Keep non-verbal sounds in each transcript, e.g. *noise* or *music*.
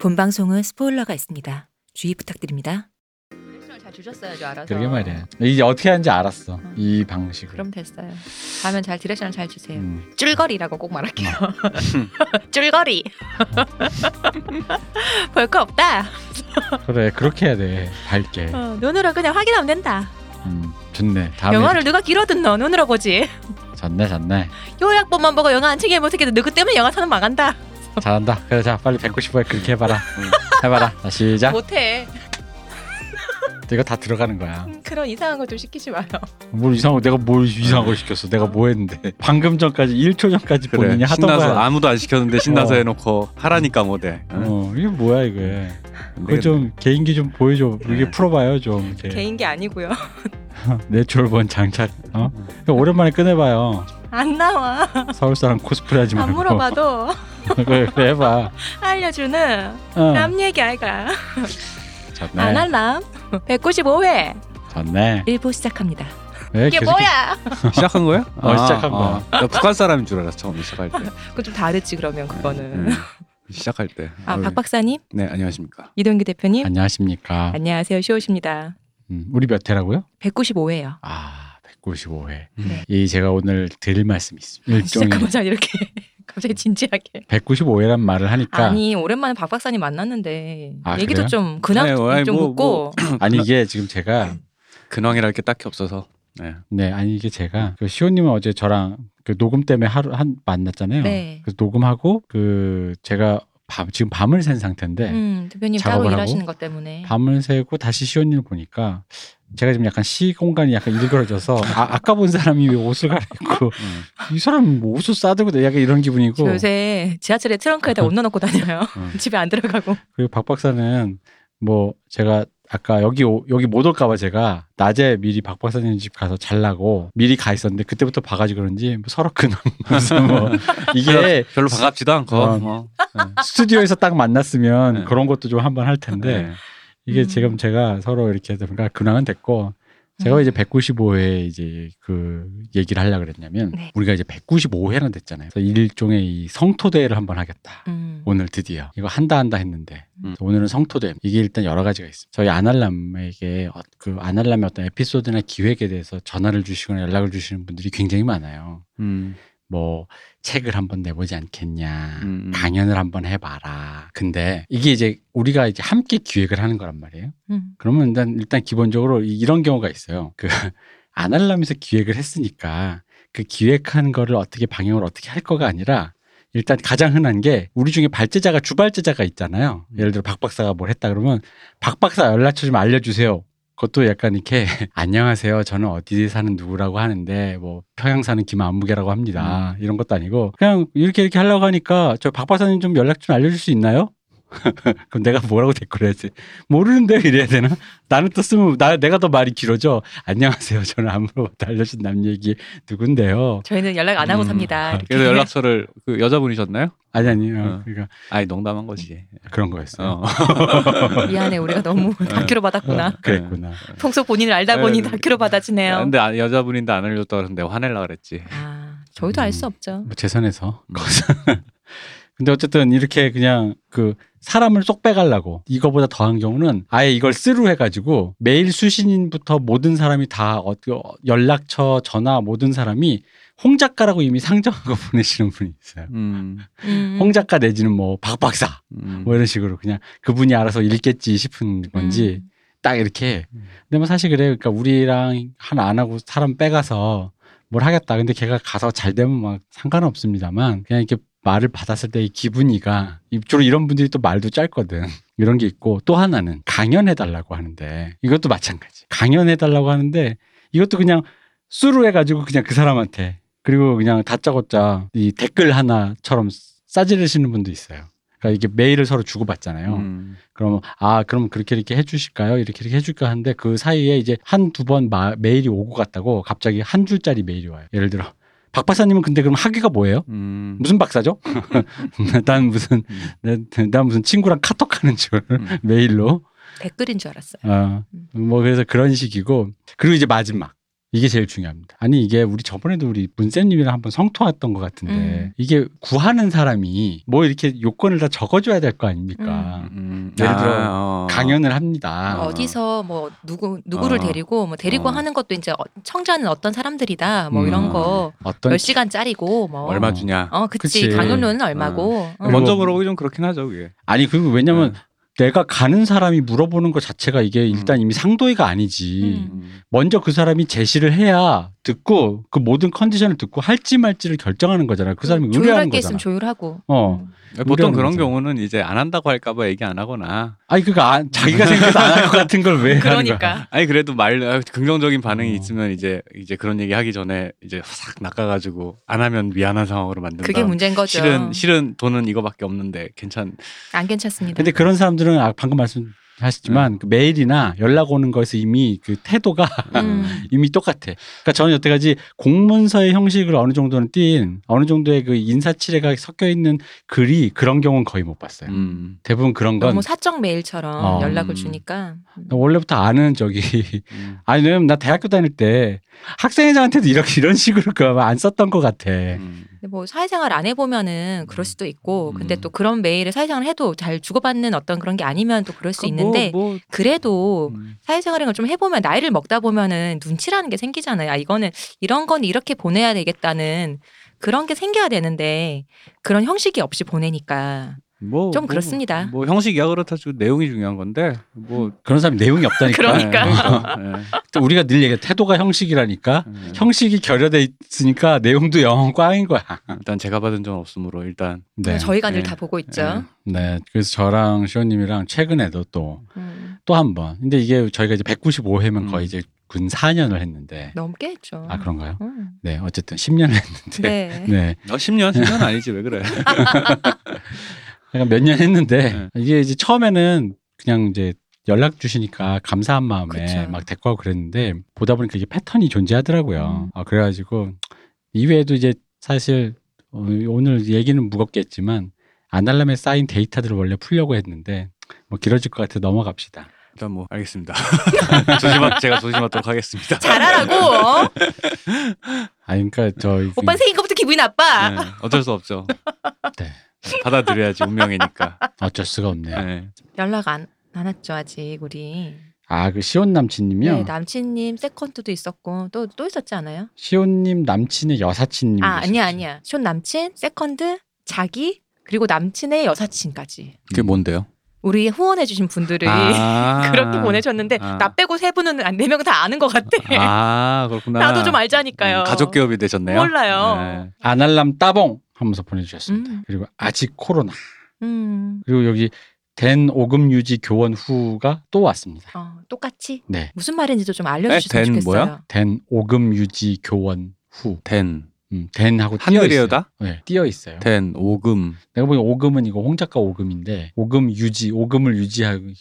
본 방송은 스포일러가 있습니다. 주의 부탁드립니다. 디렉션을 잘 주셨어야죠 알아서. 그러게 말이야. 이제 어떻게 하는지 알았어. 이 방식으로. 그럼 됐어요. 다음엔 잘 디렉션을 잘 주세요. 음. 쫄거리라고 꼭 말할게요. *laughs* 쫄거리. *laughs* 볼 거 없다. 그래 그렇게 해야 돼. 밝게. 어, 눈으로 그냥 확인하면 된다. 음, 좋네. 다음에 영화를 누가 길어든 너 눈으로 보지. *laughs* 졌네 졌네. 요약본만 보고 영화 안 챙겨 못했겠다. 누구 때문에 영화 사는 망한다. 잘한다. 그래 자 빨리 195에 그렇게 해봐라. 응. 해봐라. 자 시작. 못해. 이거 다 들어가는 거야. 그런 이상한 거 좀 시키지 마요. 뭘 이상한 거 내가 뭘 이상한 걸 시켰어. 내가 뭐 했는데. *laughs* 방금 전까지 1초 전까지 그래 본인이 하던 신나서 거야. 아무도 안 시켰는데 신나서 어. 해놓고 하라니까. 응? 어 이게 뭐야 이게. 안 그거 좀 개인기 좀 보여줘. 이게 네. 풀어봐요 좀. 이렇게. 개인기 아니고요. *laughs* natural born 장착. 어? 오랜만에 꺼내봐요. 안 나와. 서울 사람 코스프레 하지 안 말고. 물어봐도 *laughs* 그래, 그래 해봐. 알려주는 어. 남 얘기 아이가. 안 할람. 195회. 졌네. 1부 시작합니다. 왜 이게 계속 뭐야? *laughs* 시작한 거야? 어, 시작한 거야. 나 북한 사람인 줄 알았어 처음에 시작할 때. 그건 좀 다르지 그러면 그거는. 음, 시작할 때. 아. 박 박사님, 네 안녕하십니까. 이동규 대표님, 안녕하십니까. 안녕하세요. 쇼우십니다. 음, 우리 몇 회라고요? 195회요. 아, 195회. 네. 이 제가 오늘 드릴 말씀이 있습니다. 일종의 시작하자마자 이렇게 갑자기 진지하게. 195회란 말을 하니까 아니, 아니 오랜만에 박 박사님 만났는데 아, 얘기도 그래요? 좀 근황 아니, 아니, 좀 뭐, 묻고 *clears throat* 이게 지금 제가 근황이랄 게 딱히 없어서. 네. 네, 아니 이게 제가 그 시호님은 어제 저랑 그 녹음 때문에 하루 한 만났잖아요. 네. 그래서 녹음하고 그 제가 밤 지금 밤을 샌 상태인데 음, 대표님 따로 일하시는 것 때문에 밤을 새고 다시 시호님을 보니까 제가 지금 약간 시 공간이 약간 일그러져서 *laughs* 아, 아까 본 사람이 왜 옷을 갈아입고 음. 이 사람 뭐 옷을 싸들고 내 약간 이런 기분이고 저 요새 지하철에 트렁크에다 옷 넣어놓고 다녀요. 음. *laughs* 집에 안 들어가고. 그리고 박 박사는 뭐 제가 아까 여기 오- 여기 못 올까봐 제가 낮에 미리 박 박사님 집 가서 잘라고 미리 가 있었는데 그때부터 봐가지고 그런지 뭐 서로 그놈 뭐 *laughs* 이게 별로 반갑지도 않고. 어. 어. 스튜디오에서 딱 만났으면 네. 그런 것도 좀 한번 할 텐데 네. 이게 음. 지금 제가 서로 이렇게 해서 그러니까 근황은 됐고 제가 음. 이제 195회 이제 그 얘기를 하려고 그랬냐면 네. 우리가 이제 195회나 됐잖아요. 그래서 일종의 이 성토대회를 한번 하겠다. 음. 오늘 드디어 이거 한다 한다 했는데 음. 오늘은 성토대 이게 일단 여러 가지가 있어요. 저희 아날람에게 어- 그 아날람의 어떤 에피소드나 기획에 대해서 전화를 주시거나 연락을 주시는 분들이 굉장히 많아요. 음. 뭐 책을 한번 내보지 않겠냐, 음. 강연을 한번 해봐라. 근데 이게 이제 우리가 이제 함께 기획을 하는 거란 말이에요. 음. 그러면 일단 일단 기본적으로 이- 이런 경우가 있어요. 그 *laughs* 아날람에서 기획을 했으니까 그 기획한 거를 어떻게 방향을 어떻게 할 거가 아니라 일단 가장 흔한 게 우리 중에 발제자가 주발제자가 있잖아요. 예를 들어 박 박사가 뭘 했다 그러면 박 박사 연락처 좀 알려주세요. 그것도 약간 이렇게 *laughs* 안녕하세요. 저는 어디 사는 누구라고 하는데 뭐 평양 사는 김안무개라고 합니다. 이런 것도 아니고 그냥 이렇게 이렇게 하려고 하니까 저 박 박사님 좀 연락 좀 알려줄 수 있나요? *laughs* 그럼 내가 뭐라고 댓글 해야지? 모르는데 이래야 되나? 나는 또 쓰면 나 내가 더 말이 길어져. 안녕하세요. 저는 아무로 알려준 남 얘기 누군데요? 저희는 연락 안 하고 음. 삽니다. 이렇게. 그래서 연락처를 그 여자분이셨나요? 아니 아니. 어, 어. 그러니까 아니 농담한 거지. 그런 거였어요. 어. *laughs* 미안해 우리가 너무 다큐로 받았구나. 어, 그랬구나. 평소 본인을 알다 보니 네. 다큐로 받아지네요. 근데 아- 여자분인데 안 알려줬다 그러는데 화낼라 그랬지. 아, 저희도 알수 없죠. 뭐 재선에서. 음. 근데 어쨌든 이렇게 그냥 그 사람을 쏙 빼가려고 이거보다 더한 경우는 아예 이걸 쓰루 해가지고 메일 수신인부터 모든 사람이 다 어, 연락처 전화 모든 사람이 홍 작가라고 이미 상정하고 *laughs* 보내시는 분이 있어요. 음. 음. 홍 작가 내지는 뭐 박 박사 음. 뭐 이런 식으로 그냥 그분이 알아서 읽겠지 싶은 건지 음. 딱 이렇게. 음. 근데 뭐 사실 그래요. 그러니까 우리랑 하나 안 하고 사람 빼가서 뭘 하겠다. 근데 걔가 가서 잘 되면 막 상관은 없습니다만 그냥 이렇게 말을 받았을 때이 기분이가 이- 주로 이런 분들이 또 말도 짧거든. *laughs* 이런 게 있고 또 하나는 강연해달라고 하는데 이것도 마찬가지. 강연해달라고 하는데 이것도 그냥 수루 해가지고 그냥 그 사람한테 그리고 그냥 다짜고짜 이 댓글 하나처럼 싸지르시는 분도 있어요. 그러니까 이게 메일을 서로 주고받잖아요. 음. 그럼 아 그럼 그렇게 이렇게 해주실까요? 이렇게 이렇게 해줄까 하는데 그 사이에 이제 한두 번 메일이 오고 갔다고 갑자기 한 줄짜리 메일이 와요. 예를 들어 박 박사님은 근데 그럼 학위가 뭐예요? 음. 무슨 박사죠? *laughs* 난 무슨 음. 난, 난 무슨 친구랑 카톡하는 줄 음. *laughs* 메일로 댓글인 줄 알았어요. 어, 뭐 그래서 그런 식이고 그리고 이제 마지막 이게 제일 중요합니다. 아니 이게 우리 저번에도 우리 문쌤님이랑 한번 성토했던 것 같은데 음. 이게 구하는 사람이 뭐 이렇게 요건을 다 적어줘야 될 거 아닙니까? 음, 예를 들어 어. 강연을 합니다. 어. 어디서 뭐 누구 누구를 어. 데리고 뭐 데리고 어. 하는 것도 이제 어- 청자는 어떤 사람들이다 뭐 음. 이런 거몇 어떤 시간 짜리고 뭐 얼마 주냐. 어 그치, 그치. 강연료는 얼마고 어. 먼저 물어보기 좀 그렇긴 하죠, 그게. 아니 그리고 왜냐면 네. 내가 가는 사람이 물어보는 것 자체가 이게 일단 이미 상도이가 아니지. 음. 먼저 그 사람이 제시를 해야 듣고 그 모든 컨디션을 듣고 할지 말지를 결정하는 거잖아요. 그 사람이 조율할 의뢰하는 게 거잖아. 있으면 조율하고 어. 음. 보통 의뢰하는 그런 거죠. 경우는 이제 안 한다고 할까봐 얘기 안 하거나. 아니 그거 안- 자기가 생각해도 안 할 것 같은 걸왜 하는 거야? 그러니까 아니 그래도 말 아, 긍정적인 반응이 어. 있으면 이제 이제 그런 얘기 하기 전에 이제 싹 낚아가지고 안 하면 미안한 상황으로 만든다. 그게 문제인 거죠 실은 실은 돈은 이거밖에 없는데 괜찮. 안 괜찮습니다 근데 그런 사람들은 아, 방금 말씀 하셨지만 그 메일이나 연락 오는 거에서 이미 그 태도가 음. *laughs* 이미 똑같아. 그러니까 저는 여태까지 공문서의 형식을 어느 정도는 띈 어느 정도의 그 인사치레가 섞여 있는 글이 그런 경우는 거의 못 봤어요. 음. 대부분 그런 건 너무 사적 메일처럼 어. 연락을 음. 주니까 음. 원래부터 아는 저기 음. *laughs* 아니 왜냐면 나 대학교 다닐 때 학생회장한테도 이렇게 이런 식으로 그안 썼던 것 같아. 음. 근데 뭐 사회생활 안 해보면은 그럴 수도 있고 근데 음. 또 그런 메일을 사회생활 해도 잘 주고받는 어떤 그런 게 아니면 또 그럴 수그 있는데 뭐, 뭐, 그래도 음. 사회생활을 좀 해보면 나이를 먹다 보면은 눈치라는 게 생기잖아요. 아 이거는 이런 건 이렇게 보내야 되겠다는 그런 게 생겨야 되는데 그런 형식이 없이 보내니까 뭐, 좀 뭐, 그렇습니다. 뭐 형식이야 그렇다 치고 내용이 중요한 건데 뭐 *laughs* 그런 사람이 내용이 없다니까. 그러니까. 네. 또 우리가 늘 얘기해 태도가 형식이라니까. 네. 형식이 결여돼 있으니까 내용도 영어 꽝인 거야. 일단 제가 받은 적은 없으므로 일단 네. 저희가 늘 네. 다 보고 있죠. 네. 그래서 저랑 시호님이랑 최근에도 또 음, 또한 번. 근데 이게 저희가 이제 195회면 음. 거의 이제 군 4년을 했는데. 넘게 했죠. 아 그런가요? 음. 네. 어쨌든 10년을 했는데. 네. 네. 어 10년 10년 아니지 왜 그래? *laughs* 그러니까 몇년 했는데 네. 이게 이제 처음에는 그냥 이제 연락 주시니까 감사한 마음에 그쵸. 막 대꾸하고 그랬는데 보다 보니까 이게 패턴이 존재하더라고요. 음. 아, 그래가지고 이외에도 이제 사실 어, 오늘 얘기는 무겁겠지만 아날람에 쌓인 데이터들을 원래 풀려고 했는데 뭐 길어질 것 같아 넘어갑시다. 일단 뭐 알겠습니다. *laughs* 조심하 제가 조심하도록 하겠습니다. 잘하라고. *laughs* 어? 아 그러니까 저 오빠 생긴 것부터 기분이 나빠. 네, 어쩔 수 없죠. 네. 받아들여야지 운명이니까. 어쩔 수가 없네요. 네. 연락 안, 안 왔죠 아직 우리. 아 그 시온 남친님이요. 네, 남친님 세컨드도 있었고 또 또 있었지 않아요? 시온님 남친의 여사친님. 아 아니야 아니야. 쇼 남친, 세컨드, 자기 그리고 남친의 여사친까지. 그게 뭔데요? 우리 후원해 주신 분들이 아. *laughs* 그렇게 보내셨는데 아. 나 빼고 세 분은 네 명 다 아는 것 같아. 아 *laughs* 그렇구나. 나도 좀 알자니까요. 음, 가족 기업이 되셨네요. 몰라요. 네. 아날람 따봉 하면서 보내주셨습니다. 음. 그리고 아직 코로나. 음, 그리고 여기 된 오금 유지 교원 후가 또 왔습니다. 어, 똑같이 네. 무슨 말인지도 좀 알려주셨으면 네, 된 좋겠어요. 뭐야? 된 오금 유지 교원 후. 된, 음, 된하고 띄어 한글이에요 있어요. 다? 네, 띄어 있어요. 된, 오금. 내가 보기 오금은 이거 홍 작가 오금인데 오금 유지, 오금을 유지하는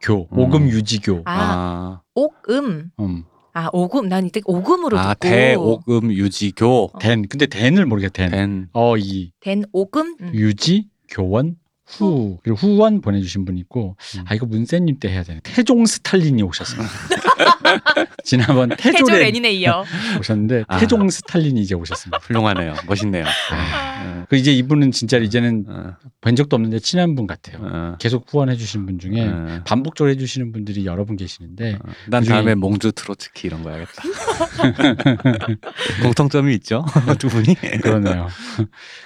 교, 음. 오금 유지교. 아, 아, 옥음. 음, 아, 오금. 난 이때 오금으로 아, 듣고. 대, 오금, 유지교. 어. 된. 근데 된을 모르겠 된. 된. 어, 이된 오금. 음. 유지, 교원, 후. 그리고 후원 보내주신 분 있고, 음. 아, 이거 문세님 때 해야 되네. 태종 스탈린이 오셨습니다. *laughs* 지난번 태조 레닌에 이어. *laughs* 오셨는데, 아. 태종 스탈린이 이제 오셨습니다. 훌륭하네요. 멋있네요. 아, 네. 그 이제 이분은 진짜 이제는 어, 본 적도 없는데 친한 분 같아요. 어, 계속 후원해 주시는 분 중에 어, 반복적으로 해주시는 분들이 여러 분 계시는데 어. 난 그중에- 다음에 몽주 트로츠키 이런 거 해야겠다. *laughs* 공통점이 있죠? 두 분이. 그러네요.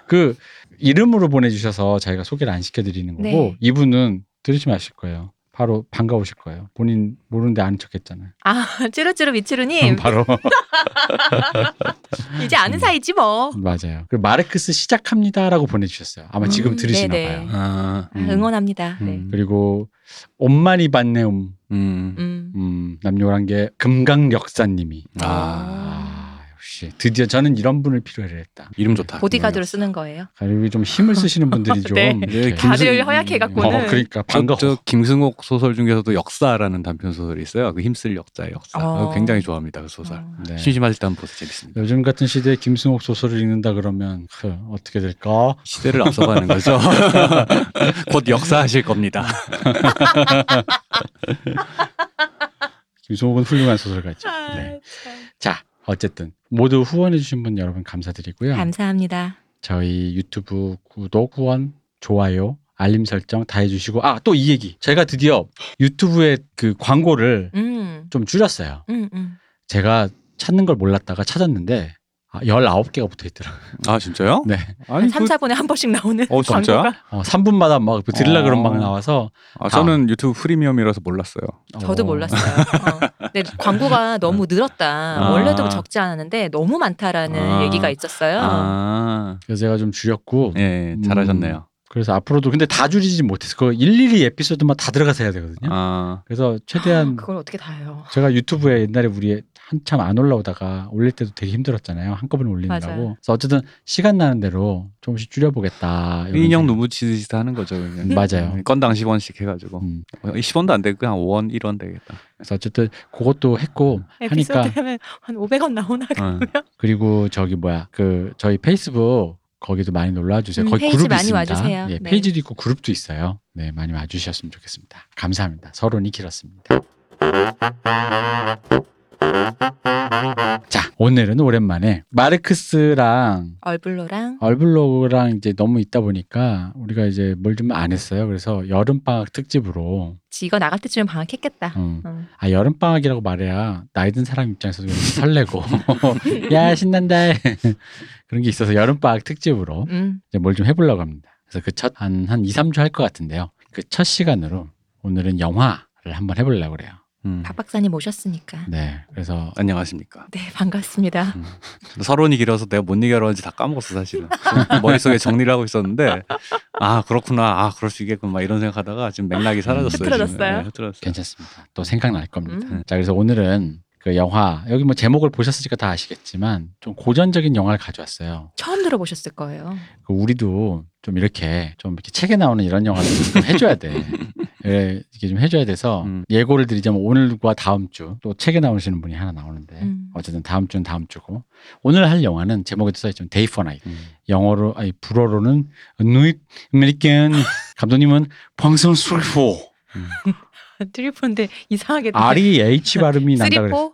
그 이름으로 보내주셔서 저희가 소개를 안 시켜드리는 거고 네. 이분은 들으시 마실 거예요. 바로 반가우실 거예요. 본인 모르는데 아는 척했잖아요. 아, *laughs* 찌루찌루 미치루님. *laughs* 바로 *laughs* 이제 아는 사이지 뭐. 맞아요. 그리고 마르크스 시작합니다라고 보내주셨어요. 아마 지금 음, 들으시나 네네. 봐요. 아, 아, 음. 응원합니다. 네. 음. 그리고 옴마니 반네움 음. 음. 음, 남요란계 금강역사님이 아, 아 역시 드디어 저는 이런 분을 필요로 했다. 이름 좋다. 보디가드로 쓰는 거예요. 그리고 좀 힘을 쓰시는 *laughs* 분들이 좀 네. 이렇게 다들 김승- 허약해 갖고는. 어, 그러니까 저, 반가워. 저 김승옥 소설 중에서도 역사라는 단편 소설이 있어요. 그 힘쓸 역사의 역사. 어. 그거 굉장히 좋아합니다. 그 소설. 어. 네. 심심하실 때 한번 보세요. 재밌습니다. 요즘 같은 시대에 김승옥 소설을 읽는다 그러면 그, 어떻게 될까? 시대를 앞서가는 거죠. *laughs* 곧 역사하실 겁니다. *laughs* 김승옥은 훌륭한 소설가죠. 아, 네. 참. 자, 어쨌든 모두 후원해주신 분 여러분 감사드리고요. 감사합니다. 저희 유튜브 구독, 후원, 좋아요, 알림 설정 다 해주시고 아 또 이 얘기 제가 드디어 유튜브에 그 광고를 음, 좀 줄였어요. 음, 음. 제가 찾는 걸 몰랐다가 찾았는데 아, 19개가 붙어 있더라고요. 아 진짜요? 네. 한 3, 4분에 한 번씩 나오는 어, 진짜요? 광고가 어, 3분마다 막 들으려 어. 그런 막 나와서 아, 저는 유튜브 프리미엄이라서 몰랐어요. 저도 어, 몰랐어요. 어. 근데 광고가 *laughs* 너무 늘었다. 아. 원래도 적지 않았는데 너무 많다라는 아. 얘기가 있었어요. 아, 그래서 제가 좀 줄였고 예, 잘하셨네요. 그래서 앞으로도 근데 다 줄이지 못해서 그 일일이 에피소드만 다 들어가서 해야 되거든요. 아, 그래서 최대한 그걸 어떻게 다 해요? 제가 유튜브에 옛날에 우리 한참 안 올라오다가 올릴 때도 되게 힘들었잖아요. 한꺼번에 올리느라고. 맞아요. 그래서 어쨌든 시간 나는 대로 조금씩 줄여보겠다. 인형 생각. 눈 붙이듯이 다 하는 거죠. 그냥. 음, *laughs* 맞아요. 건당 10원씩 해가지고 음, 10원도 안 되고 그냥 5원, 1원 되겠다. 그래서 어쨌든 그것도 했고 에피소드 하니까 하면 한 500원 나오나 어. 그러면? *laughs* 그리고 저기 뭐야 그 저희 페이스북 거기도 많이 놀러 주세요. 음, 거기 페이지 그룹이 많이 있습니다. 와주세요. 예, 네. 페이지도 있고 그룹도 있어요. 네, 많이 와주셨으면 좋겠습니다. 감사합니다. 서론이 길었습니다. 자, 오늘은 오랜만에 마르크스랑 얼블로랑 얼블로그랑 이제 너무 있다 보니까 우리가 이제 뭘 좀 안 했어요. 그래서 여름 방학 특집으로 지가 나갈 때쯤엔 방학했겠다. 음, 음. 아 여름 방학이라고 말해야 나이 든 사람 입장에서도 좀 설레고 *laughs* 야 신난다 *laughs* 그런 게 있어서 여름 방학 특집으로 음. 이제 뭘 좀 해보려고 합니다. 그래서 그 첫 한한 2, 3주 할 것 같은데요. 그 첫 시간으로 오늘은 영화를 한번 해보려고 그래요. 음. 박 박사님 오셨으니까. 네, 그래서 안녕하십니까. 네 반갑습니다. 음, 서론이 길어서 내가 뭔 얘기하러 하는지 다 까먹었어 사실은. 머릿속에 정리를 하고 있었는데 아 그렇구나, 아 그럴 수 있겠군 막 이런 생각하다가 지금 맥락이 사라졌어요. 지금. 흐트러졌어요? 네, 흐트러졌어요. 괜찮습니다. 또 생각날 겁니다. 음. 자, 그래서 오늘은 그 영화 여기 뭐 제목을 보셨으니까 다 아시겠지만 좀 고전적인 영화를 가져왔어요. 처음 들어보셨을 거예요. 그 우리도 좀 이렇게 좀 이렇게 책에 나오는 이런 영화를 좀 해줘야 돼. *laughs* 예, 이게 좀 해줘야 돼서 음. 예고를 드리자면 오늘과 다음 주 또 책에 나오시는 분이 하나 나오는데 음. 어쨌든 다음 주는 다음 주고 오늘 할 영화는 제목에도 써있지만 Day for Night 음. 영어로 아니 불어로는 nuit américaine *laughs* 감독님은 방송 수리포 트뤼포인데 이상하게 R이 H 발음이 난다 그랬어.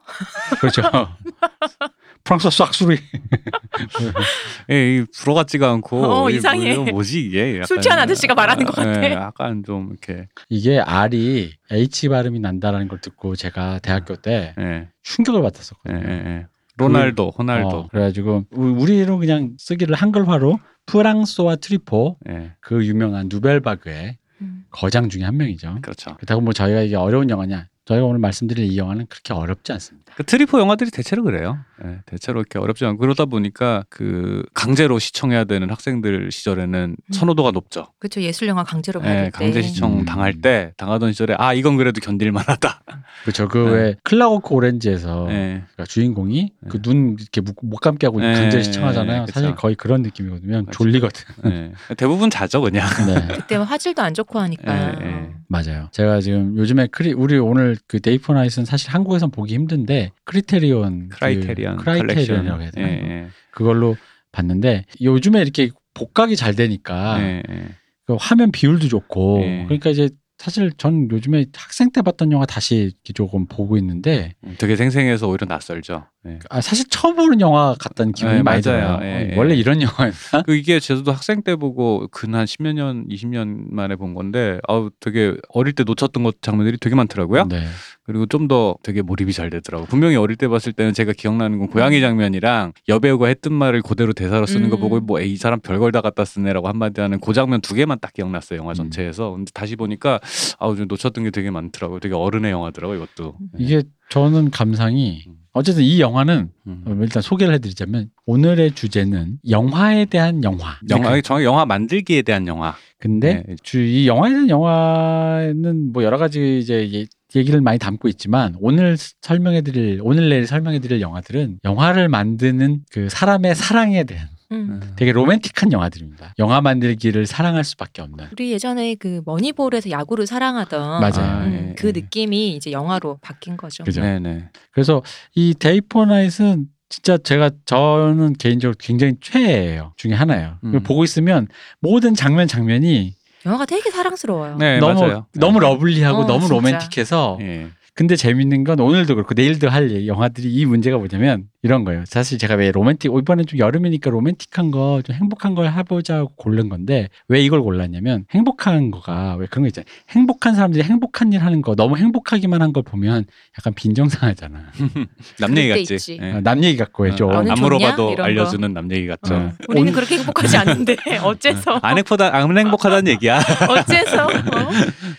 그렇죠. *laughs* 프랑수아 트뤼포. *laughs* 예, 이 불어 같지가 않고 어, 이 이상해. 뭐, 뭐지 이게 약간, 술 취한 아저씨가 말하는 것 같아. 예, 약간 좀 이렇게 이게 R이 H 발음이 난다라는 걸 듣고 제가 대학교 때 예, 충격을 예, 받았었거든요. 예, 예. 로날도, 호날도. 어, 그래가지고 우- 우리로 그냥 쓰기를 한글화로 프랑수아 트뤼포 예, 그 유명한 누벨바그의 음. 거장 중에 한 명이죠. 그렇죠. 그렇다고 뭐 저희가 이게 어려운 영화냐? 저희가 오늘 말씀드릴 이 영화는 그렇게 어렵지 않습니다. 그 트뤼포 영화들이 대체로 그래요. 예, 대체로 이렇게 어렵지 않고 그러다 보니까 그 강제로 시청해야 되는 학생들 시절에는 음. 선호도가 높죠. 그렇죠 예술 영화 강제로 봐야 예, 될 때. 강제 시청 음. 당할 때 당하던 시절에 아 이건 그래도 견딜 만하다. 그렇죠. 그 네. 왜 Clockwork Orange에서 예. 그러니까 주인공이 네. 그눈 이렇게 못, 못 감게 하고 네, 강제로 시청하잖아요. 사실 거의 그런 느낌이거든요. 그쵸. 졸리거든. 예. 대부분 자죠 그냥. 네. *laughs* 그때 화질도 안 좋고 하니까. 예, 예. 맞아요. 제가 지금 요즘에 크리 우리 오늘 그 Day for Night는 사실 한국에선 보기 힘든데 Criterion 그 Criterion Criterion이라고 해야. 되나? 예, 예. 그걸로 봤는데 요즘에 이렇게 복각이 잘 되니까 예, 예. 그 화면 비율도 좋고 예. 그러니까 이제 사실 전 요즘에 학생 때 봤던 영화 다시 조금 보고 있는데 음, 되게 생생해서 오히려 낯설죠. 예. 아, 사실 처음 보는 영화 같다는 기분이 네, 많이 맞아요. 들어요. 예, 어, 예. 원래 이런 영화였나? 그 이게 저도 학생 때 보고 근한 10몇 년, 20년 만에 본 건데 아우 되게 어릴 때 놓쳤던 것 장면들이 되게 많더라고요. 네. 그리고 좀 더 되게 몰입이 잘 되더라고. 분명히 어릴 때 봤을 때는 제가 기억나는 건 고양이 장면이랑 여배우가 했던 말을 그대로 대사로 쓰는 거 음. 보고 뭐 이 사람 별걸 다 갖다 쓰네라고 한마디 하는 그 장면 두 개만 딱 기억났어요. 영화 음. 전체에서. 근데 다시 보니까 아우 좀 놓쳤던 게 되게 많더라고요. 되게 어른의 영화더라고 이것도. 이게 저는 감상이 음. 어쨌든 이 영화는 음. 어, 일단 소개를 해드리자면 오늘의 주제는 영화에 대한 영화. 영화 정확히 영화 만들기에 대한 영화. 근데 네. 주이 영화에 대한 영화는 뭐 여러 가지 이제 예- 얘기를 많이 담고 있지만 오늘 설명해드릴 오늘 내일 설명해드릴 영화들은 영화를 만드는 그 사람의 사랑에 대한 음. 되게 로맨틱한 영화들입니다. 영화 만들기를 사랑할 수밖에 없는. 우리 예전에 그 Moneyball에서 야구를 사랑하던 맞아요. 아, 음, 예, 그 예. 느낌이 이제 영화로 바뀐 거죠. 그죠. 네네. 그래서 이 Day for Night은 진짜 제가 저는 개인적으로 굉장히 최애예요 중에 하나예요. 음. 보고 있으면 모든 장면 장면이 영화가 되게 사랑스러워요. 네 너무 맞아요. 너무 lovely하고 어, 너무 진짜. 로맨틱해서 예. 근데 재밌는 건 오늘도 그렇고 내일도 할 얘기- 영화들이 이 문제가 뭐냐면 이런 거예요. 사실 제가 왜 로맨틱 이번에 좀 여름이니까 로맨틱한 거 좀 행복한 걸 해보자고 고른 건데 왜 이걸 골랐냐면 행복한 거가 왜 그런 거 있잖아요. 행복한 사람들이 행복한 일 하는 거 너무 행복하기만 한 걸 보면 약간 빈정상하잖아. *laughs* 남 얘기 같지. 아, 남 얘기 같고 해줘. 어, 안 좋냐? 물어봐도. 알려주는 남 얘기 같죠. 어. *laughs* 우리는 오늘- 그렇게 행복하지 않은데 *laughs* 어째서 안 행복하다, 안 행복하다는 얘기야. 어째서 어?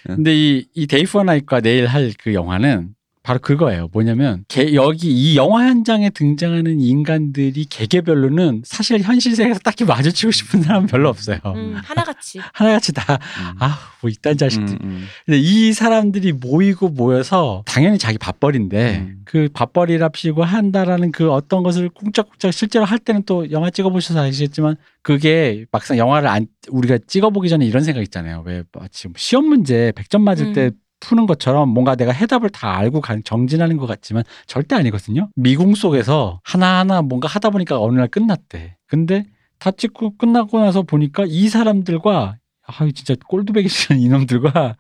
근데 이, 이 Day for Night가 내일 할 그 영화는 바로 그거예요. 뭐냐면 개- 여기 이 영화 현장에 등장하는 인간들이 개개별로는 사실 현실 세계에서 딱히 마주치고 싶은 사람은 별로 없어요. 음, *laughs* 하나같이 하나같이 다 음. 아, 뭐 이딴 자식들. 음, 음. 근데 이 사람들이 모이고 모여서 당연히 자기 밥벌인데 음. 그 밥벌이랍시고 한다라는 그 어떤 것을 꿍짝꿍짝 실제로 할 때는 또 영화 찍어보셔서 아시겠지만 그게 막상 영화를 안 우리가 찍어보기 전에 이런 생각 있잖아요. 왜 마치 시험 문제 100점 맞을 음. 때 푸는 것처럼 뭔가 내가 해답을 다 알고 가- 정진하는 것 같지만 절대 아니거든요. 미궁 속에서 하나하나 뭔가 하다 보니까 어느 날 끝났대. 근데 다 찍고 끝나고 나서 보니까 이 사람들과 아 진짜 꼴두배기 싫은 이놈들과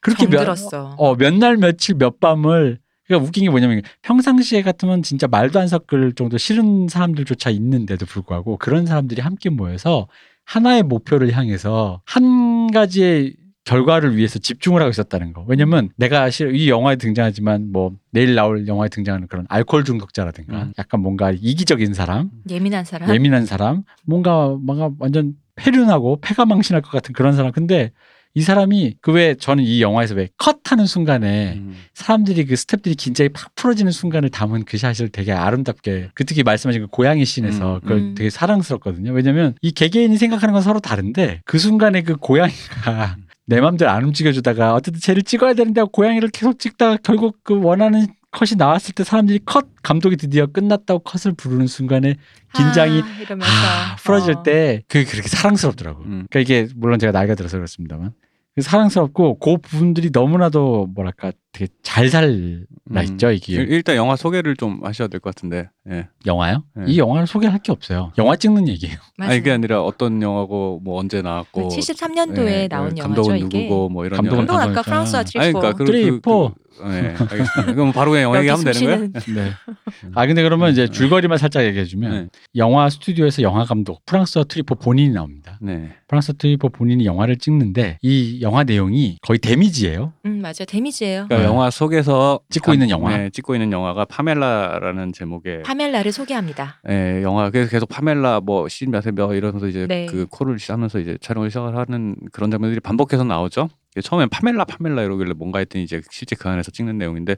그렇게 몇, 정들었어. 어, 몇날 며칠 몇 밤을 그러니까 웃긴 게 뭐냐면 평상시에 같으면 진짜 말도 안 섞을 정도 싫은 사람들조차 있는데도 불구하고 그런 사람들이 함께 모여서 하나의 목표를 향해서 한 가지의 결과를 위해서 집중을 하고 있었다는 거. 왜냐면 내가 실- 이 영화에 등장하지만 뭐 내일 나올 영화에 등장하는 그런 알코올 중독자라든가 음. 약간 뭔가 이기적인 사람, 예민한 사람 예민한 사람, 뭔가 뭔가 완전 패륜하고 패가망신할 것 같은 그런 사람. 근데 이 사람이 그 왜 저는 이 영화에서 왜 컷하는 순간에 음. 사람들이 그 스태프들이 긴장이 팍 풀어지는 순간을 담은 그 샷을 되게 아름답게 그 특히 말씀하신 그 고양이 씬에서 음, 그걸 음. 되게 사랑스럽거든요. 왜냐면 이 개개인이 생각하는 건 서로 다른데 그 순간에 그 고양이가 내 맘대로 안 움직여주다가 어쨌든 쟤를 찍어야 되는데 고양이를 계속 찍다가 결국 그 원하는 컷이 나왔을 때 사람들이 컷 감독이 드디어 끝났다고 컷을 부르는 순간에 긴장이 아, 이러면서 하, 풀어질 어. 때 그게 그렇게 사랑스럽더라고. 음. 그러니까 이게 물론 제가 나이가 들어서 그렇습니다만 그 사랑스럽고 그 부분들이 너무나도 뭐랄까 되게 잘 살라 음. 있죠 이게 일단 영화 소개를 좀 하셔야 될 것 같은데. 예. 영화요? 네. 이 영화를 소개할 게 없어요. 영화 찍는 얘기예요. 맞아요. *laughs* 아니 그게 아니라 어떤 영화고 뭐 언제 나왔고 73년도에 예, 나온 예, 영화죠 감독은 이게. 누구고 뭐 이런 감독은 영화. 감독은 아까. 프랑수아 아니 트뤼포. 그러니까 그, 트리, 그, 포. 그, 네, 알겠습니다. 그럼 바로 그냥 영화 얘기하면 되는 거예요? 네. *laughs* 아 근데 그러면 이제 줄거리만 살짝 얘기해주면 네. 영화 스튜디오에서 영화 감독 프랑수아 트뤼포 본인이 나옵니다. 네. 프랑수아 트뤼포 본인이 영화를 찍는데 이 영화 내용이 거의 데미지예요. 음 맞아요 데미지예요. 그러니까 네. 영화 속에서 찍고 있는 영화. 네, 찍고 있는 영화가 파멜라라는 제목의 파멜라를 소개합니다. 예, 영화 그래서 계속 파멜라 뭐 씬 몇 몇 이러면서 이제 네. 그 콜을 하면서 이제 촬영을 시작을 하는 그런 장면들이 반복해서 나오죠. 처음엔 파멜라 파멜라 이러길래 뭔가 했더니 이제 실제 그 안에서 찍는 내용인데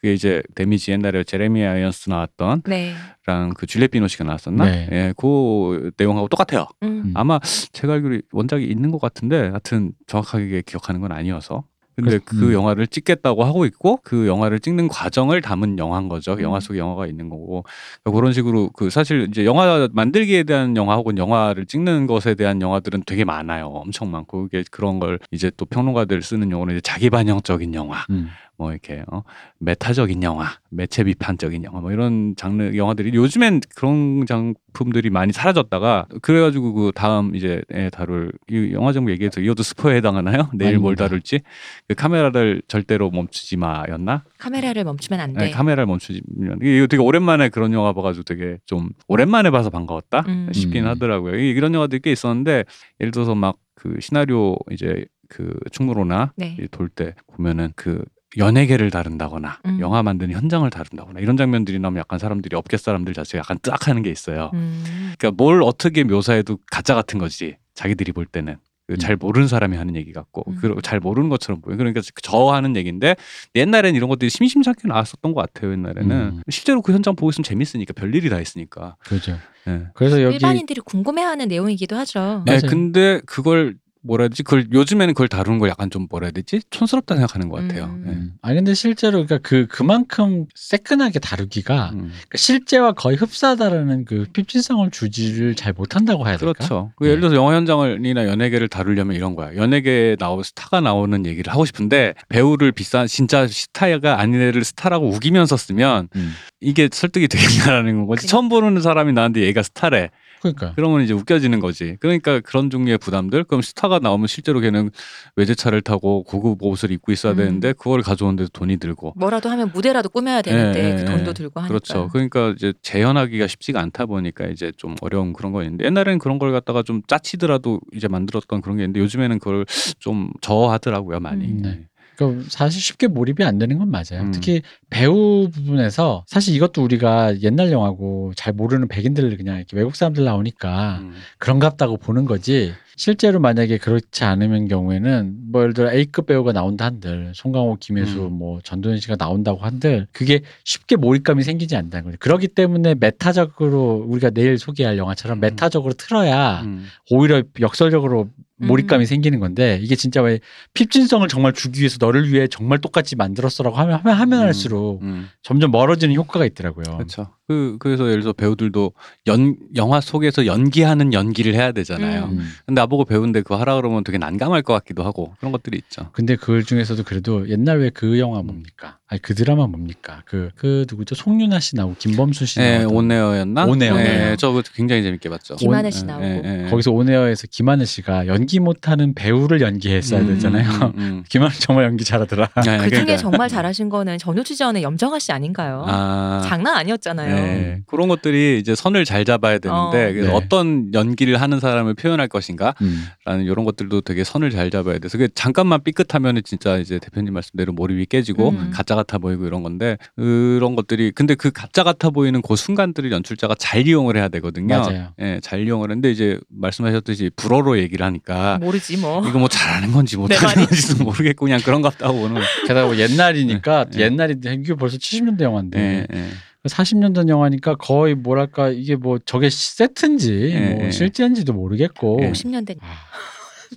그게 이제 데미지 옛날에 제레미 아이언스 나왔던 네. 랑 그 줄리엣 비노쉬가 나왔었나? 네. 예, 그 내용하고 똑같아요. 음. 음. 아마 제가 알기로 원작이 있는 것 같은데 하여튼 정확하게 기억하는 건 아니어서 근데 그래서- 그 음. 영화를 찍겠다고 하고 있고 그 영화를 찍는 과정을 담은 영화인 거죠. 음. 영화 속에 영화가 있는 거고 그러니까 그런 식으로 그 사실 이제 영화 만들기에 대한 영화 혹은 영화를 찍는 것에 대한 영화들은 되게 많아요. 엄청 많고 그게 그런 걸 이제 또 평론가들 쓰는 용어는 이제 자기 반영적인 영화 음. 뭐 이렇게 어 메타적인 영화, 매체 비판적인 영화 뭐 이런 장르 영화들이 요즘엔 그런 작품들이 많이 사라졌다가 그래가지고 그 다음 이제 에 다룰 이 영화 제목 얘기해서 이것도 스포에 해당하나요? *laughs* 내일 뭘 아닙니다. 다룰지 그 카메라를 절대로 멈추지 마였나? 카메라를 멈추면 안 네, 돼. 카메라를 멈추지 마. 이게 되게 오랜만에 그런 영화 봐가지고 되게 좀 오랜만에 봐서 반가웠다 음. 싶긴 음. 하더라고요. 이- 이런 영화들이 꽤 있었는데 예를 들어서 막 그 시나리오 이제 그 충무로나 네. 돌때 보면은 그 연예계를 다룬다거나 음. 영화 만드는 현장을 다룬다거나 이런 장면들이 나오면 약간 사람들이 업계 사람들 자체가 약간 뜨악하는 게 있어요. 음. 그러니까 뭘 어떻게 묘사해도 가짜 같은 거지 자기들이 볼 때는 그잘 모르는 사람이 하는 얘기 같고 음. 그잘 모르는 것처럼 보여. 그러니까 저 하는 얘기인데 옛날에는 이런 것들이 심심찮게 나왔었던 것 같아요. 옛날에는 음. 실제로 그 현장 보고 있으면 재밌으니까 별 일이 다 있으니까. 그렇죠. 예. 그래서 여기 일반인들이 궁금해하는 내용이기도 하죠. 네, 맞아요. 근데 그걸 뭐라 해야 되지? 그걸 요즘에는 그걸 다루는 걸 약간 좀 뭐라 해야 되지? 촌스럽다 생각하는 것 같아요. 음. 예. 음. 아니 근데 실제로 그러니까 그 그만큼 새끈하게 다루기가 음. 그러니까 실제와 거의 흡사하다라는 그 핍진성을 주지를 잘 못한다고 해야 될까? 그렇죠. 그 네. 예를 들어서 영화 현장이나 연예계를 다루려면 이런 거야. 연예계에 나오 스타가 나오는 얘기를 하고 싶은데 배우를 비싼 진짜 스타가 아닌 애를 스타라고 우기면서 쓰면 음. 이게 설득이 되겠냐라는 거지. 그래. 처음 보는 사람이 나한테 얘가 스타래. 그러니까 그러면 이제 웃겨지는 거지. 그러니까 그런 종류의 부담들. 그럼 스타가 나오면 실제로 걔는 외제차를 타고 고급 옷을 입고 있어야 음. 되는데 그걸 가져오는데 돈이 들고. 뭐라도 하면 무대라도 꾸며야 되는데 예, 그 예, 돈도 예. 들고 하니까. 그렇죠. 그러니까 이제 재현하기가 쉽지가 않다 보니까 이제 좀 어려운 그런 거 있는데 옛날에는 그런 걸 갖다가 좀 짜치더라도 이제 만들었던 그런 게 있는데 요즘에는 그걸 좀 저하더라고요 많이. 음. 네. 그러니까 사실 쉽게 몰입이 안 되는 건 맞아요. 음. 특히 배우 부분에서 사실 이것도 우리가 옛날 영화고 잘 모르는 백인들 그냥 이렇게 외국 사람들 나오니까 음. 그런갑다고 보는 거지. 실제로 만약에 그렇지 않으면 경우에는 뭐 예를 들어 A급 배우가 나온다 한들 송강호, 김혜수, 음. 뭐 전도연 씨가 나온다고 한들 그게 쉽게 몰입감이 생기지 않는다는 거죠. 그렇기 때문에 메타적으로 우리가 내일 소개할 영화처럼 음. 메타적으로 틀어야 음. 오히려 역설적으로 몰입감이 음. 생기는 생기는 건데 이게 진짜 왜 핍진성을 정말 주기 위해서 너를 위해 정말 똑같이 만들었어라고 하면 하면, 하면 음. 할수록 음. 점점 멀어지는 효과가 있더라고요. 그렇죠. 그 그래서 예를 들어 배우들도 연 영화 속에서 연기하는 연기를 해야 되잖아요. 음. 음. 근데 나보고 배우인데 그거 하라 그러면 되게 난감할 것 같기도 하고 그런 것들이 있죠. 근데 그 중에서도 그래도 옛날 왜 그 영화 뭡니까? 아니 그 드라마 뭡니까? 그그 누구죠? 송윤아 씨 나오고 김범수 씨 예, 나오고 온에어였나? 온에어. 예, 저거 굉장히 재밌게 봤죠. 김하늘 온- 씨 예, 나오고. 예, 예. 거기서 온에어에서 김하늘 씨가 연기 못하는 배우를 연기했어야 음, 되잖아요. 음, 음. *laughs* 김하늘 정말 연기 잘하더라. 예, 그 중에 그러니까. 정말 잘하신 거는 전우추전의 염정아 씨 아닌가요? 아, 장난 아니었잖아요. 네. 그런 것들이 이제 선을 잘 잡아야 되는데 어. 그래서 네. 어떤 연기를 하는 사람을 표현할 것인가 음. 라는 이런 것들도 되게 선을 잘 잡아야 돼서 그게 잠깐만 삐끗하면 진짜 이제 대표님 말씀대로 몰입이 깨지고 음. 가짜 같아 보이고 이런 건데 그런 것들이 근데 그 가짜 같아 보이는 그 순간들을 연출자가 잘 이용을 해야 되거든요. 맞아요. 예, 잘 이용을 했는데 이제 말씀하셨듯이 불어로 얘기를 하니까 모르지 뭐. 이거 뭐 잘하는 건지 내 못하는 말이. 건지도 모르겠고 그냥 그런 것 같다고 보는. 게다가 뭐 옛날이니까 네. 옛날인데 이게 벌써 70년대 영화인데 예, 예. 40년 전 영화니까 거의 뭐랄까 이게 뭐 저게 세트인지 예, 뭐 예. 실제인지도 모르겠고 예. 50년대. 아,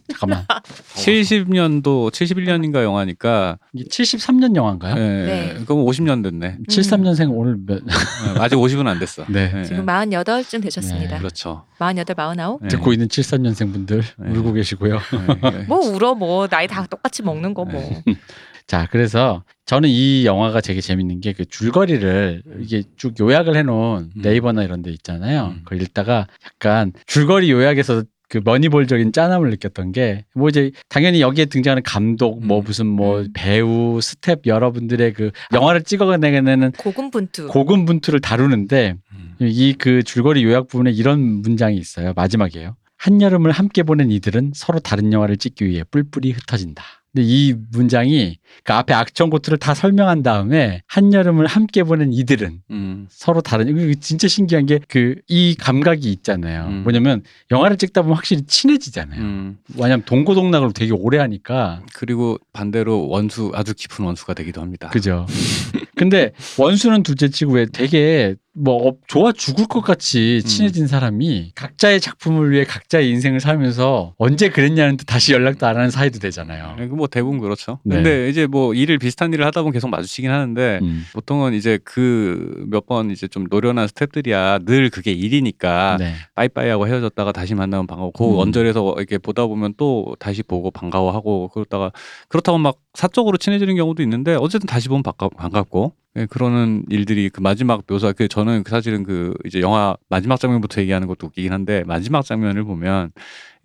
잠깐만 *laughs* 70년도 71년인가 영화니까 이게 73년 영화인가요? 예, 네. 그럼 50년 됐네. 73년생 오늘 몇 예, 아직 50은 안 됐어. *laughs* 네. 예, 지금 예. 48쯤 되셨습니다. 네, 그렇죠. 48, 49? 예. 듣고 있는 73년생 분들 네. 울고 계시고요. 예, 예. 뭐 울어 뭐 나이 다 똑같이 먹는 거 뭐. *laughs* 자, 그래서 저는 이 영화가 되게 재밌는 게 그 줄거리를 이게 쭉 요약을 해놓은 음. 네이버나 이런 데 있잖아요. 음. 그걸 읽다가 약간 줄거리 요약에서 그 머니볼적인 짠함을 느꼈던 게 뭐 이제 당연히 여기에 등장하는 감독 뭐 음. 무슨 뭐 음. 배우 스텝 여러분들의 그 영화를 찍어내는 고군분투. 고군분투를 다루는데 음. 이그 줄거리 요약 부분에 이런 문장이 있어요. 마지막이에요. 한여름을 함께 보낸 이들은 서로 다른 영화를 찍기 위해 뿔뿔이 흩어진다. 근데 이 문장이 그 앞에 악천 고투를 다 설명한 다음에 한여름을 함께 보낸 이들은 음. 서로 다른 이거 진짜 신기한 게 그 이 감각이 있잖아요. 음. 뭐냐면 영화를 찍다 보면 확실히 친해지잖아요. 음. 왜냐면 동고동락을 되게 오래 하니까 그리고 반대로 원수 아주 깊은 원수가 되기도 합니다. 그죠. 근데 원수는 둘째치고 왜 되게 뭐 어, 좋아 죽을 것 같이 음. 친해진 사람이 각자의 작품을 위해 각자의 인생을 살면서 언제 그랬냐는 듯 다시 연락도 안 하는 사이도 되잖아요. 예, 그뭐 대부분 그렇죠. 네. 근데 이제 뭐 일을 비슷한 일을 하다 보면 계속 마주치긴 하는데 음. 보통은 이제 그 몇 번 이제 좀 노련한 스탭들이야 늘 그게 일이니까 네. 빠이빠이 하고 헤어졌다가 다시 만나면 반가워. 그 음. 언저리에서 이렇게 보다 보면 또 다시 보고 반가워하고 그러다가 그렇다고 막 사적으로 친해지는 경우도 있는데 어쨌든 다시 보면 반갑고 예, 그러는 일들이 그 마지막 묘사 그 저는 그 사실은 그 이제 영화 마지막 장면부터 얘기하는 것도 웃기긴 한데 마지막 장면을 보면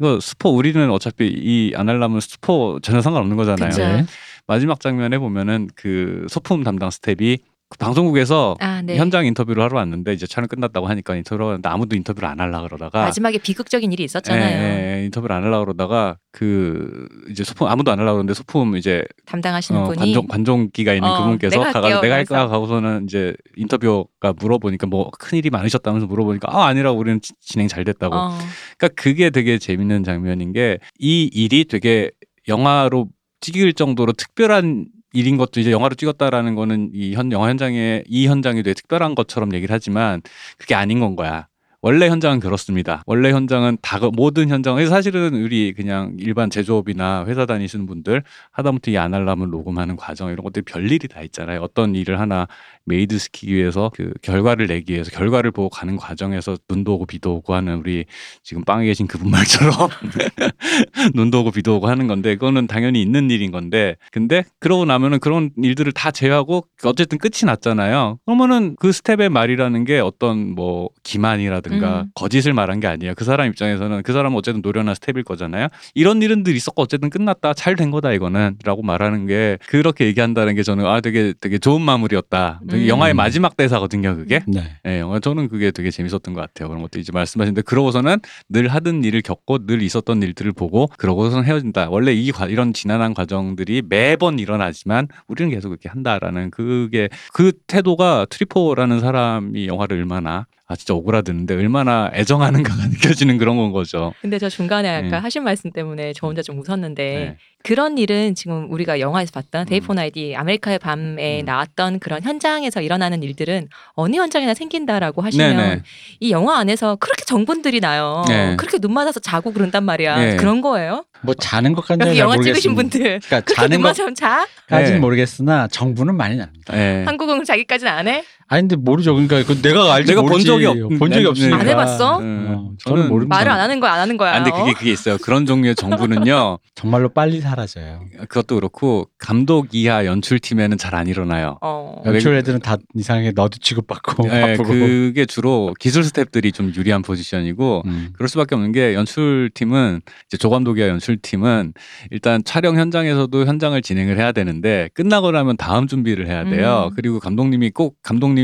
이거 스포 우리는 어차피 이 아날람은 스포 전혀 상관없는 거잖아요. 그쵸. 네. 마지막 장면에 보면은 그 소품 담당 스텝이 그 방송국에서 아, 네. 현장 인터뷰를 하러 왔는데 이제 촬영 끝났다고 하니까 인터뷰를 하는데 아무도 인터뷰를 안 하려 그러다가 마지막에 비극적인 일이 있었잖아요. 예, 예, 인터뷰를 안 하려 그러다가 그 이제 소품 아무도 안 하려 그러는데 소품 이제 담당하시는 어, 분이 관종 관종기가 있는 어, 그분께서 내가 할게요. 내가 할까 그래서. 하고서는 이제 인터뷰가 물어보니까 뭐 큰 일이 많으셨다면서 물어보니까 아 아니라 우리는 지- 진행 잘 됐다고 어, 그러니까 그게 되게 재밌는 장면인 게 이 일이 되게 영화로 찍을 정도로 특별한 일인 것도 이제 영화로 찍었다라는 거는 이 현 영화 현장에 이 현장이 되게 특별한 것처럼 얘기를 하지만 그게 아닌 건 거야. 원래 현장은 그렇습니다. 원래 현장은 다 그- 모든 현장은 사실은 우리 그냥 일반 제조업이나 회사 다니시는 분들 하다못해 이 아날람을 녹음하는 과정 이런 것들이 별일이 다 있잖아요. 어떤 일을 하나 made 시키기 위해서 그 결과를 내기 위해서 결과를 보고 가는 과정에서 눈도 오고 비도 오고 하는 우리 지금 빵에 계신 그분 말처럼 *laughs* 눈도 오고 비도 오고 하는 건데 그거는 당연히 있는 일인 건데 근데 그러고 나면은 그런 일들을 다 제외하고 어쨌든 끝이 났잖아요. 그러면은 그 스텝의 말이라는 게 어떤 뭐 기만이라든가 말했다든가 음. 거짓을 말한 게 아니에요. 그 사람 입장에서는 그 사람은 어쨌든 노련한 스텝일 거잖아요. 이런 일은 늘 있었고 어쨌든 끝났다. 잘 된 거다 이거는라고 말하는 게 그렇게 얘기한다는 게 저는 아 되게 되게 좋은 마무리였다. 되게 음. 영화의 마지막 대사거든요, 그게. 네. 예, 영화 저는 그게 되게 재밌었던 것 같아요. 그런 것도 이제 말씀하신데 그러고서는 늘 하던 일을 겪고 늘 있었던 일들을 보고 그러고서는 헤어진다. 원래 이 과- 이런 지난한 과정들이 매번 일어나지만 우리는 계속 이렇게 한다라는 그게 그 태도가 트뤼포라는 사람이 영화를 얼마나 아 진짜 오그라드는데 얼마나 애정하는가가 *laughs* 느껴지는 그런 건 거죠. 근데 저 중간에 아까 네. 하신 말씀 때문에 저 혼자 좀 웃었는데 네. 그런 일은 지금 우리가 영화에서 봤던 day 음. for night 아메리카의 밤에 음. 나왔던 그런 현장에서 일어나는 일들은 어느 현장이나 생긴다라고 하시면 네네. 이 영화 안에서 그렇게 정분들이 나요. 네. 그렇게 눈 맞아서 자고 그런단 말이야. 네. 그런 거예요? 뭐 자는 것까지는 영화 찍으신 모르겠습니다. 분들 그러니까 그렇게 자는 자? 것까지는 네. 모르겠으나 정부는 많이 납니다. 예. 한국은 자기까지는 안 해? 아니 근데 모르죠. 그러니까 그 내가 알지 내가 본 모르지. 적이 없- 본 적이 네, 없으니까. 안 해봤어? 음, 어, 저는 모릅니다. 말을 안 하는 거야, 안 하는 거야. 아, 근데 그게 어? 그게 있어요. 그런 종류의 정부는요. *laughs* 정말로 빨리 사라져요. 그것도 그렇고 감독 이하 연출팀에는 잘 안 일어나요. 어. 연출 애들은 다 이상하게 너도 취급받고 예, *laughs* 바쁘고. 그게 주로 기술 스탭들이 좀 유리한 포지션이고 음. 그럴 수밖에 없는 게 연출팀은 이제 조감독이야 연출팀은 일단 촬영 현장에서도 현장을 진행을 해야 되는데 끝나고 나면 다음 준비를 해야 돼요. 음. 그리고 감독님이 꼭 감독님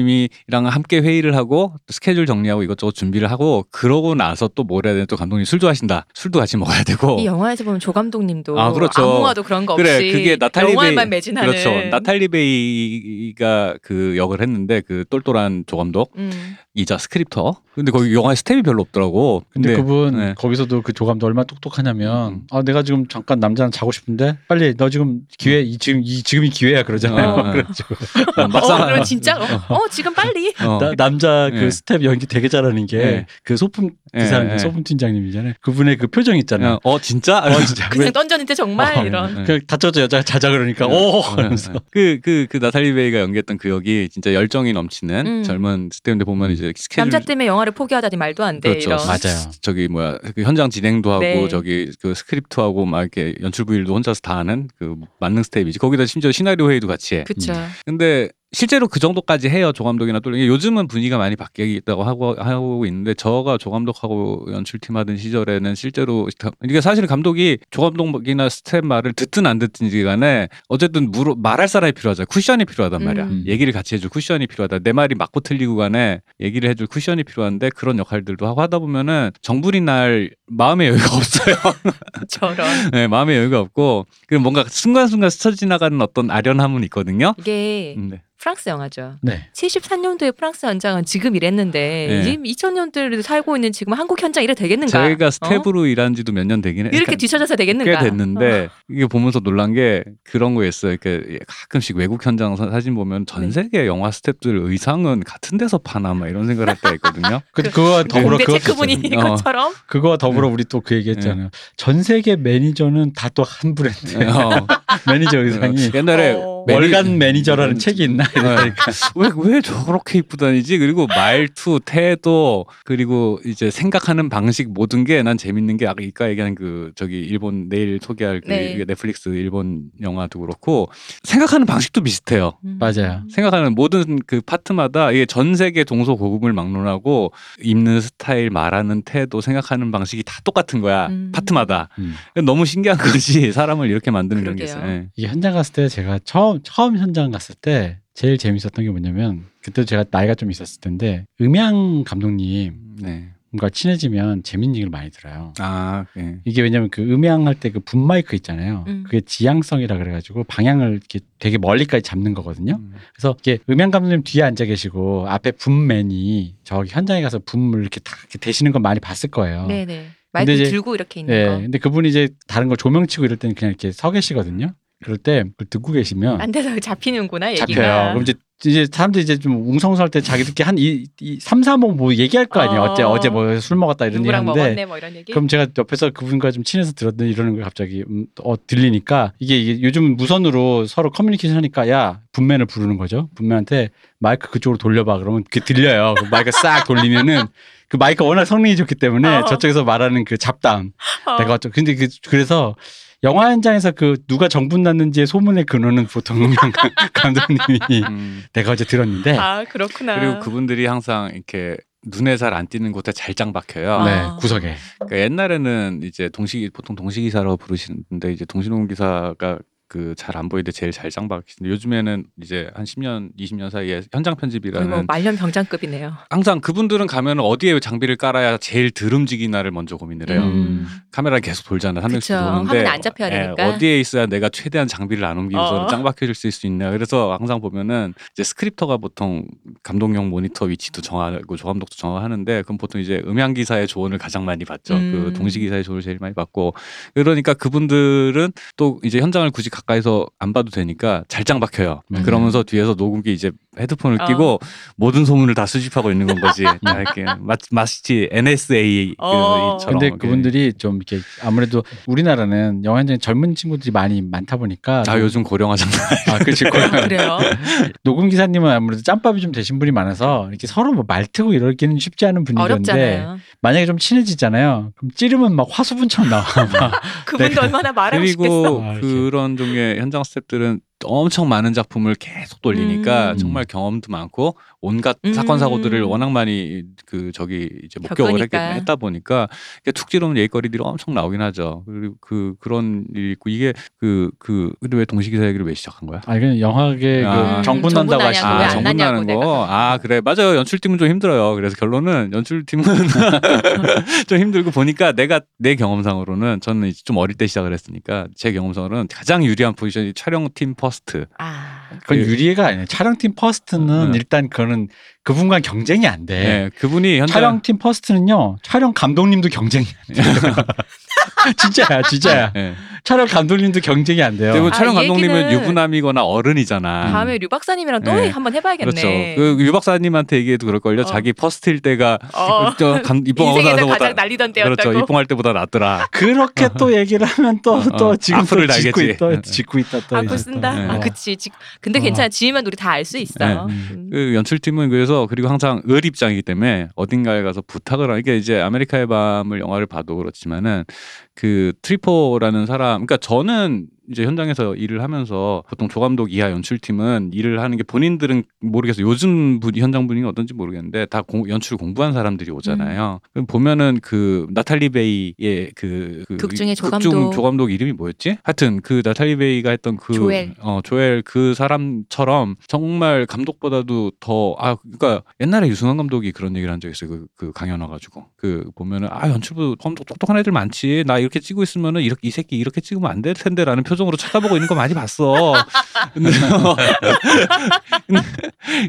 이랑 함께 회의를 하고 스케줄 정리하고 이것저것 준비를 하고 그러고 나서 또 뭘 해야 되는 또 감독님 술도 하신다. 술도 같이 먹어야 되고. 이 영화에서 보면 조 감독님도 아, 그렇죠. 아무와도 그런 거 없이 그래, 그게 나탈리 영화에만 베이- 매진하는 그렇죠. 나탈리 베이가 그 역을 했는데 그 똘똘한 조 감독 음. 이자 스크립터. 근데 거기 영화에 스텝이 별로 없더라고. 근데 그분 네. 거기서도 그 조감독 얼마나 똑똑하냐면 음. 아 내가 지금 잠깐 남자랑 자고 싶은데 빨리 너 지금 기회 이 지금 이 지금이 기회야 그러잖아요. 어, 어. *laughs* 그래가지고 어, 막상 어, 그럼 진짜 어 지금 빨리 어. 나- 남자 네. 그 스텝 연기 되게 잘하는 게 네. 그 소품 네, 디사람 네. 소품 팀장님이잖아요. 그분의 그 표정 있잖아요. 어, 어, 진짜? 어 진짜 *laughs* 그냥 던졌는데 정말 어, 이런 네. 그 다쳐져 여자가 자자 그러니까 오 하면서 그, 그, 그 나탈리 베이가 연기했던 그 역이 진짜 열정이 넘치는 음. 젊은 스텝인데 보면 이제 스케줄 남자 때문에 영화를 포기하다니 말도 안 돼 그렇죠. 이런 맞아요. 저기 뭐야 그 현장 진행도 하고 네. 저기 그 스크립트하고 막 이렇게 연출 부 일도 혼자서 다 하는 그 만능 스텝이지 거기다 심지어 시나리오 회의도 같이 해. 그쵸 근데 실제로 그 정도까지 해요 조감독이나 또. 요즘은 분위기가 많이 바뀌었다고 하고 하고 있는데 저가 조감독하고 연출팀 하던 시절에는 실제로 이게 사실 감독이 조감독이나 스텝 말을 듣든 안 듣든지 간에 어쨌든 물어, 말할 사람이 필요하잖아 쿠션이 필요하단 말이야. 음. 얘기를 같이 해줄 쿠션이 필요하다. 내 말이 맞고 틀리고 간에 얘기를 해줄 쿠션이 필요한데 그런 역할들도 하고 하다 보면은 정분이 날 마음의 여유가 *laughs* 없어요 저런 네, 마음의 여유가 없고 그 뭔가 순간순간 스쳐 지나가는 어떤 아련함은 있거든요 이게 음, 네. 프랑스 영화죠 네. 73년도에 프랑스 현장은 지금 이랬는데 네. 지금 2000년대를 살고 있는 지금 한국 현장 이래 되겠는가 저희가 어? 스텝으로 일한 지도 몇 년 되긴 해. 이렇게 그러니까 뒤쳐져서 되겠는가 꽤 됐는데 이게 보면서 놀란 게 그런 거였어요. 이렇게 가끔씩 외국 현장 사- 사진 보면 전 네. 세계 영화 스텝들 의상은 같은 데서 파나 막 이런 생각을 할 때가 있거든요. *laughs* 그 그- 그거와 더불어 체크무늬인 어. 것처럼 그거와 더불어 우리 또 그 얘기했잖아요. 전 세계 매니저는 다 또 한 브랜드 어. *laughs* 매니저 의상이 옛날에 어. 매니- 월간 매니저라는 책이 있나 이러니까 *laughs* 왜, 왜 저렇게 입고 다니지? 그리고 말투, 태도, 그리고 이제 생각하는 방식 모든 게 난 재밌는 게 아까 얘기한 그 저기 일본 내일 소개할 그 네. 넷플릭스 일본 영화도 그렇고 생각하는 방식도 비슷해요. 음. 맞아요. 생각하는 모든 그 파트마다 이게 전 세계 동서 고금을 막론하고 입는 스타일, 말하는 태도, 생각하는 방식이 다 똑같은 거야. 음. 파트마다. 음. 너무 신기한 것이 사람을 이렇게 만드는 그런 게 그러게요. 있어요. 예. 이게 현장 갔을 때 제가 처음 처음 현장 갔을 때 제일 재밌었던 게 뭐냐면 그때 제가 나이가 좀 있었을 텐데 음향 감독님 네. 뭔가 친해지면 재밌는 얘기를 많이 들어요. 아, 예. 이게 왜냐면 그 음향 할 때 그 분 마이크 있잖아요. 음. 그게 지향성이라 그래가지고 방향을 이렇게 되게 멀리까지 잡는 거거든요. 음. 그래서 이게 음향 감독님 뒤에 앉아 계시고 앞에 분맨이 저기 현장에 가서 분을 이렇게 다 이렇게 대시는 걸 많이 봤을 거예요. 네네 마이크 이제- 들고 이렇게 있는 네, 거 근데 그분이 이제 다른 거 조명 치고 이럴 때는 그냥 이렇게 서 계시거든요. 그럴 때 그걸 듣고 계시면 안 돼서 잡히는구나 얘기가 잡혀요. 그럼 이제 이제 사람들이 이제 좀 웅성성할 때 자기들끼리 한이 이, 3, 4목 뭐 얘기할 거 아니에요. 어. 어제 어제 뭐 술 먹었다 이런 얘기 누구랑 하는데 먹었네 뭐 이런 얘기 그럼 제가 옆에서 그분과 좀 친해서 들었더니 이러는 걸 갑자기 음, 어, 들리니까 이게, 이게 요즘 무선으로 서로 커뮤니케이션 하니까 야 분맨을 부르는 거죠. 분맨한테 마이크 그쪽으로 돌려봐 그러면 그게 들려요. 그 마이크 싹 돌리면은 그 마이크 워낙 성능이 좋기 때문에 어. 저쪽에서 말하는 그 잡담 어. 내가 어쩌 근데 그, 그래서 영화 현장에서 그 누가 정분 났는지의 소문의 근원은 보통 음향 *laughs* 감독님이 음. 내가 어제 들었는데 아 그렇구나 그리고 그분들이 항상 이렇게 눈에 잘 안 띄는 곳에 잘짱 박혀요. 네, 아. 구석에. 그러니까 옛날에는 이제 동시 보통 동시 기사라고 부르시는데 이제 동시노 기사가 그 잘 안 보이는데 제일 잘 장박히는데 요즘에는 이제 한 10년, 20년 사이에 현장 편집이라는 뭐 말년 병장급이네요. 항상 그분들은 가면 어디에 장비를 깔아야 제일 덜 움직이나를 먼저 고민을 해요. 음. 카메라 계속 돌잖아. 한 명씩. 도는데 화면에 안 잡혀야 예, 되니까. 어디에 있어야 내가 최대한 장비를 안 옮기고서 어. 짱 박혀줄 수 있냐. 그래서 항상 보면은 이제 스크립터가 보통 감독용 모니터 위치도 정하고 조감독도 정하는데 그럼 보통 이제 음향 기사의 조언을 가장 많이 받죠. 음. 그 동시 기사의 조언을 제일 많이 받고 그러니까 그분들은 또 이제 현장을 굳이 가까이서 안 봐도 되니까 잘짱 박혀요. 음. 그러면서 뒤에서 녹음기 이제 헤드폰을 어. 끼고 모든 소문을 다 수집하고 있는 건 거지. *laughs* 다 이렇게 마, 마치 NSA 어. 처럼. 근데 그분들이 좀 이렇게 아무래도 우리나라는 영화 현장에 젊은 친구들이 많이 많다 보니까 아 요즘 고령화 장난. 아, 그렇지. 아, *laughs* 그래요? 녹음 기사님은 아무래도 짬밥이 좀 되신 분이 많아서 이렇게 서로 뭐 말트고 이러기는 쉽지 않은 분위기인데 어렵잖아요. 만약에 좀 친해지잖아요. 그럼 찌르면 막 화수분처럼 나와. *laughs* 막. 그분도 얼마나 말하고 싶겠어. 그리고 아. 그런 종류의 현장 스태프들은 엄청 많은 작품을 계속 돌리니까 음. 정말 경험도 많고 온갖 음. 사건 사고들을 워낙 많이 그 저기 이제 목격을 했, 겪으니까. 했다 보니까 이게 툭 찌르면 얘깃거리들이 엄청 나오긴 하죠. 그리고 그 그런 일이 있고 이게 그그 근데 왜 동시기사 얘기를 왜 시작한 거야? 아, 이건 영화계 아. 그 정분 정분 난다고 거죠. 아, 정분 나는 거. 아, 그래. 맞아요. 연출팀은 좀 힘들어요. 그래서 결론은 연출팀은 *laughs* 좀 힘들고 보니까 내가 내 경험상으로는 저는 이제 좀 어릴 때 시작을 했으니까 제 경험상으로는 가장 유리한 포지션이 촬영팀 first. 아, 그건 그- 유리해가 아니에요. 촬영팀 first는 네. 일단 그거는 그분과 경쟁이 안 돼. 네. 그분이 현장 촬영팀 first는요. 촬영 감독님도 경쟁이 안 돼. *laughs* 진짜야, 진짜야. 네. 촬영 감독님도 경쟁이 안 돼요. 그리고 아, 촬영 이 감독님은 유부남이거나 어른이잖아. 다음에 류 박사님이랑 또 네. 한번 해봐야겠네. 그렇죠. 그 류 박사님한테 얘기해도 그럴걸요. 어. 자기 first일 때가 어, *laughs* 저 감- 입봉하고 나서보다 가장 날리던 때였다고. 그렇죠. 입봉할 때보다 낫더라. 그렇게 *laughs* 또 얘기를 하면 또또 어, 지금 또 악플을 짓고 달겠지. 있다, 짓고 있다 또. 악플 이제 쓴다. 또. 네. 아, 어. 그치. 지- 근데 어. 괜찮아. 지으면 우리 다 알 수 있어. 네. 음. 그 연출팀은 그래서 그리고 항상 을 입장이기 때문에 어딘가에 가서 부탁을 하니까 이제 아메리카의 밤을 영화를 봐도 그렇지만은 그 트뤼포라는 사람 그러니까 저는 이제 현장에서 일을 하면서 보통 조감독 이하 연출팀은 일을 하는 게 본인들은 모르겠어요. 요즘 분, 현장 분위기는 어떤지 모르겠는데 다 공, 연출을 공부한 사람들이 오잖아요. 그럼 보면은 그 나탈리 베이의 그, 그 극 중에 극중 조감독. 조감독 이름이 뭐였지? 하여튼 그 나탈리 베이가 했던 그 조엘. 어 조엘 그 사람처럼 정말 감독보다도 더 아 그러니까 옛날에 류승완 감독이 그런 얘기를 한적 있어요. 그, 그 강연 와가지고 그 보면은 아 연출부 감독 똑똑한 애들 많지. 나 이렇게 찍고 있으면은 이렇게 이 새끼 이렇게 찍으면 안 될 텐데라는 표정으로 쳐다보고 있는 거 많이 봤어. *laughs* 근데 *laughs*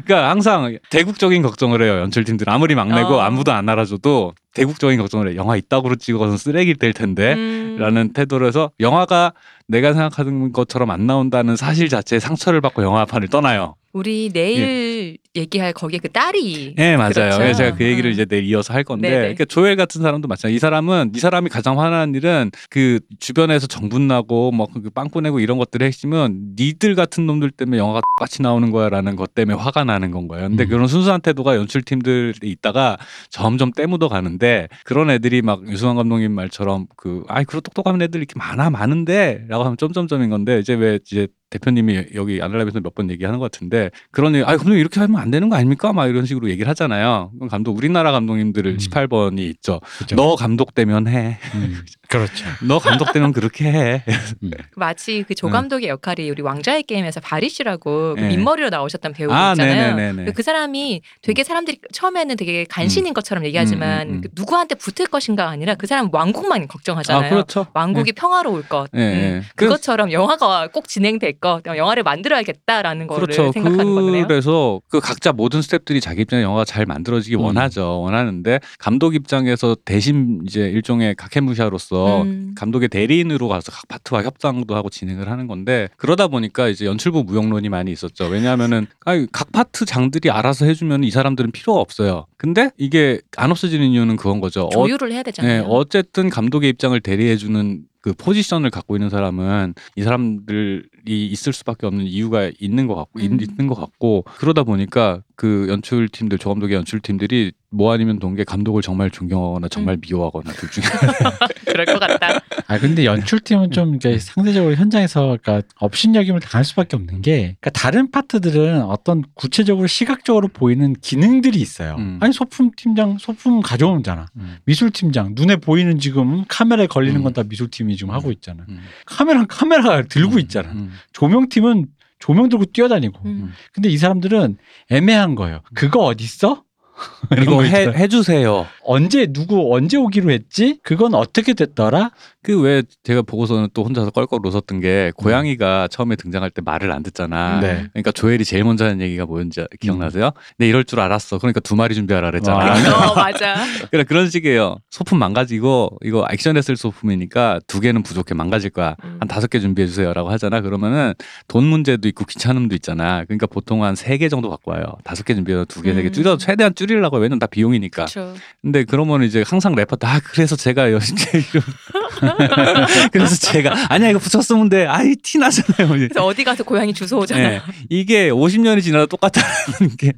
그러니까 항상 대국적인 걱정을 해요. 연출팀들 아무리 막내고 어. 아무도 안 알아줘도 대국적인 걱정을 해. 영화 이따구로 찍어서 쓰레기 될 텐데. 음. 라는 태도로 해서 영화가 내가 생각하는 것처럼 안 나온다는 사실 자체에 상처를 받고 영화판을 떠나요. 우리 내일 얘기할 거기에 그 딸이 예, 맞아요. 그렇죠. 제가 그 얘기를 음. 이제 내일 이어서 할 건데, 네네. 그러니까 조엘 같은 사람도 마찬가지. 이 사람은 이 사람이 가장 화나는 일은 그 주변에서 정분 나고 뭐그 빵꾸 내고 이런 것들의 핵심은 니들 같은 놈들 때문에 영화가 똑같이 나오는 거야라는 것 때문에 화가 나는 건 거예요. 근데 음. 그런 순수한 태도가 연출팀들이 있다가 점점 때묻어 가는데 그런 애들이 막 유승환 감독님 말처럼 그 아이 그런 똑똑한 애들 이렇게 많아 많은데라고 하면 점점점인 건데 이제 왜 이제 대표님이 여기 아날라비에서 몇 번 얘기하는 것 같은데 그런 얘기, 아 감독님 이렇게 하면 안 되는 거 아닙니까? 막 이런 식으로 얘기를 하잖아요. 그럼 감독 우리나라 감독님들을 음. 18번이 있죠. 그죠. 너 감독 되면 해. 음, 그렇죠. *laughs* 너 감독 되면 그렇게 해. *laughs* 음. 마치 그 조 감독의 역할이 우리 왕좌의 게임에서 바리시라고 그 네. 민머리로 나오셨던 배우 아, 있잖아요. 네네네네. 그 사람이 되게 사람들이 처음에는 되게 간신인 것처럼 얘기하지만 음, 음, 음. 그 누구한테 붙을 것인가 아니라 그 사람 왕국만 걱정하잖아요. 아 그렇죠. 왕국이 평화로울 것. 예, 예. 음. 그것처럼 영화가 꼭 진행될 것, 영화를 만들어야겠다라는 거를 그렇죠. 생각하는 거네요. 그래서 그 각자 모든 스탭들이 자기 입장에 영화가 잘 만들어지기 음. 원하죠. 원하는데 감독 입장에서 대신 이제 일종의 각해무샤로서 음. 감독의 대리인으로 가서 각 파트와 협상도 하고 진행을 하는 건데 그러다 보니까 이제 연출부 무용론이 많이 있었죠. 왜냐하면은 각 파트 장들이 알아서 해주면 이 사람들은 필요가 없어요. 근데 이게 안 없어지는 이유는 그건 거죠. 어, 조율을 해야 되잖아요. 네, 어쨌든 감독의 입장을 대리해주는 그 포지션을 갖고 있는 사람은 이 사람들이 있을 수밖에 없는 이유가 있는 것 같고 음. 있는 것 같고 그러다 보니까 그 연출팀들 조감독의 연출팀들이 뭐 아니면 동계 감독을 정말 존경하거나 정말 음. 미워하거나 둘 중에 *laughs* 그럴 것 같다. 아 근데 연출팀은 좀 이게 상대적으로 현장에서 그러니까 업신여김을 당할 수밖에 없는 게 그러니까 다른 파트들은 어떤 구체적으로 시각적으로 보이는 기능들이 있어요. 음. 아니 소품 팀장 소품 가져오면 잖아. 음. 미술 팀장 눈에 보이는 지금 카메라에 걸리는 음. 건다 미술 팀이 지금 하고 있잖아. 음. 카메라 카메라 들고 있잖아. 음. 조명팀은 조명 들고 뛰어다니고. 음. 근데 이 사람들은 애매한 거예요. 그거 어디 있어? *laughs* 이거 거 해. 해주세요. 언제 누구 언제 오기로 했지? 그건 어떻게 됐더라? 그 왜 제가 보고서는 또 혼자서 껄껄 웃었던 게 고양이가 처음에 등장할 때 말을 안 듣잖아. 네. 그러니까 조엘이 제일 먼저 하는 얘기가 뭐였는지 기억나세요? 내 이럴 줄 알았어. 그러니까 두 마리 준비하라 그랬잖아. 와. 어 맞아. *laughs* 그래 그런 식이에요. 소품 망가지고 이거 액션에 쓸 소품이니까 두 개는 부족해 망가질 거야. 음. 한 다섯 개 준비해 주세요라고 하잖아. 그러면은 돈 문제도 있고 귀찮음도 있잖아. 그러니까 보통 한 세 개 정도 갖고 와요. 다섯 개 준비해서 두 개, 세개 음. 줄여 최대한 줄 이려고 해요. 왜냐면 다 비용이니까. 그렇죠. 근데 그러면 이제 항상 래퍼 아 그래서 제가 열심히 *laughs* 그래서 제가 아니야 이거 붙였으면 돼. 아이 티 나잖아요. 그래서 어디 가서 고양이 주워 오잖아. 네. 이게 50년이 지나도 똑같다는 게.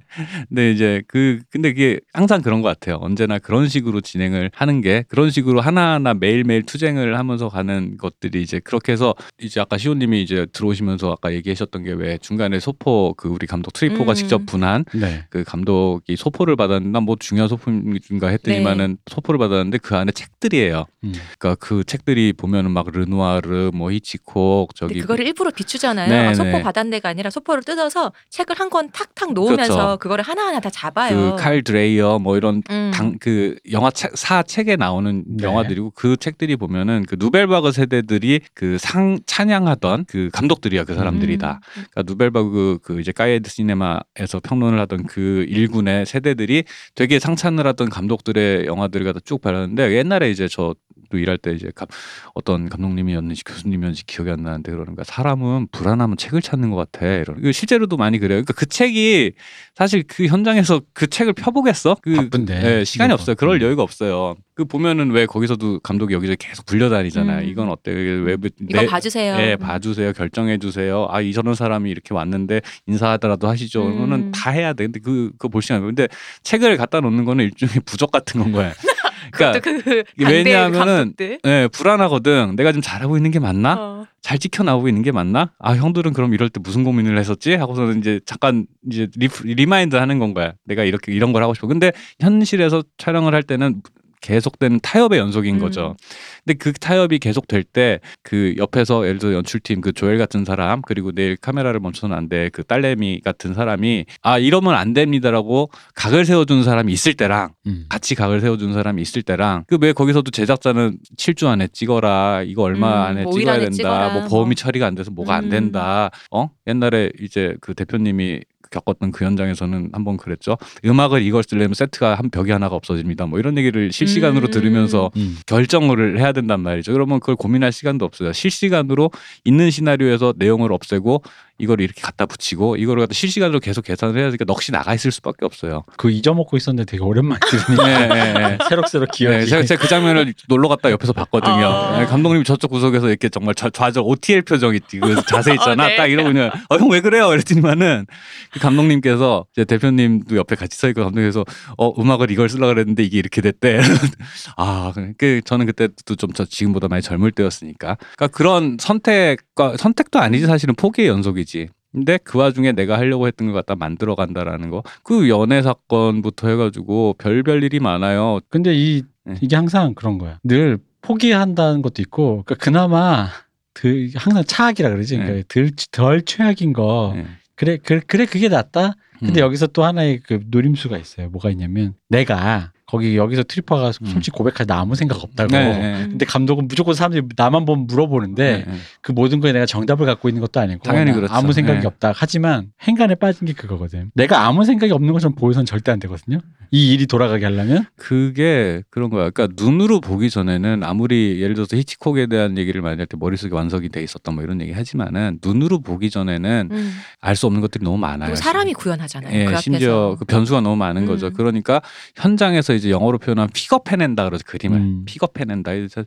근데 이제 그, 근데 그게 항상 그런 것 같아요. 언제나 그런 식으로 진행을 하는 게 그런 식으로 하나하나 매일매일 투쟁을 하면서 가는 것들이 이제 그렇게 해서 이제 아까 시호님이 이제 들어오시면서 아까 얘기하셨던 게 왜 중간에 소포 그 우리 감독 트뤼포가 음. 직접 분한 네. 그 감독이 소포를 받았는데 난 뭐 중요한 소품인가 했더니만은 소포를 받았는데 그 안에 책들이에요. 음. 그러니까 그 책들이 보면은 막 르누아르 뭐 히치콕 저기 그거를 일부러 비추잖아요. 네, 아, 소포 네. 받은 데가 아니라 소포를 뜯어서 책을 한 권 탁탁 놓으면서 그렇죠. 그거를 하나하나 다 잡아요. 그 칼 드레이어 뭐 이런 음. 당그 영화 책, 사 책에 나오는 네. 영화들이고 그 책들이 보면은 그 누벨바그 세대들이 그 상 찬양하던 그 감독들이야 그 사람들이 다. 음. 그러니까 누벨바그 그 이제 카이에 뒤 시네마에서 평론을 하던 그 일군의 세대들이 되게 상찬을 하던 감독들의 영화들을 갖다 쭉 봐렸는데 옛날에 이제 저 도 일할 때 이제 감- 어떤 감독님이었는지 교수님이었는지 기억이 안 나는데 그러는 거야 사람은 불안하면 책을 찾는 것 같아 이런 실제로도 많이 그래요 그러니까 그 책이 사실 그 현장에서 그 책을 펴보겠어 그 바쁜데. 예, 시간이 이거. 없어요 그럴 음. 여유가 없어요 그 보면은 왜 거기서도 감독이 여기저기 계속 불려다니잖아요 음. 이건 어때 왜 이거 내- 봐주세요. 예, 봐주세요. 결정해 주세요. 아, 이 저런 사람이 이렇게 왔는데 인사하더라도 하시죠. 음. 그거는 다 해야 돼. 근데 그, 그거 볼 시간. 근데 책을 갖다 놓는 거는 일종의 부적 같은 건 거야. *laughs* 그러니까, 그 왜냐하면은. 예, 불안하거든. 내가 지금 잘하고 있는 게 맞나? 어. 잘 지켜 나오고 있는 게 맞나? 아, 형들은 그럼 이럴 때 무슨 고민을 했었지? 하고서는 이제 잠깐 이제 re, remind 하는 건 거야. 내가 이렇게 이런 걸 하고 싶어. 근데 현실에서 촬영을 할 때는 계속되는 타협의 연속인 음. 거죠. 근데 그 타협이 계속될 때 그 옆에서 예를 들어 연출팀 그 조엘 같은 사람 그리고 내일 카메라를 멈춰서는 안 돼 그 딸내미 같은 사람이 아 이러면 안 됩니다라고 각을 세워주는 사람이 있을 때랑 음. 같이 각을 세워주는 사람이 있을 때랑 그 왜 거기서도 제작자는 7주 안에 찍어라 이거 얼마 음, 안에 찍어야 된다 찍어라, 뭐 보험이 뭐. 처리가 안 돼서 뭐가 안 음. 된다 어 옛날에 이제 그 대표님이 겪었던 그 현장에서는 한번 그랬죠 음악을 이걸 쓰려면 세트가 한 벽이 하나가 없어집니다 뭐 이런 얘기를 실시간으로 음. 들으면서 음. 결정을 해야 된단 말이죠. 그러면 그걸 고민할 시간도 없어요. 실시간으로 있는 시나리오에서 내용을 없애고 이걸 이렇게 갖다 붙이고 이거를 갖다 실시간으로 계속 계산을 해야 되니까 넋이 나가 있을 수밖에 없어요. 그 잊어먹고 있었는데 되게 오랜만에 들으니까 네, 네, 네. *laughs* 새록새록 기억이. 네, 제가, 제가 그 장면을 놀러 갔다 옆에서 봤거든요. 어. 네, 감독님이 저쪽 구석에서 이렇게 정말 좌, 좌절 OTL 표정 있지. 그 자세 있잖아. 어, 네. 딱 이러고 그냥 어, 형 왜 그래요? 이랬더니만은 그 감독님께서 이제 대표님도 옆에 같이 서 있고 감독님께서 어 음악을 이걸 쓰려고 그랬는데 이게 이렇게 됐대. *laughs* 아, 그 저는 그때도 좀 저 지금보다 많이 젊을 때였으니까. 그러니까 그런 선택과 선택도 아니지 사실은 포기의 연속이지. 근데 그 와중에 내가 하려고 했던 걸 갖다 만들어 간다라는 거. 그 연애 사건부터 해가지고 별별 일이 많아요. 근데 이 네. 이게 항상 그런 거야. 늘 포기한다는 것도 있고, 그러니까 그나마 그 항상 차악이라 그러지. 네. 그러니까 덜, 덜 최악인 거. 네. 그래, 그래, 그래 그게 낫다. 근데 음. 여기서 또 하나의 그 노림수가 있어요. 뭐가 있냐면 내가 거기 여기서 트뤼포가 음. 솔직히 고백할 나 아무 생각 없다고. 네, 네. 근데 감독은 무조건 사람들이 나만 보면 물어보는데 네, 네. 그 모든 거에 내가 정답을 갖고 있는 것도 아니고 당연히 나 그렇죠. 아무 생각이 네. 없다. 하지만 행간에 빠진 게 그거거든. 내가 아무 생각이 없는 것처럼 보여선 절대 안 되거든요. 이 일이 돌아가게 하려면 그게 그런 거야. 그러니까 눈으로 보기 전에는 아무리 예를 들어서 히치콕에 대한 얘기를 많이 할 때 머릿속에 완성이 돼 있었다 뭐 이런 얘기 하지만은 눈으로 보기 전에는 음. 알수 없는 것들이 너무 많아요. 또 사람이 구현하잖아요. 예, 그 앞에서. 심지어 그 변수가 너무 많은 음. 거죠. 그러니까 현장에서 이제 영어로 표현하면 픽업해낸다 그러죠 그림을 음. 픽업해낸다. 이제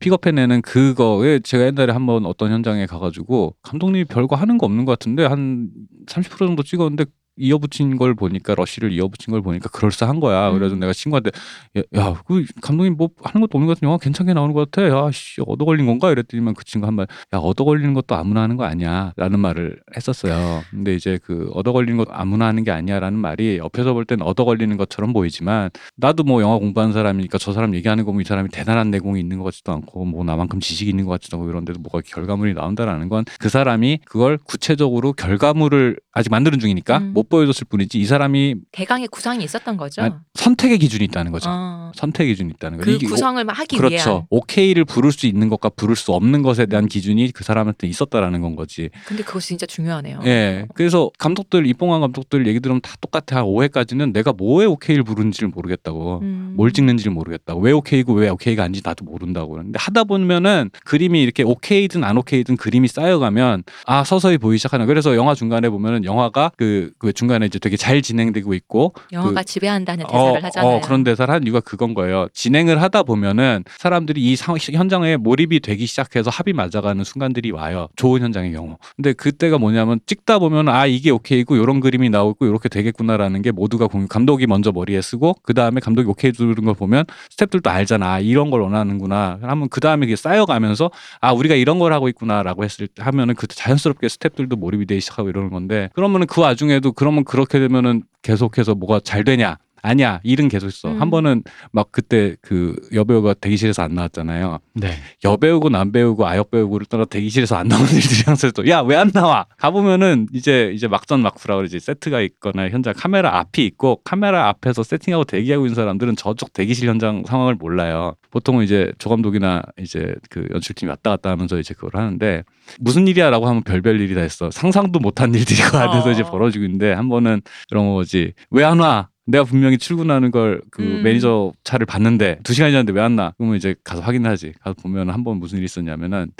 픽업해내는 그거에 제가 옛날에 한번 어떤 현장에 가가지고 감독님이 별거 하는 거 없는 것 같은데 한 30% 정도 찍었는데 이어붙인 걸 보니까 러쉬를 이어붙인 걸 보니까 그럴싸한 거야. 그래서 음. 내가 친구한테 야, 야, 그 감독님 뭐 하는 것도 없는 것 같은 영화 괜찮게 나오는 것 같아. 야, 씨, 얻어 걸린 건가? 이랬더니만 그 친구 한 말, 야, 얻어 걸리는 것도 아무나 하는 거 아니야. 라는 말을 했었어요. 근데 이제 그 얻어 걸리는 것도 아무나 하는 게 아니야. 라는 말이 옆에서 볼 땐 얻어 걸리는 것처럼 보이지만 나도 뭐 영화 공부하는 사람이니까 저 사람 얘기하는 거 보면 이 사람이 대단한 내공이 있는 것 같지도 않고 뭐 나만큼 지식이 있는 것 같지도 않고 이런데도 뭐가 결과물이 나온다라는 건 그 사람이 그걸 구체적으로 결과물을 아직 만드는 중이니까 음. 못 보여줬을 뿐이지 이 사람이 대강의 구상이 있었던 거죠. 아니, 선택의 기준이 있다는 거죠. 어. 선택의 기준이 있다는 거죠. 그 구성을 하기 그렇죠. 위한. 오케이를 부를 수 있는 것과 부를 수 없는 것에 대한 기준이 그 사람한테 있었다라는 건 거지. 근데 그거 진짜 중요하네요. 예. 그래서 감독들 이봉환 감독들 얘기 들으면 다 똑같아. 5회까지는 내가 뭐에 오케이를 부르는지를 모르겠다고. 음. 뭘 찍는지를 모르겠다고. 왜 오케이고 왜 오케이가 아닌지 나도 모른다고. 근데 하다 보면은 그림이 이렇게 오케이든 안 오케이든 그림이 쌓여가면 아 서서히 보이기 시작하는. 그래서 영화 중간에 보면은 영화가 그, 그 중간에 이제 되게 잘 진행되고 있고 영화가 지배한다는 대사를 어, 하잖아요. 어, 그런 대사를 한 이유가 그건 거예요. 진행을 하다 보면은 사람들이 이 상, 현장에 몰입이 되기 시작해서 합이 맞아가는 순간들이 와요. 좋은 현장의 경우. 근데 그때가 뭐냐면 찍다 보면 아 이게 오케이고 이런 그림이 나오고 이렇게 되겠구나라는 게 모두가 공유. 감독이 먼저 머리에 쓰고 그 다음에 감독이 오케이 주는 걸 보면 스탭들도 알잖아. 아, 이런 걸 원하는구나. 하면 그 다음에 이게 쌓여가면서 아 우리가 이런 걸 하고 있구나라고 했을 때 하면은 그 자연스럽게 스탭들도 몰입이 되기 시작하고 이러는 건데 그러면은 그 와중에도 그러면 그렇게 되면은 계속해서 뭐가 잘 되냐? 아니야 일은 계속 있어 음. 한 번은 막 그때 그 여배우가 대기실에서 안 나왔잖아요 네. 여배우고 남배우고 아역 배우고를 떠나 대기실에서 안 나오는 *laughs* 일들이 항상 또 야 왜 안 나와 가보면은 이제 이제 막전 막후라 그러지 세트가 있거나 현장 카메라 앞이 있고 카메라 앞에서 세팅하고 대기하고 있는 사람들은 저쪽 대기실 현장 상황을 몰라요 보통은 이제 조 감독이나 이제 그 연출팀이 왔다 갔다 하면서 이제 그걸 하는데 무슨 일이야라고 하면 별별 일이 다 있어 상상도 못한 일들이 *laughs* 그 안에서 어. 이제 벌어지고 있는데 한 번은 이런 거지 왜 안 와? 내가 분명히 출근하는 걸그 음. 매니저 차를 봤는데 두 시간이 지났는데 왜 안 나? 그러면 이제 가서 확인하지. 가서 보면 한 번 무슨 일이 있었냐면은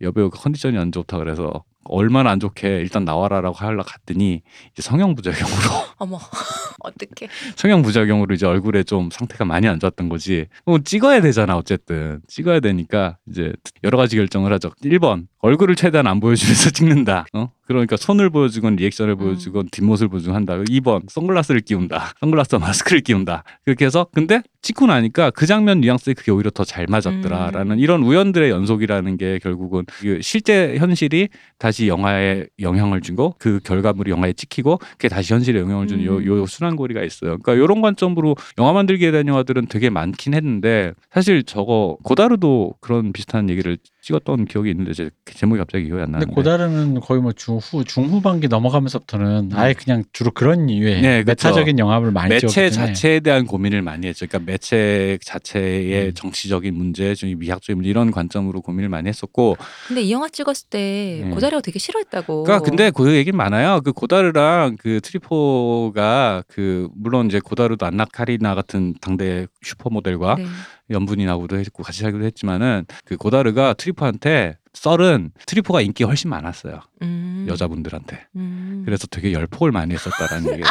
여배우가 컨디션이 안 좋다 그래서 얼마나 안 좋게 일단 나와라라고 하려 갔더니 이제 성형 부작용으로 *laughs* 어머 *laughs* 어떻게? 성형 부작용으로 이제 얼굴에 좀 상태가 많이 안 좋았던 거지. 그럼 찍어야 되잖아 어쨌든 찍어야 되니까 이제 여러 가지 결정을 하죠. 1번 얼굴을 최대한 안 보여주면서 *laughs* 찍는다. 어? 그러니까 손을 보여주건 리액션을 보여주건 뒷모습을 보여주건 한다. 2번 선글라스를 끼운다. 선글라스와 마스크를 끼운다. 그렇게 해서 근데 찍고 나니까 그 장면 뉘앙스에 그게 오히려 더 잘 맞았더라라는 이런 우연들의 연속이라는 게 결국은 그 실제 현실이 다시 영화에 영향을 주고 그 결과물이 영화에 찍히고 그게 다시 현실에 영향을 주는 요, 음. 요 순환고리가 있어요. 그러니까 이런 관점으로 영화 만들기에 대한 영화들은 되게 많긴 했는데 사실 저거 고다르도 그런 비슷한 얘기를 찍었던 기억이 있는데 제 제목이 갑자기 기억이 안 근데 나는데. 고다르는 거의 뭐 중후 중후반기 넘어가면서부터는 아예 그냥 주로 그런 이유의 네, 그쵸. 메타적인 영화를 많이 매체 자체에 대한 고민을 많이 했죠. 그러니까 매체 자체의 음. 정치적인 문제, 좀 미학적인 문제 이런 관점으로 고민을 많이 했었고. 근데 이 영화 찍었을 때 네. 고다리가 되게 싫어했다고. 그러니까 근데 그 얘기 많아요. 그 고다르랑 그 트리포가 그 물론 이제 고다르도 안나 카리나 같은 당대 슈퍼모델과 네. 연분이 나고도 했고 같이 살기도 했지만은 그 고다르가 트리포한테 썰은 트리포가 인기 가 훨씬 많았어요. 음. 여자분들한테. 음. 그래서 되게 열폭을 많이 했었다라는 얘기.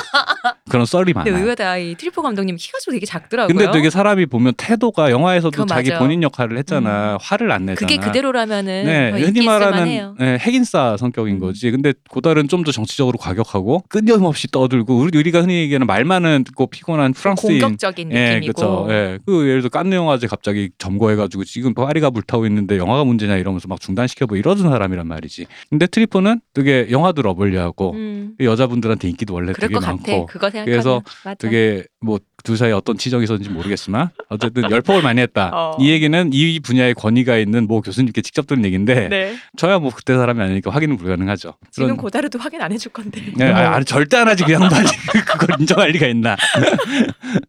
그런 썰이 근데 많아요. 의외다 이 트뤼포 감독님 키가 좀 되게 작더라고요. 근데 되게 사람이 보면 태도가 영화에서도 자기 맞아. 본인 역할을 했잖아. 화를 안 내잖아. 그게 그대로라면은 네, 더 흔히 인기 말하는. 네, 핵인싸 성격인 음. 거지. 근데 고다르는 좀 더 정치적으로 과격하고 끊임없이 떠들고 우리 우리가 흔히 얘기하는 말 많고 피곤한 프랑스인 공격적인 예, 느낌이고. 그렇죠. 예. 그 예를 들어 깐느 영화제 갑자기 점거해가지고 지금 파리가 불타고 있는데 영화가 문제냐 이러면서 막 중단시켜버 이러던 사람이란 말이지. 근데 트뤼포는 되게 영화도 lovely하고 음. 여자분들한테 인기도 원래 그럴 되게 것 같아. 많고 그거 생각하면 그래서 맞아. 되게 뭐 두 사이에 어떤 치적이 있었는지 모르겠지만 어쨌든 *laughs* 열폭을 많이 했다. 어. 이 얘기는 이 분야에 권위가 있는 모 교수님께 직접 들은 얘기인데 네. 저야 뭐 그때 사람이 아니니까 확인은 불가능하죠. 지금 그런- 고다르도 확인 안 해줄 건데. 네, 아, 아니, 절대 안 하지 그 양반이 *laughs* *laughs* 그걸 인정할 리가 있나?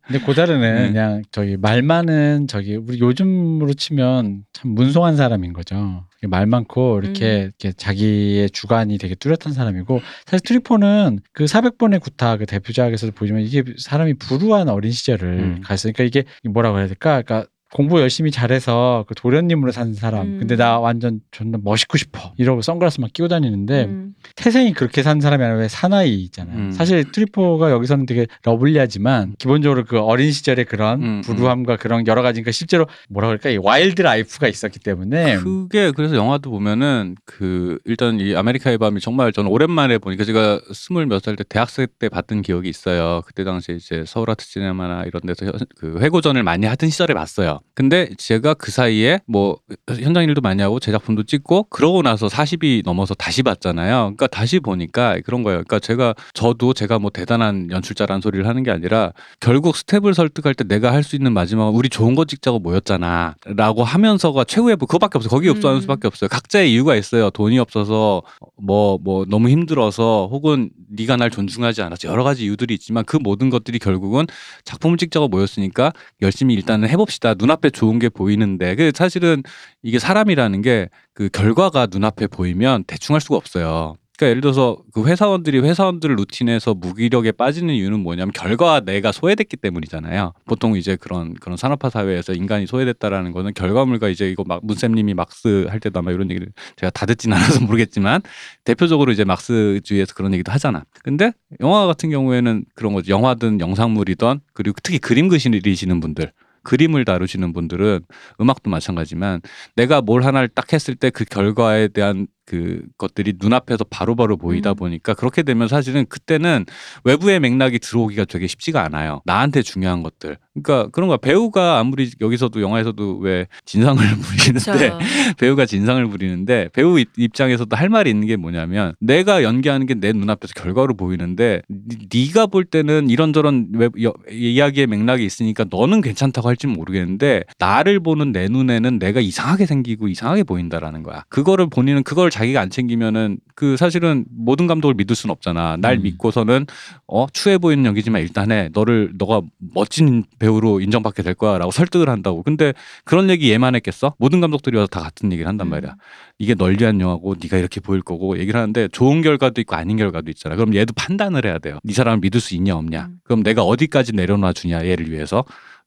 근데 고다르는 네. 그냥 저기 말 많은 저기 우리 요즘으로 치면 참 문송한 사람인 거죠. 말 많고 이렇게, 음. 이렇게 자기의 주관이 되게 뚜렷한 사람이고 사실 트뤼포는 그 400번의 구타 그 대표작에서도 보지만 이게 사람이 불우한 어린 시절을 음. 갔으니까 이게 뭐라고 해야 될까? 그러니까 공부 열심히 잘해서 그 도련님으로 산 사람. 음. 근데 나 완전 존나 멋있고 싶어. 이러고 선글라스만 끼고 다니는데 음. 태생이 그렇게 산 사람이 아니라 왜 사나이 있잖아요. 음. 사실 트뤼포가 여기서는 되게 lovely하지만 기본적으로 그 어린 시절의 그런 음, 불우함과 그런 여러 가지 그러니까 실제로 뭐라 그럴까 이 wild life가 있었기 때문에 그게 그래서 영화도 보면은 그 일단 이 아메리카의 밤이 정말 저는 오랜만에 보니까 제가 스물 몇 살 때 대학생 때 봤던 기억이 있어요. 그때 당시에 이제 서울 아트 시네마나 이런 데서 현- 그 회고전을 많이 하던 시절에 봤어요. 근데 제가 그 사이에 뭐 현장 일도 많이 하고 제 작품도 찍고 그러고 나서 40이 넘어서 다시 봤잖아요. 그러니까 다시 보니까 그런 거예요. 그러니까 제가 저도 제가 뭐 대단한 연출자라는 소리를 하는 게 아니라 결국 스텝을 설득할 때 내가 할 수 있는 마지막은 우리 좋은 거 찍자고 모였잖아. 라고 하면서가 최후의 부- 그거밖에 없어요. 거기 없어 하는 음. 수밖에 없어요. 각자의 이유가 있어요. 돈이 없어서 뭐, 뭐 너무 힘들어서 혹은 네가 날 존중하지 않았어. 여러 가지 이유들이 있지만 그 모든 것들이 결국은 작품을 찍자고 모였으니까 열심히 일단은 해봅시다. 눈 앞에 좋은 게 보이는데. 그 사실은 이게 사람이라는 게 그 결과가 눈앞에 보이면 대충 할 수가 없어요. 그러니까 예를 들어서 그 회사원들이 회사원들 루틴에서 무기력에 빠지는 이유는 뭐냐면 결과가 내가 소외됐기 때문이잖아요. 보통 이제 그런 그런 산업화 사회에서 인간이 소외됐다라는 거는 결과물과 이제 이거 막 문쌤님이 막스 할 때도 아마 이런 얘기를 제가 다 듣진 *laughs* 않아서 모르겠지만 대표적으로 이제 막스주의에서 그런 얘기도 하잖아. 근데 영화 같은 경우에는 그런 거죠. 영화든 영상물이든 그리고 특히 그림 그리시는 분들 그림을 다루시는 분들은 음악도 마찬가지지만 내가 뭘 하나를 딱 했을 때 그 결과에 대한 그 것들이 눈앞에서 바로 바로 보이다 음. 보니까 그렇게 되면 사실은 그때는 외부의 맥락이 들어오기가 되게 쉽지가 않아요. 나한테 중요한 것들. 그러니까 그런 거야. 배우가 아무리 여기서도 영화에서도 왜 진상을 *laughs* 부리는데. *laughs* 배우가 진상을 부리는데 배우 입- 입장에서도 할 말이 있는 게 뭐냐면 내가 연기하는 게 내 눈앞에서 결과로 보이는데 니- 네가 볼 때는 이런저런 웹, 여- 이야기의 맥락이 있으니까 너는 괜찮다고 할지 모르겠는데 나를 보는 내 눈에는 내가 이상하게 생기고 이상하게 보인다라는 거야. 그거를 본인은 그걸 자기가 안 챙기면은 그 사실은 모든 감독을 믿을 수는 없잖아. 날 음. 믿고서는 어 추해 보이는 연기지만 일단 해. 너를 너가 멋진 배우로 인정받게 될 거야라고 설득을 한다고. 근데 그런 얘기 얘만 했겠어? 모든 감독들이 와서 다 같은 얘기를 한단 말이야. 이게 널 위한 영화고 네가 이렇게 보일 거고 얘기를 하는데 좋은 결과도 있고 아닌 결과도 있잖아. 그럼 얘도 판단을 해야 돼요. 이 사람을 믿을 수 있냐 없냐. 음. 그럼 내가 어디까지 내려놔 주냐 얘를 위해서.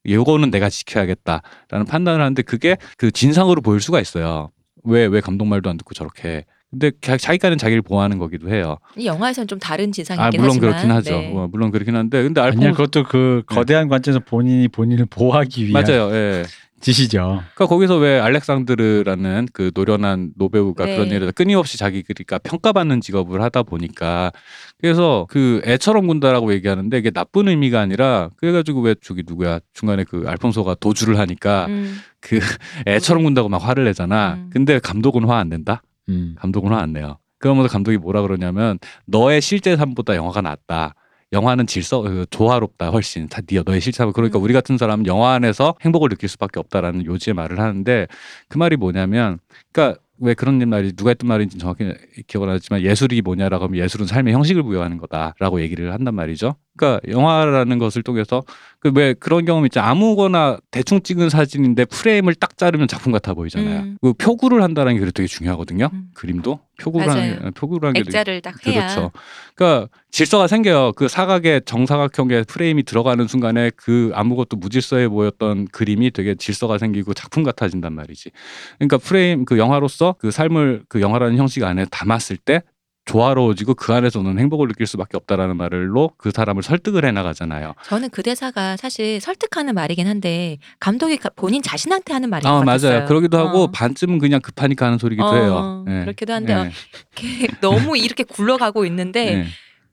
요거는 내가 지켜야겠다라는 판단을 하는데 그게 그 진상으로 보일 수가 있어요. 왜 왜 감독 말도 안 듣고 저렇게. 근데 자- 자기까지는 자기를 보호하는 거기도 해요. 이 영화에서는 좀 다른 진상이긴 아 물론 하지만 그렇긴 하죠. 네. 어, 물론 그렇긴 한데 근데 아니야 알폰 그것도 그 거대한 관점에서 본인이 본인을 보호하기 위한 맞아요. 예. 짓이죠. 그러니까 거기서 왜 알렉산드르라는 그 노련한 노배우가 네. 그런 일을 끊임없이 자기 그러니까 평가받는 직업을 하다 보니까 그래서 그 애처럼 군다라고 얘기하는데 이게 나쁜 의미가 아니라 그래가지고 왜 저기 누구야 중간에 그 알폰소가 도주를 하니까 음. 그 *laughs* 애처럼 군다고 막 화를 내잖아. 음. 근데 감독은 화 안 낸다. 음. 감독은 화 안 내요. 그러면서 감독이 뭐라 그러냐면 너의 실제 삶보다 영화가 낫다. 영화는 질서 그 조화롭다 훨씬 다 네- 너의 삶 그러니까 음. 우리 같은 사람은 영화 안에서 행복을 느낄 수밖에 없다라는 요지의 말을 하는데 그 말이 뭐냐면 그러니까 왜 그런 말이 누가 했던 말인지 정확히 기억은 안 나지만 예술이 뭐냐라고 하면 예술은 삶의 형식을 부여하는 거다라고 얘기를 한단 말이죠. 그러니까 영화라는 것을 통해서 그 왜 그런 경험 있죠. 아무거나 대충 찍은 사진인데 프레임을 딱 자르면 작품 같아 보이잖아요. 음. 그 표구를 한다는 게 되게 중요하거든요. 음. 그림도 표구를 맞아요. 하는 게- 표구를 하는 게 되게 액자를 딱 해야 그렇죠. 그러니까 질서가 생겨요. 그 사각의 정사각형의 프레임이 들어가는 순간에 그 아무것도 무질서해 보였던 그림이 되게 질서가 생기고 작품 같아진단 말이지. 그러니까 프레임 그 영화로서 그 삶을 그 영화라는 형식 안에 담았을 때 조화로워지고 그 안에서는 행복을 느낄 수밖에 없다라는 말로 그 사람을 설득을 해 나가잖아요. 저는 그 대사가 사실 설득하는 말이긴 한데 감독이 가- 본인 자신한테 하는 말인 아 것 같았어요. 맞아요. 그러기도 하고 어. 반쯤은 그냥 급하니까 하는 소리기도 어, 해요. 예. 그렇기도 한데 어, 예. *laughs* 너무 이렇게 굴러가고 있는데 예.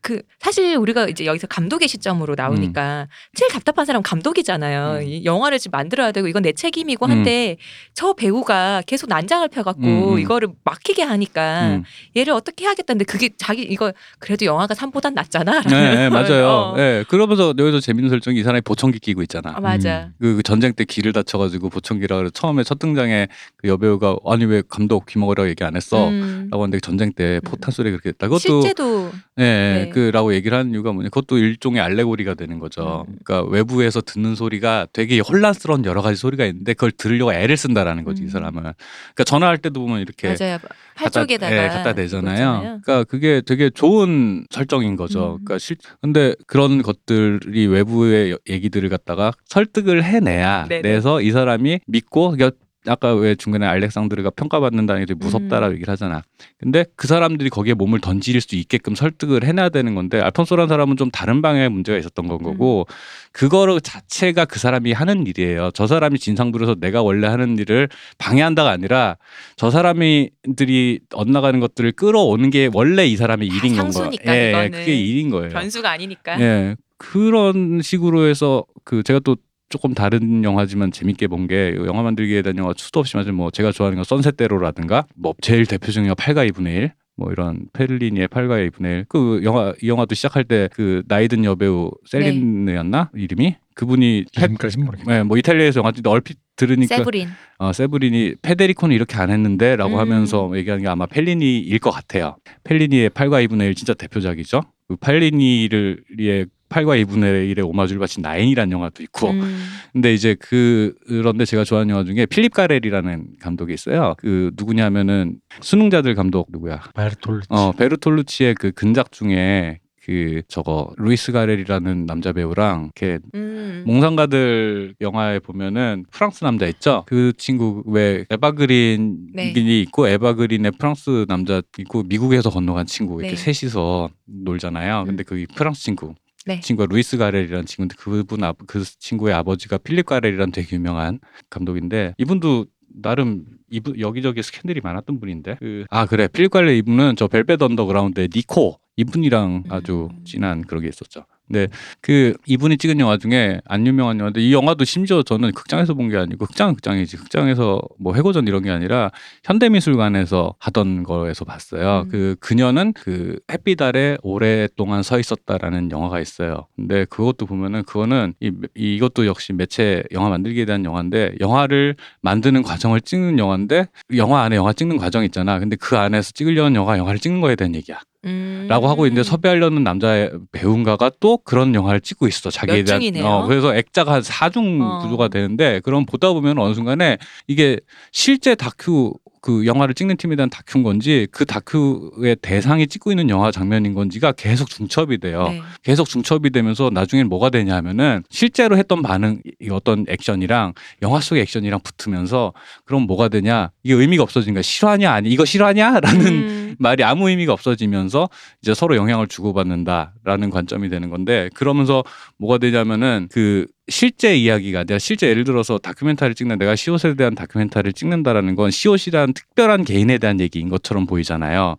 그 사실 우리가 이제 여기서 감독의 시점으로 나오니까 제일 답답한 사람은 감독이잖아요. 음. 이 영화를 지금 만들어야 되고 이건 내 책임이고 음. 한데 저 배우가 계속 난장을 펴갖고 음, 음. 이거를 막히게 하니까 음. 얘를 어떻게 해야겠다는데 그게 자기 이거 그래도 영화가 3보단 낫잖아. 네, 네, 맞아요. 어. 예. 그러면서 여기서 재밌는 설정이 이 사람이 보청기 끼고 있잖아. 아, 맞아. 그, 그 전쟁 때 귀를 다쳐가지고 보청기라 처음에 첫 등장에 그 여배우가 아니 왜 감독 귀 먹으라고 얘기 안 했어? 음. 라고 하는데 전쟁 때 음. 포탄 소리 그렇게 했다. 그것도 실제도 예, 그라고 얘기를 하는 이유가 뭐냐 그것도 일종의 알레고리가 되는 거죠. 음. 그러니까 외부에서 듣는 소리가 되게 혼란스러운 여러 가지 소리가 있는데 그걸 들으려고 애를 쓴다라는 거지 이 음. 사람은. 그러니까 전화할 때도 보면 이렇게 맞아요. 팔 갖다, 쪽에다가 예, 갖다 대잖아요. 그러니까 그게 되게 좋은 설정인 거죠. 음. 그러니까 실 근데 그런 것들이 외부의 얘기들을 갖다가 설득을 해내야. 내서 이 사람이 믿고 그러니까 아까 왜 중간에 알렉산드르가 평가받는다는 게 무섭다라고 음. 얘기를 하잖아. 근데 그 사람들이 거기에 몸을 던질 수 있게끔 설득을 해놔야 되는 건데 알폰소라는 사람은 좀 다른 방향의 문제가 있었던 건 거고 음. 그거를 자체가 그 사람이 하는 일이에요. 저 사람이 진상 부려서 내가 원래 하는 일을 방해한다가 아니라 저 사람들이 엇나가는 것들을 끌어오는 게 원래 이 사람의 다 일인 건 거예요. 상수니까, 예, 이거는. 그게 일인 거예요. 변수가 아니니까. 예. 그런 식으로 해서 그 제가 또 조금 다른 영화지만 재밌게 본 게 영화 만들기에 대한 영화 수도 없이 맞은 뭐 제가 좋아하는 건 선셋대로라든가 뭐 제일 대표적인 영화 8가 2분의 1. 뭐 이런 페를리니의 8과 2분의 1. 그 영화 이 영화도 시작할 때 그 나이든 여배우 셀린느였나 이름이 그분이 페- 이름까지 모르겠네. 네, 뭐 이탈리아에서 영화 찍는데 얼핏 들으니까 세브린. 어, 세브린이 페데리코는 이렇게 안 했는데라고 음. 하면서 얘기하는 게 아마 펠리니일 것 같아요. 펠리니의 8과 2분의 1 진짜 대표작이죠. 그 펠리니를 의 8과 2분의 1의 오마주를 바친 Nine이라는 영화도 있고 음. 근데 이제 그 그런데 제가 좋아하는 영화 중에 필립 가렐이라는 감독이 있어요. 그 누구냐면은 순응자들 감독 누구야? 베르톨루치. 어 베르톨루치의 그 근작 중에 그 저거 루이스 가렐이라는 남자 배우랑 이렇게 음. 몽상가들 영화에 보면은 프랑스 남자 있죠. 그 친구 왜 에바 그린이 네. 있고 에바 그린의 프랑스 남자 있고 미국에서 건너간 친구 이렇게 네. 셋이서 놀잖아요. 근데 그 프랑스 친구 네. 친구가 루이스 가렐이라는 친구인데 그분 아, 그 친구의 아버지가 필립 가렐이라는 되게 유명한 감독인데 이분도 나름 이분 여기저기 스캔들이 많았던 분인데 그, 아 그래 필립 가렐 이분은 저 벨벳 언더그라운드의 니코 이분이랑 아주 음. 진한 그런 게 있었죠. 근데 그 이분이 찍은 영화 중에 안 유명한 영화인데 이 영화도 심지어 저는 극장에서 본 게 아니고 극장은 극장이지 극장에서 뭐 회고전 이런 게 아니라 현대미술관에서 하던 거에서 봤어요. 음. 그 그녀는 그 햇빛 아래 오랫동안 서 있었다라는 영화가 있어요. 근데 그것도 보면은 그거는 이, 이것도 역시 매체 영화 만들기에 대한 영화인데 영화를 만드는 과정을 찍는 영화인데 영화 안에 영화 찍는 과정 있잖아. 근데 그 안에서 찍으려는 영화 영화를 찍는 거에 대한 얘기야. 음. 라고 하고 있는데 섭외하려는 남자 배우인가가 또 그런 영화를 찍고 있어 자기에 몇 대한. 어, 그래서 액자가 한 4중 어. 구조가 되는데 그럼 보다 보면 어느 순간에 이게 실제 다큐 그 영화를 찍는 팀에 대한 다큐인 건지 그 다큐의 대상이 찍고 있는 영화 장면인 건지가 계속 중첩이 돼요. 네. 계속 중첩이 되면서 나중엔 뭐가 되냐 하면은 실제로 했던 반응 이 어떤 액션이랑 영화 속의 액션이랑 붙으면서 그럼 뭐가 되냐 이게 의미가 없어지는 거야 실화냐 아니 이거 실화냐 라는 음. 말이 아무 의미가 없어지면서 이제 서로 영향을 주고받는다라는 관점이 되는 건데 그러면서 뭐가 되냐면은 그 실제 이야기가 내가 실제 예를 들어서 다큐멘터리를 찍는 내가 시옷에 대한 다큐멘터리를 찍는다라는 건 시옷이라는 특별한 개인에 대한 얘기인 것처럼 보이잖아요.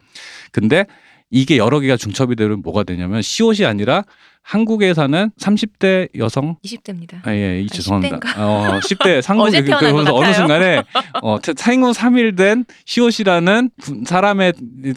근데 이게 여러 개가 중첩이 되면 뭐가 되냐면 시옷이 아니라 한국에 사는 30대 여성 20대입니다. 아, 예, 이 아, 죄송합니다. 10대인가? 어, 10대 *laughs* 상국 그래서 어느. 순간에 어, 태- 생후 3일 된 시옷이라는 분- 사람의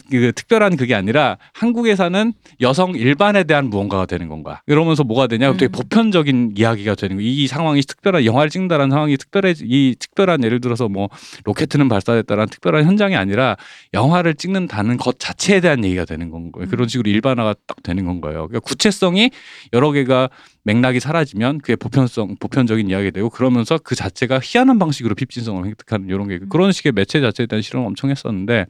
그 특별한 그게 아니라 한국에 사는 여성 일반에 대한 무언가가 되는 건가. 이러면서 뭐가 되냐? 되게 음. 보편적인 이야기가 되는 거. 이 상황이 특별한 영화를 찍는다라는 상황이 특별해 이 특별한 예를 들어서 뭐 로켓은 발사됐다라는 특별한 현장이 아니라 영화를 찍는다는 것 자체에 대한 얘기가 되는 건 거예요. 그런 음. 식으로 일반화가 딱 되는 건 거예요. 그러니까 구체성이 여러 개가 맥락이 사라지면 그게 보편성 보편적인 이야기가 되고 그러면서 그 자체가 희한한 방식으로 핍진성을 획득하는 이런 게 그런 식의 매체 자체에 대한 실험을 엄청 했었는데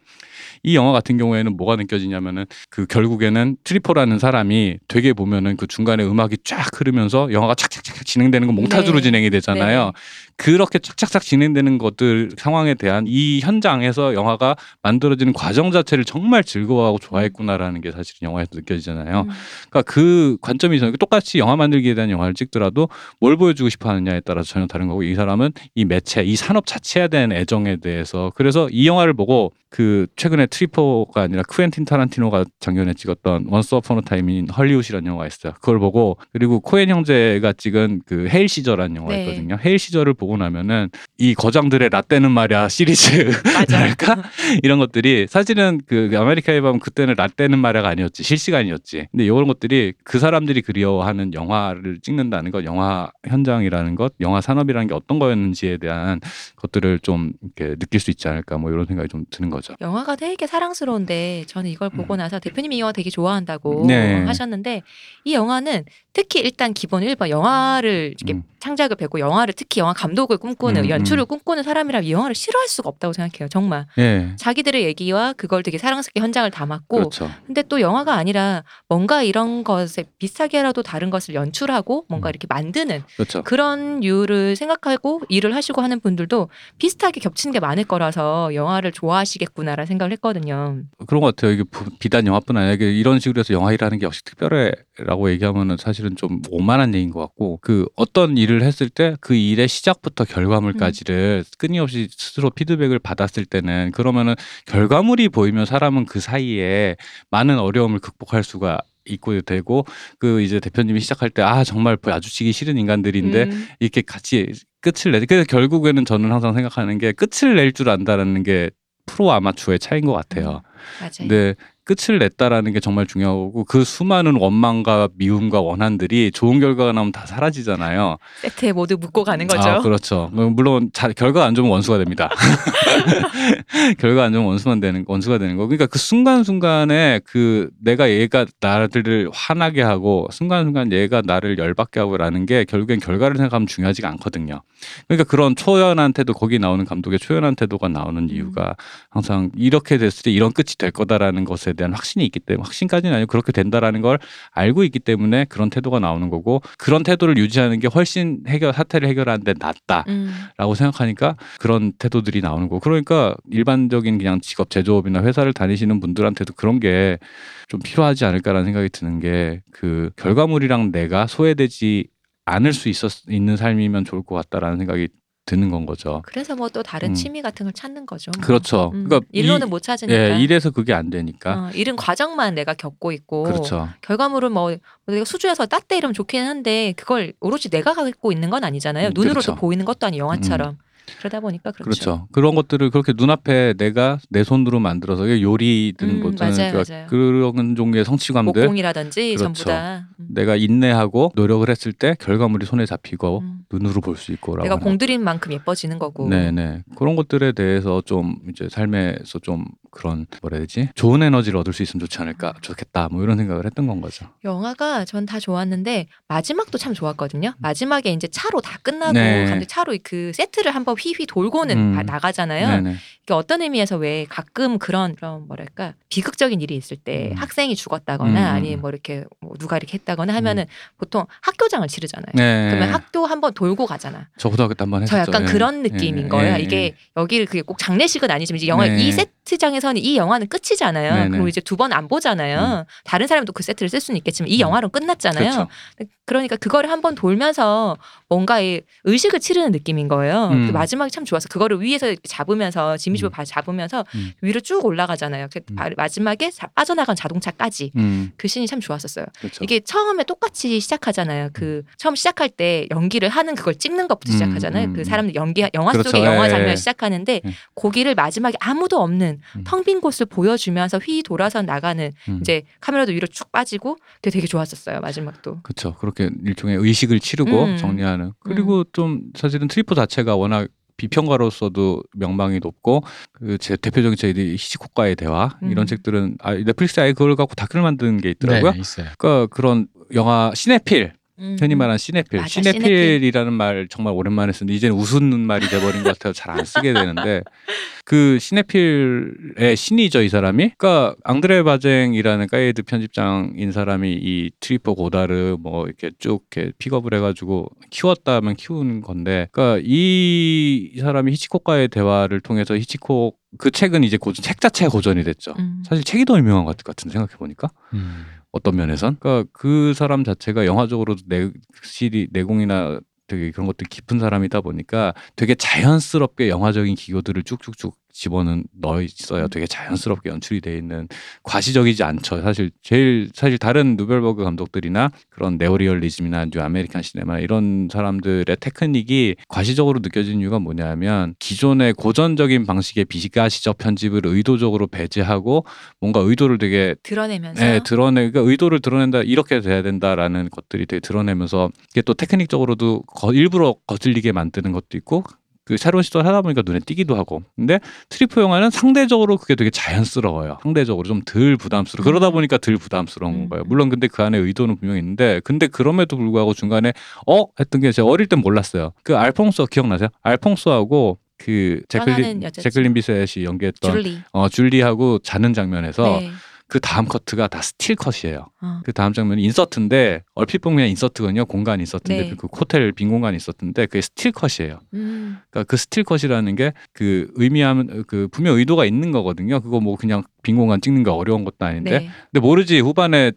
이 영화 같은 경우에는 뭐가 느껴지냐면은 그 결국에는 트리퍼라는 사람이 되게 보면은 그 중간에 음악이 쫙 흐르면서 영화가 착착착 진행되는 건 몽타주로 네. 진행이 되잖아요. 네. 그렇게 착착착 진행되는 것들 상황에 대한 이 현장에서 영화가 만들어지는 과정 자체를 정말 즐거워하고 좋아했구나라는 게 사실 영화에서 느껴지잖아요. 음. 그러니까 그 관점이 저는 똑같이 영화 만들기에 대한 영화를 찍더라도 뭘 보여주고 싶어 하느냐에 따라서 전혀 다른 거고 이 사람은 이 매체, 이 산업 자체에 대한 애정에 대해서 그래서 이 영화를 보고 그 최근에 트뤼포가 아니라 쿠엔틴 타란티노가 작년에 찍었던 Once Upon a Time in Hollywood라는 영화가 있어요. 그걸 보고 그리고 코엔 형제가 찍은 그 Hail, Caesar라는 영화가 네. 있거든요. Hail, Caesar를 보고 나면은 이 거장들의 라떼는 말이야 시리즈랄까 *laughs* 이런 것들이 사실은 그 아메리카에 보면 그때는 라떼는 말야가 아니었지 실시간이었지. 근데 이런 것들이 그 사람들이 그리워하는 영화를 찍는다는 것, 영화 현장이라는 것, 영화 산업이라는 게 어떤 거였는지에 대한 것들을 좀 이렇게 느낄 수 있지 않을까 뭐 이런 생각이 좀 드는 거죠. 영화가 되게 사랑스러운데 저는 이걸 보고 음. 나서 대표님이 이 영화 되게 좋아한다고 네. 하셨는데 이 영화는 특히 일단 기본 1번 영화를 이렇게 음. 창작을 뵙고 영화를 특히 영화 감독을 꿈꾸는 음, 연출을 음. 꿈꾸는 사람이라면 이 영화를 싫어할 수가 없다고 생각해요. 정말 예. 자기들의 얘기와 그걸 되게 사랑스럽게 현장을 담았고 그렇죠. 근데 또 영화가 아니라 뭔가 이런 것에 비슷하게라도 다른 것을 연출하고 뭔가 음. 이렇게 만드는 그렇죠. 그런 이유를 생각하고 일을 하시고 하는 분들도 비슷하게 겹치는 게 많을 거라서 영화를 좋아하시겠구나라는 생각을 했거든요. 그런 것 같아요. 이게 부- 비단 영화뿐 아니라 이게 이런 식으로 해서 영화 일하는 게 역시 특별해라고 얘기하면은 사실은 좀 오만한 얘기인 것 같고 그 어떤 일을 했을 때 그 일의 시작부터 결과물까지를 끊임없이 스스로 피드백을 받았을 때는 그러면은 결과물이 보이면 사람은 그 사이에 많은 어려움을 극복할 수가 있고 되고 그 이제 대표님이 시작할 때 아 정말 마주치기 싫은 인간들인데 음. 이렇게 같이 끝을 내. 그래서 결국에는 저는 항상 생각하는 게 끝을 낼 줄 안다라는 게 프로 아마추어의 차이인 것 같아요. 맞아요. 근데 끝을 냈다라는 게 정말 중요하고 그 수많은 원망과 미움과 원한들이 좋은 결과가 나오면 다 사라지잖아요. 세트에 모두 묶고 가는 거죠. 아, 그렇죠. 물론 자, 결과가 안 좋으면 원수가 됩니다. *laughs* *laughs* 결과 안 좋으면 원수만 되는 원수가 되는 거. 그러니까 그 순간순간에 그 내가 얘가 나를 화나게 하고 순간순간 얘가 나를 열받게 하고라는 게 결국엔 결과를 생각하면 중요하지가 않거든요. 그러니까 그런 초연한 태도 거기 나오는 감독의 초연한 태도가 나오는 이유가 항상 이렇게 됐을 때 이런 끝이 될 거다라는 것에 대한 확신이 있기 때문에 확신까지는 아니고 그렇게 된다라는 걸 알고 있기 때문에 그런 태도가 나오는 거고 그런 태도를 유지하는 게 훨씬 해결 사태를 해결하는데 낫다. 음. 라고 생각하니까 그런 태도들이 나오는 거고 그러니까 일반적인 그냥 직업 제조업이나 회사를 다니시는 분들한테도 그런 게 좀 필요하지 않을까라는 생각이 드는 게 그 결과물이랑 내가 소외되지 않을 수 있었 있는 삶이면 좋을 것 같다라는 생각이 드는 건 거죠. 그래서 뭐 또 다른 음. 취미 같은 걸 찾는 거죠. 뭐. 그렇죠. 음. 그러니까 일로는 이- 못 찾으니까. 예, 일에서 그게 안 되니까. 어, 일은 과정만 내가 겪고 있고 그렇죠. 결과물은 뭐 내가 수주해서 땄대 이러면 좋기는 한데 그걸 오로지 내가 갖고 있는 건 아니잖아요. 음, 눈으로도 그렇죠. 보이는 것도 아니 영화처럼. 그러다 보니까 그렇죠. 그렇죠. 그런 것들을 그렇게 눈앞에 내가 내 손으로 만들어서 요리든 음, 뭐든 맞아요, 그러니까 맞아요. 그런 종류의 성취감들 목공이라든지 그렇죠. 전부 다. 음. 내가 인내하고 노력을 했을 때 결과물이 손에 잡히고 음. 눈으로 볼 수 있고라고 내가 공들인 만큼 예뻐지는 거고. 네네 그런 것들에 대해서 좀 이제 삶에서 좀 그런 뭐라 해야 되지 좋은 에너지를 얻을 수 있으면 좋지 않을까 좋겠다 뭐 이런 생각을 했던 건 거죠. 영화가 전 다 좋았는데 마지막도 참 좋았거든요. 마지막에 이제 차로 다 끝나고 네. 차로 그 세트를 한번 휘휘 돌고는 음. 바- 나가잖아요. 네네 이게 어떤 의미에서 왜 가끔 그런 그런 뭐랄까 비극적인 일이 있을 때 음. 학생이 죽었다거나 음, 음, 아니면 뭐 이렇게 뭐 누가 이렇게 했다거나 하면은 보통 학교장을 치르잖아요. 네. 그러면 학교 한번 돌고 가잖아. 저 고등학교 때 한번 저 했었죠. 약간 예. 그런 느낌인 예, 거예요. 예, 이게 예. 여기를 그게 꼭 장례식은 아니지만 이제 영화 네. 이 세트장에서는 이 영화는 끝이잖아요. 네, 네. 그리고 이제 두 번 안 보잖아요. 다른 사람도 그 세트를 쓸 수는 있겠지만 이 음. 영화는 끝났잖아요. 그렇죠. 그러니까 그거를 한번 돌면서 뭔가 이 의식을 치르는 느낌인 거예요. 음. 그 마지막이 참 좋았어. 그거를 위에서 잡으면서 지미시보 음. 잡으면서 음. 위로 쭉 올라가잖아요. 그 음. 바- 마지막에 자- 빠져나간 자동차까지 음그 씬이 참 좋았었어요. 그렇죠. 이게 처음에 똑같이 시작하잖아요. 그 처음 시작할 때 연기를 하는 그걸 찍는 것부터 음, 시작하잖아요. 음, 그 음. 사람들 연기 영화 그렇죠. 속의 영화 예, 장면 예. 시작하는데 예. 고기를 마지막에 아무도 없는 음. 텅빈 곳을 보여주면서 휘 돌아서 나가는 음. 이제 카메라도 위로 쭉 빠지고 그게 되게 좋았었어요. 마지막도. 그렇죠. 그렇게 일종의 의식을 치르고 음. 정리하는. 그리고 좀 사실은 트뤼포 자체가 워낙 비평가로서도 명망이 높고 그 제 대표적인 책이 히치콕과의 대화 음. 이런 책들은 아, 넷플릭스 아예 그걸 갖고 다큐를 만든 게 있더라고요. 네, 있어요. 그러니까 그런 영화 시네필 음. 흔히 말하는 시네필 맞아, cinephile이라는 말 정말 오랜만에 쓰는데 이제는 우스운 말이 돼버린 것 같아서 잘 안 쓰게 되는데 *laughs* 그 cinephile의 신이죠 이 사람이 그러니까 앙드레 바쟁이라는 까이에 편집장인 사람이 이 트뤼포 고다르 뭐 이렇게 쭉 이렇게 픽업을 해가지고 키웠다면 키우는 건데 그러니까 이 사람이 히치콕과의 대화를 통해서 히치콕 그 책은 이제 고전, 책 자체가 고전이 됐죠 음. 사실 책이 더 유명한 것 같은데 생각해 보니까 음. 어떤 면에선? 그러니까 그 사람 자체가 영화적으로도 내 실이 내공이나 되게 그런 것들 깊은 사람이다 보니까 되게 자연스럽게 영화적인 기교들을 쭉쭉쭉 집어는 넣어 있어야 되게 자연스럽게 연출이 돼 있는 과시적이지 않죠. 사실 제일 사실 다른 누벨바그 감독들이나 그런 네오리얼리즘이나 New American Cinema 이런 사람들의 테크닉이 과시적으로 느껴지는 이유가 뭐냐면 기존의 고전적인 방식의 비가시적 편집을 의도적으로 배제하고 뭔가 의도를 되게 드러내면서 네, 드러내, 그러니까 의도를 드러낸다, 이렇게 돼야 된다라는 것들이 되게 드러내면서 이게 또 테크닉적으로도 거- 일부러 거슬리게 만드는 것도 있고, 그 새로운 시도를 하다 보니까 눈에 띄기도 하고. 근데 트뤼포 영화는 상대적으로 그게 되게 자연스러워요. 상대적으로 좀 덜 부담스러워. 그러다 보니까 덜 부담스러운 음. 거예요. 물론 근데 그 안에 의도는 분명히 있는데, 근데 그럼에도 불구하고 중간에 어? 했던 게 제가 어릴 땐 몰랐어요. 그 알퐁소 기억나세요? 알퐁소하고 그 재클린. 재클린 비셋이 연기했던 줄리 어, 줄리하고 자는 장면에서 네. 그 다음 커트가 다 스틸 컷이에요. 어. 그 다음 장면이 인서트인데 얼핏 보면 인서트거든요. 공간 인서트인데 네. 그 호텔 빈 공간이 있었는데 그게 스틸 컷이에요. 음. 그러니까 그 스틸 컷이라는 게 그 의미하면 그 분명 의도가 있는 거거든요. 그거 뭐 그냥 빈 공간 찍는 거 어려운 것도 아닌데. 네. 근데 모르지 후반에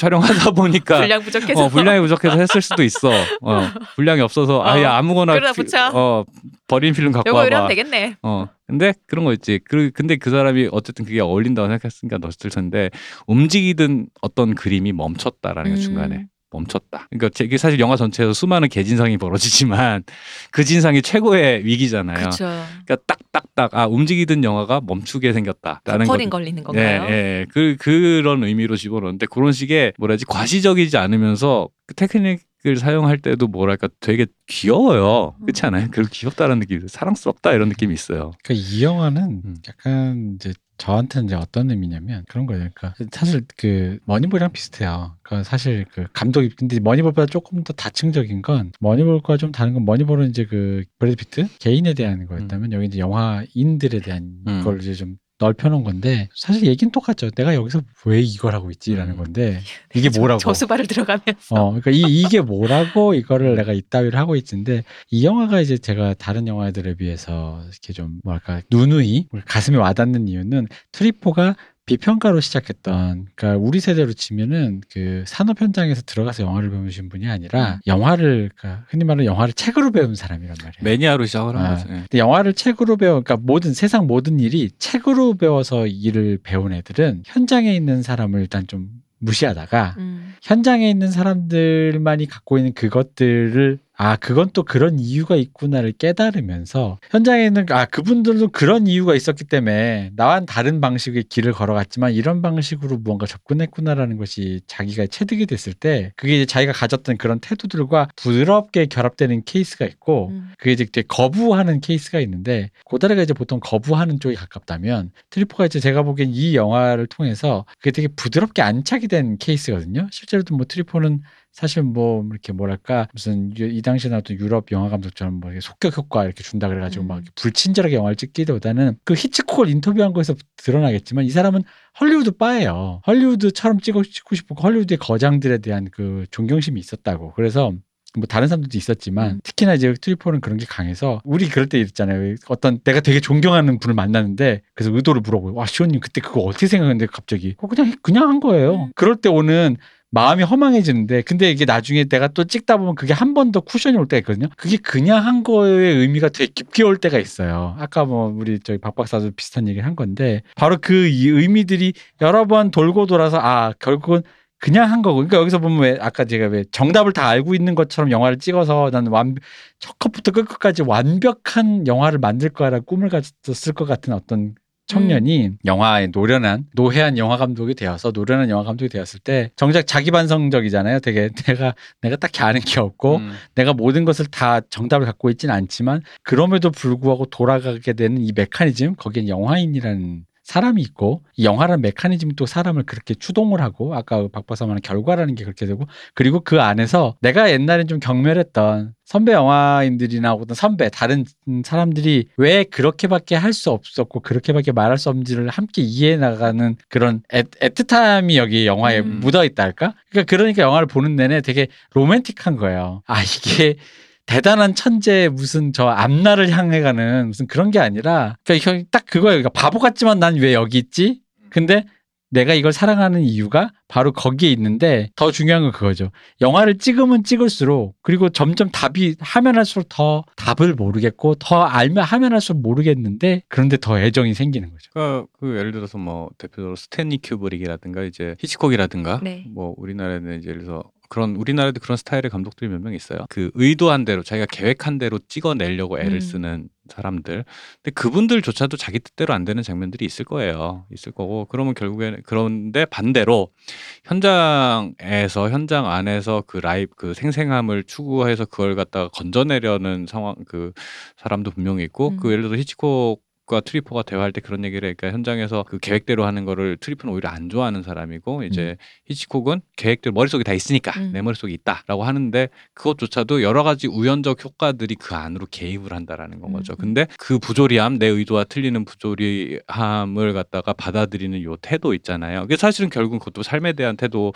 촬영하다 보니까 *laughs* 분량 부족해서 어, 분량이 부족해서 했을 수도 있어. 어, 분량이 없어서 아예 어, 아무거나 피-. 어, 버린 필름 갖고 와봐. 이러면 되겠네. 어. 근데 그런 거 있지. 그 근데 그 사람이 어쨌든 그게 어울린다고 생각했으니까 넣었을 텐데 움직이던 어떤 그림이 멈췄다라는 게 음. 중간에 멈췄다. 그러니까 이게 사실 영화 전체에서 수많은 개진상이 벌어지지만 *laughs* 그 진상이 최고의 위기잖아요. 그렇죠. 그러니까 딱딱딱 아 움직이던 영화가 멈추게 생겼다라는 거. 버린 걸리는 건가요? 예, 예. 그 그런 의미로 집어넣는데 그런 식의 뭐라지 과시적이지 않으면서 그 테크닉 을 사용할 때도 뭐랄까 되게 귀여워요. 그렇지 않아요? 그 귀엽다는 느낌, 사랑스럽다 이런 느낌이 있어요. 그러니까 이 영화는 음. 약간 이제 저한테는 이제 어떤 의미냐면 그런 거예요. 그러니까 사실 그 머니볼이랑 비슷해요. 그러니까 사실 그 감독이 근데 머니볼보다 조금 더 다층적인 건 머니볼과 좀 다른 건 머니볼은 이제 그 브래드 피트 개인에 대한 거였다면 여기 이제 영화인들에 대한 음. 걸 이제 좀 넓혀놓은 건데 사실 얘기는 똑같죠. 내가 여기서 왜 이걸 하고 있지라는 음. 건데 *laughs* 이게 뭐라고? 저수발을 들어가면서 어, 그러니까 이, 이게 뭐라고 이거를 내가 이따위로 하고 있는데 이 영화가 이제 제가 다른 영화들에 비해서 이렇게 좀 뭐랄까 누누이 가슴에 와닿는 이유는 트리포가 비평가로 시작했던 그러니까 우리 세대로 치면은 그 산업 현장에서 들어가서 영화를 배우신 분이 아니라 영화를 그러니까 흔히 말하는 영화를 책으로 배운 사람이란 말이에요. 매니아로 시작을 한 아. 거죠. 예. 근데 영화를 책으로 배워, 그러니까 모든 세상 모든 일이 책으로 배워서 일을 배운 애들은 현장에 있는 사람을 일단 좀 무시하다가 음. 현장에 있는 사람들만이 갖고 있는 그것들을 아 그건 또 그런 이유가 있구나를 깨달으면서 현장에 있는 아 그분들도 그런 이유가 있었기 때문에 나와는 다른 방식의 길을 걸어갔지만 이런 방식으로 무언가 접근했구나라는 것이 자기가 체득이 됐을 때 그게 이제 자기가 가졌던 그런 태도들과 부드럽게 결합되는 케이스가 있고 음. 그게 이제 되게 거부하는 케이스가 있는데 고다르가 이제 보통 거부하는 쪽이 가깝다면 트뤼포가 이제 제가 보기엔 이 영화를 통해서 그게 되게 부드럽게 안착이 된 케이스거든요. 실제로도 뭐 트뤼포는 사실 뭐 이렇게 뭐랄까 무슨 유- 이 당시에 나왔던 유럽 영화 감독처럼 뭐 소격 효과 이렇게 준다 그래가지고 음. 막 불친절하게 영화를 찍기보다는 그 히치콕을 인터뷰한 거에서 드러나겠지만 이 사람은 헐리우드 바예요. 헐리우드처럼 찍고 싶고 헐리우드의 거장들에 대한 그 존경심이 있었다고. 그래서 뭐 다른 사람들도 있었지만 음. 특히나 이제 트리포는 그런 게 강해서 우리 그럴 때 있잖아요. 어떤 내가 되게 존경하는 분을 만났는데 그래서 의도를 물어보고 와 시호님 그때 그거 어떻게 생각했는데 갑자기 어, 그냥 그냥 한 거예요. 음. 그럴 때 오는 마음이 허망해지는데 근데 이게 나중에 내가 또 찍다 보면 그게 한 번 더 쿠션이 올 때가 있거든요. 그게 그냥 한 거의 의미가 되게 깊게 올 때가 있어요. 아까 뭐 우리 저기 박 박사도 비슷한 얘기를 한 건데 바로 그이 의미들이 여러 번 돌고 돌아서 아 결국은 그냥 한 거고. 그러니까 여기서 보면 왜 아까 제가 왜 정답을 다 알고 있는 것처럼 영화를 찍어서 나는 완, 첫 컷부터 끝까지 완벽한 영화를 만들 거라고 꿈을 가졌을 것 같은 어떤 청년이 영화에 노련한 노회한 영화 감독이 되어서 노련한 영화 감독이 되었을 때 정작 자기 반성적이잖아요. 되게 *laughs* 내가 내가 딱히 아는 게 없고 음. 내가 모든 것을 다 정답을 갖고 있지는 않지만 그럼에도 불구하고 돌아가게 되는 이 메커니즘 거기엔 영화인이라는 사람이 있고 이 영화라는 메커니즘이 또 사람을 그렇게 추동을 하고 아까 박 박사 말한 결과라는 게 그렇게 되고 그리고 그 안에서 내가 옛날엔 좀 경멸했던 선배 영화인들이나 어떤 선배 다른 사람들이 왜 그렇게밖에 할 수 없었고 그렇게밖에 말할 수 없는지를 함께 이해해 나가는 그런 애, 애틋함이 여기 영화에 음. 묻어 있다 할까? 그러니까 그러니까 영화를 보는 내내 되게 로맨틱한 거예요. 아 이게 대단한 천재 무슨 저 앞날을 향해 가는 무슨 그런 게 아니라 그러니까 형- 딱 그거예요. 그러니까 바보 같지만 난 왜 여기 있지? 근데 내가 이걸 사랑하는 이유가 바로 거기에 있는데 더 중요한 건 그거죠. 영화를 찍으면 찍을수록 그리고 점점 답이 하면 할수록 더 답을 모르겠고 더 알면 하면 할수록 모르겠는데 그런데 더 애정이 생기는 거죠. 그러니까 그 예를 들어서 뭐 대표적으로 스탠리 큐브릭이라든가 이제 히치콕이라든가 네. 뭐 우리나라에는 이제 예를 들어서 그런 우리나라에도 그런 스타일의 감독들이 몇 명 있어요. 그 의도한 대로 자기가 계획한 대로 찍어내려고 애를 음. 쓰는 사람들. 근데 그분들조차도 자기 뜻대로 안 되는 장면들이 있을 거예요. 있을 거고 그러면 결국에는 그런데 반대로 현장에서 현장 안에서 그 라이브 그 생생함을 추구해서 그걸 갖다가 건져내려는 상황 그 사람도 분명히 있고 음. 그 예를 들어 히치콕 과 트뤼포가 대화할 때 그런 얘기를 해. 그러니까 현장에서 그 계획대로 하는 거를 트뤼포는 오히려 안 좋아하는 사람이고 이제 히치콕은 계획대로 머릿속에 다 있으니까 음. 내 머릿속에 있다라고 하는데 그것조차도 여러 가지 우연적 효과들이 그 안으로 개입을 한다라는 건 거죠. 음. 근데 그 부조리함 내 의도와 틀리는 부조리함을 갖다가 받아들이는 요 태도 있잖아요. 그게 사실은 결국은 그것도 삶에 대한 태도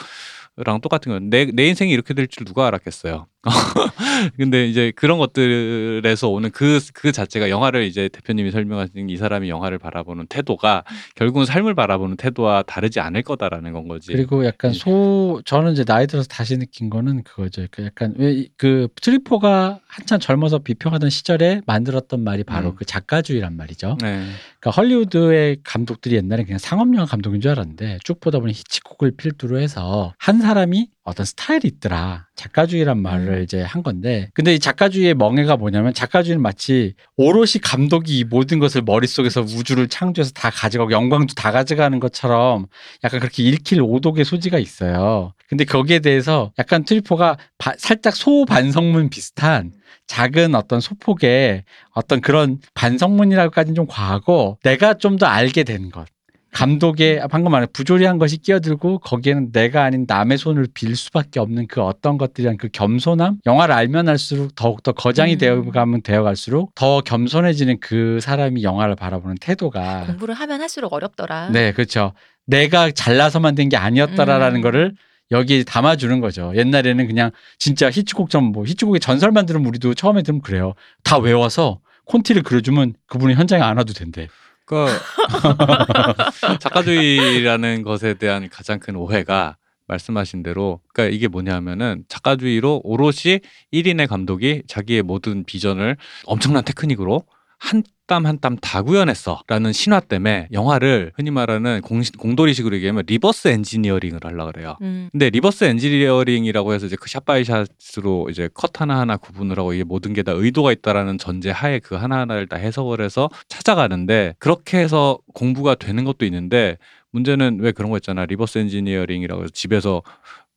랑 똑같은 거예요. 내, 내 인생이 이렇게 될 줄 누가 알았겠어요. *laughs* 근데 이제 그런 것들에서 오는 그, 그 자체가 영화를 이제 대표님이 설명하신 이 사람이 영화를 바라보는 태도가 결국은 삶을 바라보는 태도와 다르지 않을 거다라는 건 거지. 그리고 약간 예. 소 저는 이제 나이 들어서 다시 느낀 거는 그거죠. 그 약간 왜 그 트리포가 한참 젊어서 비평하던 시절에 만들었던 말이 바로 음. 그 작가주의란 말이죠. 네. 그러니까 헐리우드의 감독들이 옛날에 그냥 상업영화 감독인 줄 알았는데 쭉 보다 보니 히치콕을 필두로 해서 한 사람이 어떤 스타일이 있더라. 작가주의란 말을 음. 이제 한 건데. 근데 이 작가주의의 멍해가 뭐냐면 작가주의는 마치 오롯이 감독이 이 모든 것을 머릿속에서 우주를 창조해서 다 가져가고 영광도 다 가져가는 것처럼 약간 그렇게 읽힐 오독의 소지가 있어요. 근데 거기에 대해서 약간 트리포가 바- 살짝 소반성문 비슷한 작은 어떤 소폭의 어떤 그런 반성문이라고까지는 좀 과하고 내가 좀 더 알게 된 것. 감독의 방금 말한 부조리한 것이 끼어들고 거기에는 내가 아닌 남의 손을 빌 수밖에 없는 그 어떤 것들이란 그 겸손함 영화를 알면 알수록 더욱더 거장이 음. 되어가면 되어갈수록 더 겸손해지는 그 사람이 영화를 바라보는 태도가 공부를 하면 할수록 어렵더라. 네 그렇죠 내가 잘나서만 된게 아니었다라는 음. 거를 여기에 담아주는 거죠 옛날에는 그냥 진짜 히치콕처럼 뭐 히치콕의 전설만 들으면 우리도 처음에 들으면 그래요 다 외워서 콘티를 그려주면 그분이 현장에 안 와도 된대 그 *laughs* 작가주의라는 것에 대한 가장 큰 오해가 말씀하신 대로 그러니까 이게 뭐냐면은 작가주의로 오롯이 1인의 감독이 자기의 모든 비전을 엄청난 테크닉으로 한 땀 한 땀 다 구현했어라는 신화 때문에 영화를 흔히 말하는 공, 공돌이식으로 얘기하면 reverse engineering을 하려 그래요. 음. 근데 reverse engineering이라고 해서 이제 그 shot by shot으로 이제 컷 하나 하나 구분을 하고 이게 모든 게 다 의도가 있다라는 전제 하에 그 하나 하나를 다 해석을 해서 찾아가는데 그렇게 해서 공부가 되는 것도 있는데 문제는 왜 그런 거 있잖아. reverse engineering이라고 해서 집에서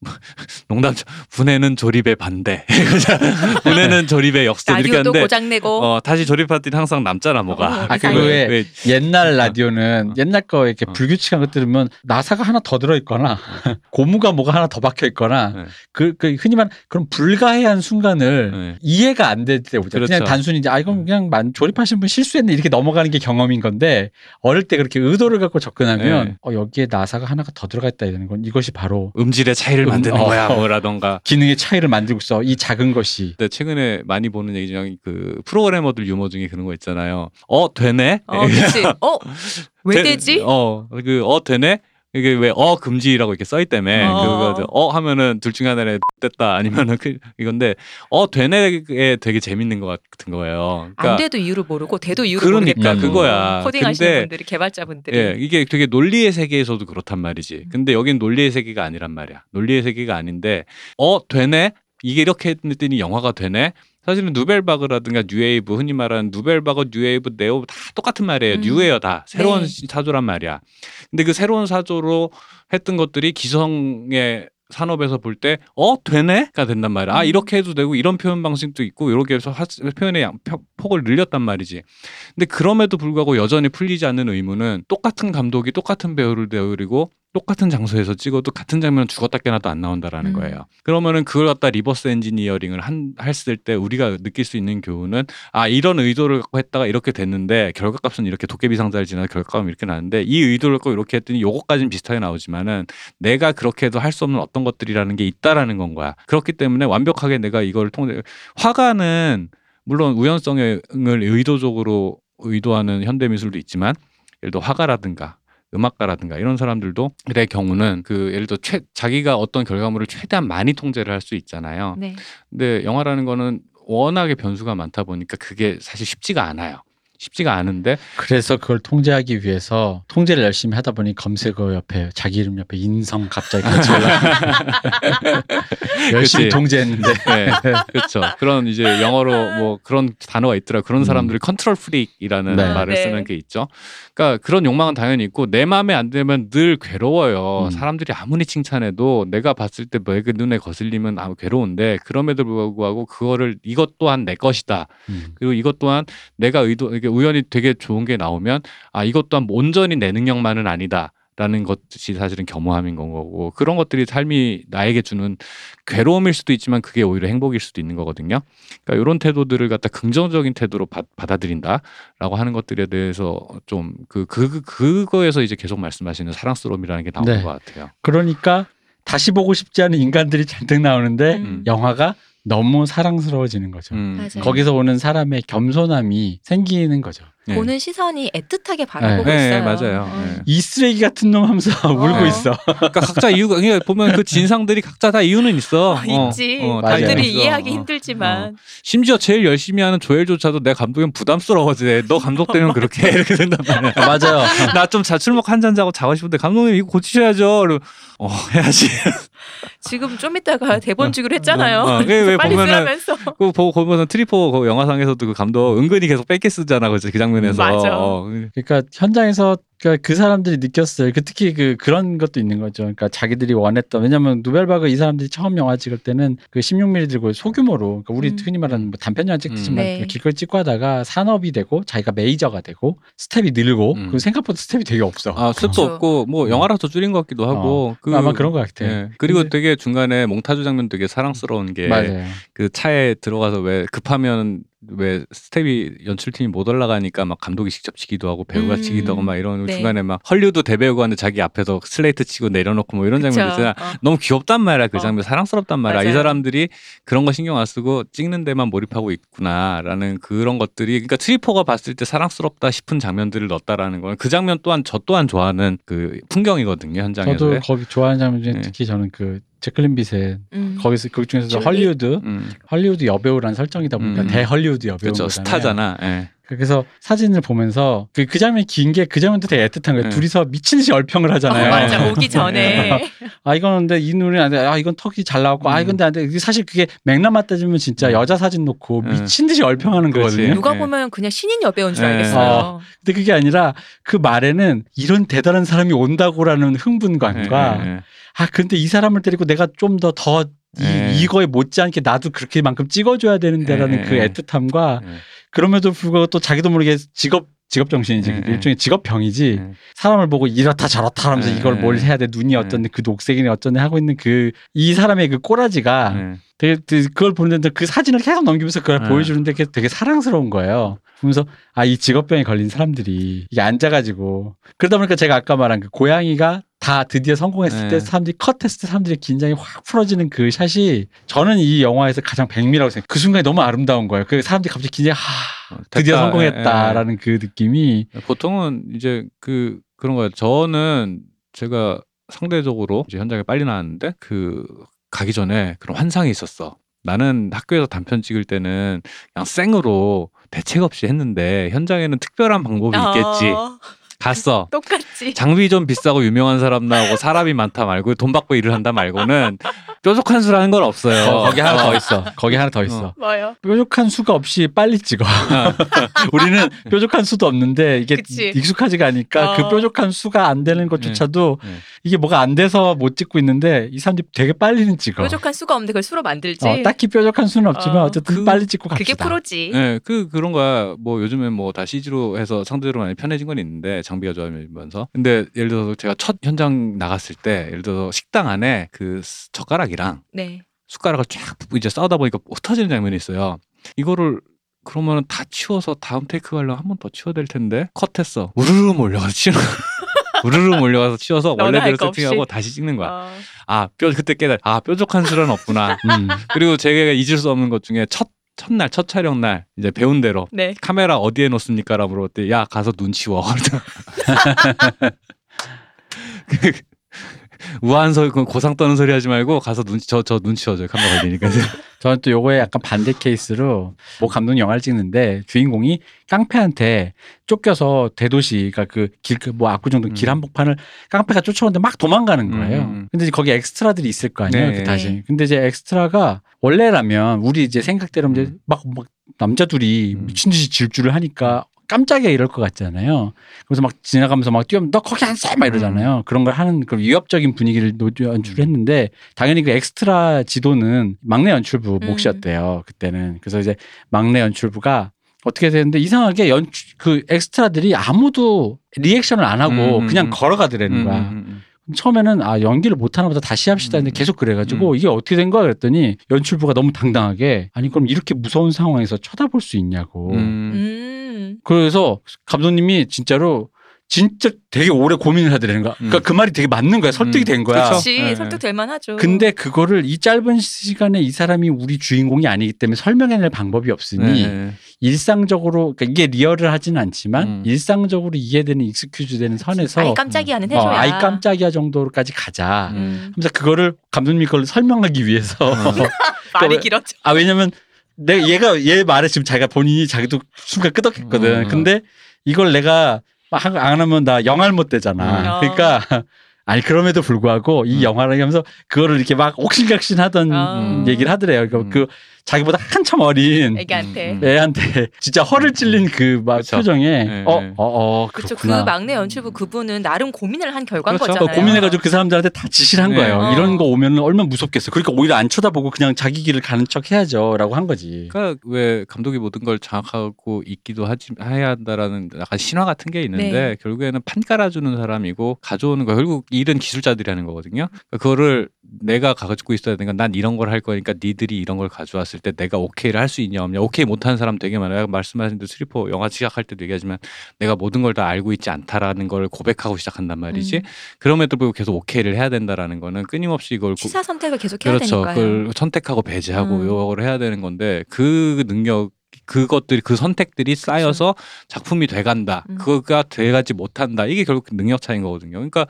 *laughs* 농담 분해는 조립의 반대. *laughs* 분해는 조립의 역세 이렇게 라디오도 하는데 고장내고 어, 다시 조립할 때 항상 남잖아 뭐가. 어, 아. 그거 왜왜 옛날 라디오는 어. 옛날 거 이렇게 어. 불규칙한 것 들으면 나사가 하나 더 들어 있거나 *laughs* 고무가 뭐가 하나 더 박혀 있거나 네. 그, 그 흔히 말 그런 불가해한 순간을 네. 이해가 안 될 때 오죠. 그냥 그렇죠. 단순히 이제 아 이건 음. 그냥 만, 조립하신 분 실수했네 이렇게 넘어가는 게 경험인 건데 어릴 때 그렇게 의도를 갖고 접근하면 네. 어, 여기에 나사가 하나가 더 들어가 있다 이러는 건 이것이 바로 음질의 차이를 음, 만드는 어. 거야 뭐라던가. 기능의 차이를 만들고 있어. 이 작은 것이 근데 최근에 많이 보는 얘기 중에 그 프로그래머들 유머 중에 그런 거 있잖아요. 어 되네. 어, 그치. 어, *laughs* 왜 되- 되지? 어, 그어 되네. 이게 왜 어 금지라고 이렇게 써 있다며. 어. 그거 어 하면은 둘 중에 하나에 됐다 아니면은 그 이건데 어 되네에 되게 재밌는 것 같은 거예요. 안 돼도 이유를 모르고 돼도 이유를 그러니까 모르겠다. 그거야. 코딩하시는 근데 분들이 개발자분들이 예, 이게 되게 논리의 세계에서도 그렇단 말이지. 음. 근데 여긴 논리의 세계가 아니란 말이야. 논리의 세계가 아닌데, 어, 되네? 이게 이렇게 했더니 영화가 되네? 사실은 누벨바그라든가 뉴웨이브, 흔히 말하는 누벨바그, 뉴웨이브, neo 다 똑같은 말이에요. 음. 뉴웨이브다. 새로운 네. 사조란 말이야. 근데 그 새로운 사조로 했던 것들이 기성의 산업에서 볼 때, 어, 되네?가 된단 말이야. 아, 음. 이렇게 해도 되고, 이런 표현 방식도 있고, 이렇게 해서 하- 표현의 양, 표- 폭을 늘렸단 말이지. 근데 그럼에도 불구하고 여전히 풀리지 않는 의문은 똑같은 감독이 똑같은 배우를 데리고 똑같은 장소에서 찍어도 같은 장면은 죽었다 깨나도 안 나온다라는 음. 거예요. 그러면은 그걸 갖다 reverse engineering을 한, 했을 때 우리가 느낄 수 있는 교훈은 아 이런 의도를 갖고 했다가 이렇게 됐는데 결과값은 이렇게 도깨비 상자를 지나 결과값은 이렇게 나는데 이 의도를 갖고 이렇게 했더니 요거까지는 비슷하게 나오지만은 내가 그렇게 해도 할 수 없는 어떤 것들이라는 게 있다라는 건 거야. 그렇기 때문에 완벽하게 내가 이걸 통해 화가는 물론 우연성을 의도적으로 의도하는 현대 미술도 있지만 예를 들어 화가라든가 음악가라든가 이런 사람들도의 경우는 그 예를 들어 최, 자기가 어떤 결과물을 최대한 많이 통제를 할 수 있잖아요. 네. 근데 영화라는 거는 워낙에 변수가 많다 보니까 그게 사실 쉽지가 않아요. 쉽지가 않은데 그래서 그걸 통제하기 위해서 통제를 열심히 하다 보니 검색어 옆에 자기 이름 옆에 인성 갑자기 같이. *laughs* 열심히 그치. 통제했는데. 네, 그렇죠. 그런 이제 영어로 뭐 그런 단어가 있더라. 그런 음. 사람들이 control freak이라는 네. 말을 네. 쓰는 게 있죠. 그러니까 그런 욕망은 당연히 있고 내 마음에 안 들면 늘 괴로워요. 음. 사람들이 아무리 칭찬해도 내가 봤을 때 내 그 눈에 거슬리면 아무 괴로운데 그럼에도 불구하고 그거를 이것 또한 내 것이다. 음. 그리고 이것 또한 내가 의도 이게 우연히 되게 좋은 게 나오면 아 이것 또한 온전히 내 능력만은 아니다. 라는 것이 사실은 겸허함인 건 거고 그런 것들이 삶이 나에게 주는 괴로움일 수도 있지만 그게 오히려 행복일 수도 있는 거거든요. 그러니까 이런 태도들을 갖다 긍정적인 태도로 받, 받아들인다라고 하는 것들에 대해서 좀 그 그 그 거에서 이제 계속 말씀하시는 사랑스러움이라는 게 나오는 네. 것 같아요. 그러니까 다시 보고 싶지 않은 인간들이 잔뜩 나오는데 음. 영화가 너무 사랑스러워지는 거죠. 음. 거기서 오는 사람의 겸손함이 생기는 거죠. 네. 보는 시선이 애틋하게 바라보고 네, 있어요. 맞아요. 어. 네. 이 쓰레기 같은 놈 하면서 *laughs* 울고 어. 있어. 그러니까 각자 이유가 보면 그 진상들이 각자 다 이유는 있어. 아, 어, 있지. 어, 다 맞아요. 남들이 있어. 이해하기 어. 힘들지만 심지어 제일 열심히 하는 조엘조차도 내 감독이면 부담스러워지. 너 감독 되면 그렇게 해. 이렇게 된단 말이야. 맞아요. 나 좀 자출목 한 잔 자고 자고 싶은데 감독님 이거 고치셔야죠. 어 해야지. 지금 좀 이따가 대본 주기로 했잖아요. 어, *laughs* 왜, 왜 빨리 보면은- 쓰라면서. 그 보고 보면은 트뤼포 그 영화상에서도 그 감독 은근히 계속 뺏게 쓰잖아. 그죠 그 장면에서. 맞아. 어, 그러니까 현장에서 그러니까 그 사람들이 느꼈어요. 그 특히 그 그런 것도 있는 거죠. 그러니까 자기들이 원했던 왜냐하면 누벨바그 이 사람들이 처음 영화 찍을 때는 그 16mm 들고 소규모로 그러니까 우리 음. 흔히 말하는 뭐 단편 영화 찍듯이만 음. 네. 길거리 찍고 하다가 산업이 되고 자기가 메이저가 되고 스텝이 늘고 음. 그 생각보다 스텝이 되게 없어. 아, 스텝도 그렇죠. 없고 뭐 영화라서 줄인 것 같기도 하고. 그, 아마 그런 것 같아. 예. 그리고 근데- 되게 중간에 몽타주 장면 되게 사랑스러운 게 맞아요. 그 차에 들어가서 왜 급하면 왜 스텝이 연출팀이 못 올라가니까 막 감독이 직접 치기도 하고 배우가 음. 치기도 하고 막 이런 네. 중간에 막 헐리우드 대배우가 하는데 자기 앞에서 슬레이트 치고 내려놓고 뭐 이런 장면 그쵸. 있잖아. 어. 너무 귀엽단 말이야 그 어. 장면 사랑스럽단 말이야 이 맞아요. 사람들이 그런 거 신경 안 쓰고 찍는 데만 몰입하고 있구나라는 그런 것들이 그러니까 트뤼포가 봤을 때 사랑스럽다 싶은 장면들을 넣었다라는 건 그 장면 또한 저 또한 좋아하는 그 풍경이거든요 현장에서 저도 거기 좋아하는 장면 중에 네. 특히 저는 그 제클린 빛의 음. 거기서 그 중에서 줄리? 헐리우드 음, 헐리우드 여배우라는 설정이다 보니까 음. 대헐리우드 여배우 그렇죠 스타잖아 예. 그래서 사진을 보면서 그, 그 장면이 긴게 그 장면도 되게 애틋한 거예요. 네. 둘이서 미친 듯이 얼평을 어, 하잖아요. 맞아 오기 *laughs* 전에 아 이건 근데 이 눈이 안 돼. 아 이건 턱이 잘 나왔고 아 음. 이건 안 돼. 이게 사실 그게 맥락만 따지면 진짜 음. 여자 사진 놓고 음. 미친 듯이 얼평하는 그렇지. 거거든요. 누가 네. 보면 그냥 신인 여배우인 줄 네. 알겠어요. 근데 그게 아니라 그 말에는 이런 대단한 사람이 온다고라는 흥분감과. 아 근데 이 사람을 데리고 내가 좀 더더 이, 네. 이거에 못지않게 나도 그렇게만큼 찍어줘야 되는데라는 네, 그 네. 애틋함과 예. 그럼에도 불구하고 또 자기도 모르게 직업 직업 정신이지 네, 네. 일종의 직업 병이지 네. 사람을 보고 이렇다 저렇다 하면서 네, 이걸 네. 뭘 해야 돼 눈이 네. 어쩐데 그 녹색이네 어쩐데 하고 있는 그 이 사람의 그 꼬라지가 예. 되게, 그걸 보는데 그 사진을 계속 넘기면서 그걸 네. 보여주는데 그게 되게 사랑스러운 거예요. 보면서 아 이 직업병에 걸린 사람들이 이게 앉아가지고 그러다 보니까 제가 아까 말한 그 고양이가 다 드디어 성공했을 네. 때 사람들이 컷했을 때 사람들의 긴장이 확 풀어지는 그 샷이 저는 이 영화에서 가장 백미라고 생각해요. 그 순간이 너무 아름다운 거예요. 그 사람들이 갑자기 긴장이 하 어, 드디어 됐다. 성공했다라는 그 느낌이 예, 예. 보통은 이제 그 그런 거예요. 저는 제가 상대적으로 이제 현장에 빨리 나왔는데 그 가기 전에 그런 환상이 있었어. 나는 학교에서 단편 찍을 때는 그냥 생으로 대책 없이 했는데 현장에는 특별한 방법이 있겠지. 어, 갔어. *laughs* 똑같지. 장비 좀 비싸고 유명한 사람 나오고 사람이 많다 말고 돈 받고 일을 한다 말고는 뾰족한 수라는 건 없어요. 거- 거기 하나 더 있어. 거기 하나 더 있어. 어. 뭐요? 뾰족한 수가 없이 빨리 찍어. *laughs* 우리는 뾰족한 수도 없는데 이게 그치. 익숙하지가 않으니까 어. 그 뾰족한 수가 안 되는 것조차도 네. 이게 뭐가 안 돼서 못 찍고 있는데 이 사람들이 되게 빨리는 찍어. 뾰족한 수가 없는데 그걸 수로 만들지. 어, 딱히 뾰족한 수는 없지만 어. 어. 쨌든 그- 빨리 찍고 갑시다. 그게 프로지. 네, 그 그런 거야. 뭐 요즘엔 뭐다 CG로 해서 상대적으로 많이 편해진 건 있는데 장비가 좋아지면서. 근데 예를 들어서 제가 첫 현장 나갔을 때 예를 들어서 식당 안에 그 스- 젓가락이랑 네. 숟가락을 쫙 이제 싸우다 보니까 흩어지는 장면이 있어요. 이거를 그러면은 다 치워서 다음 테이크 가려면 한 번 더 치워야 될 텐데 컷했어. 우르르 몰려가서 치는 *laughs* 우르르 몰려가서 치워서 원래대로. 세팅하고 다시 찍는 거야. 어. 아, 뼈 그때 깨달. 아, 뾰족한 수는 없구나. 음. *laughs* 그리고 제가 잊을 수 없는 것 중에 첫 첫날 첫 촬영 날 이제 배운 대로 네. 카메라 어디에 놓습니까 라고 물어봤더니 야 가서 눈 치워. *laughs* 우아한 소그 고상 떠는 소리 하지 말고 가서 눈치 저 저 눈치 줘줘요 카메라 걸리니까 *laughs* 저는 또 요거에 약간 반대 케이스로 모 감독 영화를 찍는데 주인공이 깡패한테 쫓겨서 대도시 그러니까 그길뭐 압구정동 음. 길 한복판을 깡패가 쫓아오는데 막 도망가는 거예요. 음, 음. 근데 이제 거기 엑스트라들이 있을 거 아니에요. 네. 그 다시. 근데 이제 엑스트라가 원래라면 우리 이제 생각대로 이제 음. 막, 막 남자 둘이 음. 미친 듯이 질주를 하니까 깜짝이야 이럴 것 같잖아요. 그래서 막 지나가면서 막 뛰어면 너 거기 앉아 막 이러잖아요. 그런 걸 하는 그런 위협적인 분위기를 노- 연출을 했는데 당연히 그 엑스트라 지도는 막내 연출부 음. 몫이었대요. 그때는 그래서 이제 막내 연출부가 어떻게 되는데 이상하게 연출 그 엑스트라들이 아무도 리액션을 안 하고 음, 음, 그냥 음. 걸어가더라는 거야. 음, 음, 처음에는 아 연기를 못하나 보다 다시 합시다 했는데 음. 계속 그래가지고 음. 이게 어떻게 된 거야 그랬더니 연출부가 너무 당당하게 아니 그럼 이렇게 무서운 상황에서 쳐다볼 수 있냐고 음. 음. 그래서 감독님이 진짜로 진짜 되게 오래 고민을 하더라는 거야 그러니까 음. 그 말이 되게 맞는 거야 설득이 음. 된 거야. 그렇지 네. 설득될 만하죠. 근데 그거를 이 짧은 시간에 이 사람이 우리 주인공이 아니기 때문에 설명해낼 방법이 없으니 네. 일상적으로 그러니까 이게 리얼을 하지는 않지만 음. 일상적으로 이해되는 excuse 되는 선에서 아이 깜짝이야는 어, 해줘야. 아이 깜짝이야 정도로까지 가자 음. 하면서 그거를 감독님이 그걸 설명하기 위해서 *laughs* 말이 왜- 길었죠. 아 왜냐면 내가 얘가 얘 말에 지금 자기가 본인이 자기도 순간 끄덕했거든. 음. 근데 이걸 내가 막 한- 안 하면 나 영할 못 되잖아. 음. 그러니까 *laughs* 아니 그럼에도 불구하고 이 음. 영화를 하면서 그거를 이렇게 막 옥신각신 하던 어. 얘기를 하더래요. 그러니까 음. 그 자기보다 한참 어린 애기한테. 음. 애한테 진짜 허를 찔린 그막 그쵸. 표정에 네, 어 네. 어 어 그렇죠. 그. 막내 연출부 그분은 나름 고민을 한 결과인 그렇죠. 거잖아요. 고민해가지고 그 사람들한테 다 지시를 한 네. 거예요. 어. 이런 거 오면 얼마나 무섭겠어. 그러니까 오히려 안 쳐다보고 그냥 자기 길을 가는 척 해야죠라고 한 거지. 그러니까 왜 감독이 모든 걸 장악하고 있기도 하지 해야 한다라는 약간 신화 같은 게 있는데 네. 결국에는 판 깔아주는 사람이고 가져오는 거 결국 일은 기술자들이 하는 거거든요. 그러니까 그거를 내가 가지고 있어야 되니까 난 이런 걸 할 거니까 니들이 이런 걸 가져왔을 때 내가 오케이를 할 수 있냐 없냐 오케이 못하는 사람 되게 많아요. 말씀하신 대로 트뤼포 영화 시작할 때도 얘기하지만 내가 모든 걸 다 알고 있지 않다라는 걸 고백하고 시작한단 말이지. 음. 그럼에도 불구하고 계속 오케이를 해야 된다라는 거는 끊임없이 이걸 고- 시사 선택을 계속 해야 그렇죠. 되니까요. 그걸 선택하고 배제하고 음. 요걸 해야 되는 건데 그 능력 그것들이 그 선택들이 쌓여서 작품이 돼간다. 음. 그거가 돼가지 못한다. 이게 결국 능력 차이인 거거든요. 그러니까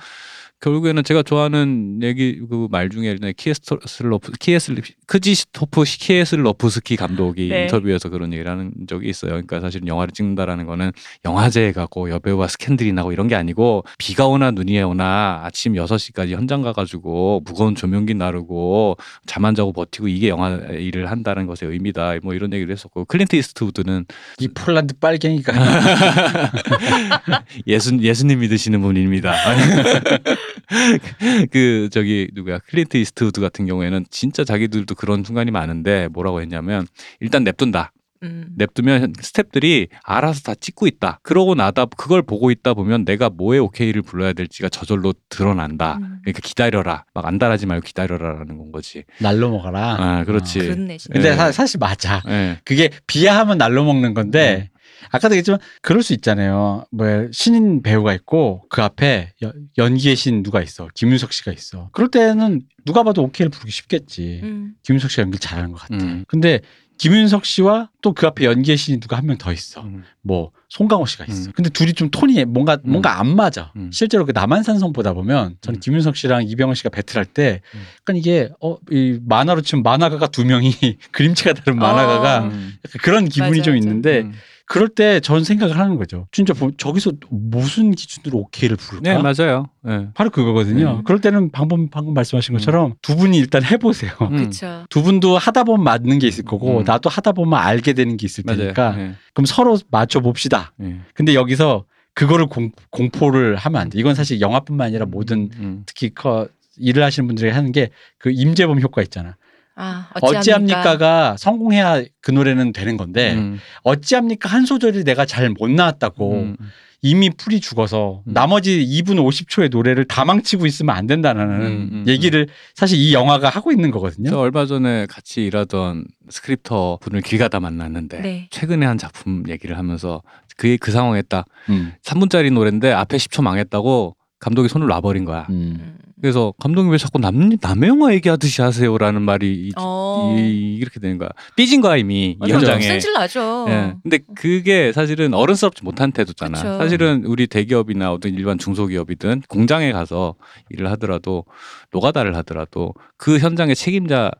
결국에는 제가 좋아하는 얘기 그 말 중에 예전에 키에스로프 키에슬 크지스토프 키에슬로프스키 감독이 네. 인터뷰에서 그런 얘기를 하는 적이 있어요. 그러니까 사실 영화를 찍는다라는 거는 영화제에 가고 여배우와 스캔들이 나고 이런 게 아니고 비가 오나 눈이 오나 아침 6시까지 현장 가 가지고 무거운 조명기 나르고 잠 안 자고 버티고 이게 영화 일을 한다는 것의 의미다. 뭐 이런 얘기를 했었고 클린트 이스트우드는 이 폴란드 빨갱이가 *laughs* 예수 예수님 믿으시는 분입니다. *laughs* *laughs* 그 저기 누구야 클린트 이스트우드 같은 경우에는 진짜 자기들도 그런 순간이 많은데 뭐라고 했냐면 일단 냅둔다. 음. 냅두면 스탭들이 알아서 다 찍고 있다. 그러고 나다 그걸 보고 있다 보면 내가 뭐에 오케이를 불러야 될지가 저절로 드러난다. 음. 그러니까 기다려라. 막 안달하지 말고 기다려라라는 건 거지. 날로 먹어라. 아, 그렇지. 그렇네. 진짜. 근데 예. 사, 사실 맞아. 예. 그게 비하하면 날로 먹는 건데 아까도 얘기했지만 그럴 수 있잖아요. 뭐 신인 배우가 있고 그 앞에 여- 연기의 신 누가 있어. 김윤석 씨가 있어. 그럴 때는 누가 봐도 오케이를 부르기 쉽겠지. 음. 김윤석 씨가 연기 잘하는 것 같아. 음. 근데 김윤석 씨와 또 그 앞에 연기의 신이 누가 한 명 더 있어. 음. 뭐 송강호 씨가 있어. 음. 근데 둘이 좀 톤이 뭔가 음. 뭔가 안 맞아. 음. 실제로 그 남한산성 보다 보면 저는 음. 김윤석 씨랑 이병헌 씨가 배틀할 때 음. 약간 이게 어 이 만화로 치면 만화가가 두 명이 *laughs* 그림체가 다른 만화가가 어. 음. 약간 그런 기분이 맞아, 좀 맞아. 있는데 음. 그럴 때 전 생각을 하는 거죠. 진짜 보- 저기서 무슨 기준으로 오케이를 부를까? 네, 맞아요. 예. 바로 그거거든요. 음. 그럴 때는 방금 방금 말씀하신 음. 것처럼 두 분이 일단 해보세요. 음. 그렇죠. 두 분도 하다 보면 맞는 게 있을 거고 음. 나도 하다 보면 알게 되는 게 있을 맞아요. 테니까 예. 그럼 서로 맞춰 봅시다. 예. 근데 여기서 그거를 공, 공포를 하면 안 돼. 이건 사실 영화뿐만 아니라 모든 음. 특히 커 일을 하시는 분들이 하는 게 그 임재범 효과 있잖아. 아, 어찌합니까가 성공해야 그 노래는 되는 건데 음. 어찌합니까 한 소절이 내가 잘 못 나왔다고 음. 이미 풀이 죽어서 음. 나머지 2분 50초의 노래를 다 망치고 있으면 안 된다는 음, 음, 얘기를 사실 이 영화가 하고 있는 거거든요. 저 얼마 전에 같이 일하던 스크립터 분을 길 가다 만났는데 네. 최근에 한 작품 얘기를 하면서 그그 상황에 딱 음. 3분짜리 노래인데 앞에 10초 망했다고 감독이 손을 놔버린 거야. 그래서 감독님 왜 자꾸 남 남의 영화 얘기하듯이 하세요라는 말이 이, 어. 이, 이렇게 되는 거야. 삐진 거야 이미 이 현장에. 승질 나죠. 예. 근데 그게 사실은 어른스럽지 못한 태도잖아. 그쵸. 사실은 우리 대기업이나 어떤 일반 중소기업이든 공장에 가서 일을 하더라도 노가다를 하더라도 그 현장의 책임자는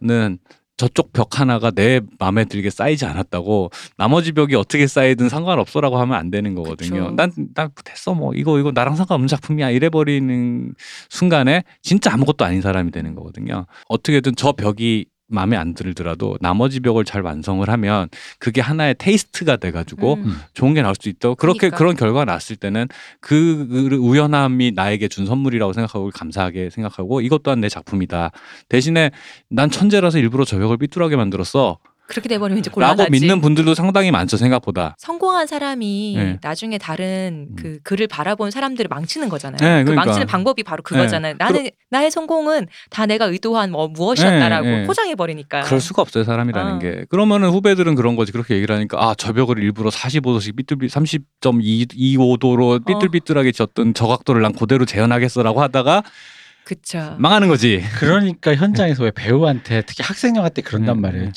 음. 저쪽 벽 하나가 내 마음에 들게 쌓이지 않았다고 나머지 벽이 어떻게 쌓이든 상관없어라고 하면 안 되는 거거든요. 그쵸. 난, 난 됐어 뭐 이거 이거 나랑 상관없는 작품이야 이래 버리는 순간에 진짜 아무것도 아닌 사람이 되는 거거든요. 어떻게든 저 벽이 마음에 안 들더라도 나머지 벽을 잘 완성을 하면 그게 하나의 테이스트가 돼가지고 음. 좋은 게 나올 수 있다고 그렇게 그러니까. 그런 결과가 났을 때는 그 우연함이 나에게 준 선물이라고 생각하고 감사하게 생각하고 이것 또한 내 작품이다 대신에 난 천재라서 일부러 저 벽을 삐뚤하게 만들었어 그렇게 돼버리면 이제 라고 곤란하지. 믿는 분들도 상당히 많죠 생각보다 성공한 사람이 네. 나중에 다른 음. 그 글을 바라본 사람들을 망치는 거잖아요. 네, 그 그러니까. 망치는 방법이 바로 그거잖아요. 나는 나의 성공은 다 내가 의도한 뭐 무엇이었다라고 네, 네. 포장해 버리니까. 그럴 수가 없어요 사람이라는 어. 게 그러면은 후배들은 그런 거지 그렇게 얘기를 하니까 아 저 벽을 일부러 45도씩 삐뚤삐 30.25도로 삐뚤삐뚤하게 졌던 저 각도를 난 그대로 재현하겠어라고 하다가 그쵸. 망하는 거지 그러니까 현장에서 왜 배우한테 특히 학생 영화 때 그런단 음, 말이에요.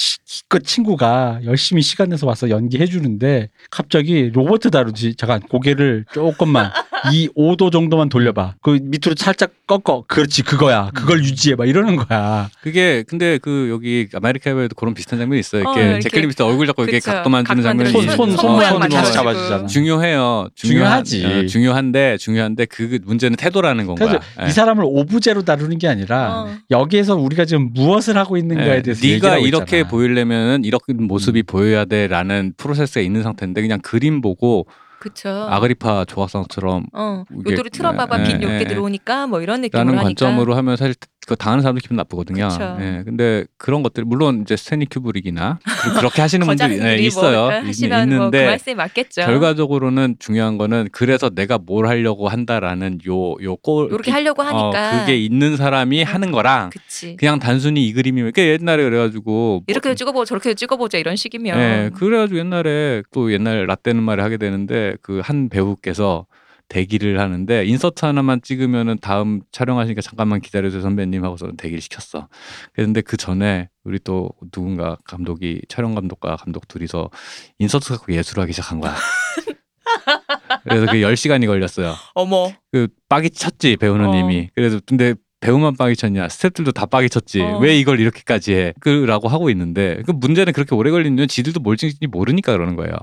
그 친구가 열심히 시간 내서 와서 연기해 주는데 갑자기 로버트 다루지 잠깐 고개를 조금만 이 5도 정도만 돌려봐. 그 밑으로 살짝 꺾어. 그렇지 그거야. 그걸 음. 유지해 봐. 이러는 거야. 그게 근데 그 여기 아메리카에도 그런 비슷한 장면이 있어요. 어, 이렇게 이렇게. 재클린 비셋 얼굴 잡고 이렇게. 각도 만드는 각 장면이 손, 손, 손 손 다시. 잡아주잖아. 중요해요. 중요하지. 중요한, 어, 중요한데 중요한데 그 문제는 태도라는 건 그래서 거야. 이 사람을 오브제로 다루는 게 아니라 어. 여기에서 우리가 지금 무엇을 하고 있는가에 예, 대해서 네가 얘기하고 이렇게 있잖아. 보이려면은 이렇게 모습이 음. 보여야 돼라는 프로세스가 있는 상태인데 그냥 그림 보고 그쵸. 아그리파 조각상처럼 어. 요도를 틀어봐봐 예, 빛 예, 예. 들어오니까 뭐 이런 느낌으로 라는 하니까. 관점으로 하면 사실 그 당하는 사람도 기분 나쁘거든요. 그쵸. 예, 근데 그런 것들 물론 이제 스탠리 큐브릭이나 그- 그렇게 하시는 *laughs* 분들이 예, 거장들이 있어요. 뭐 있- 하시면 뭐그 있는데 말씀이 맞겠죠. 결과적으로는 중요한 거는 그래서 내가 뭘 하려고 한다라는 요요골 요렇게 하려고 하니까. 어, 그게 있는 사람이 하는 거랑 그치. 그냥 단순히 이 그림이 그 옛날에 그래가지고 이렇게도 찍어보고 저렇게도 찍어보자 이런 식이면. 예, 그래가지고 옛날에 또 옛날 라떼는 말을 하게 되는데 그 한 배우께서 대기를 하는데 인서트 하나만 찍으면은 다음 촬영하시니까 잠깐만 기다려주세요 선배님 하고서 대기를 시켰어. 그런데 그 전에 우리 또 누군가 감독이 촬영 감독과 감독 둘이서 인서트 갖고 예술하기 시작한 거야. *laughs* 그래서 그게 10시간이 걸렸어요. 어머. 그 빡이 쳤지 배우는 어. 이미. 그래서 근데 배우만 빡이 쳤냐 스태프들도 다 빡이 쳤지 어. 왜 이걸 이렇게까지 해 그라고 하고 있는데 그 문제는 그렇게 오래 걸리는 건 지들도 뭘 찍는지 모르니까 그러는 거예요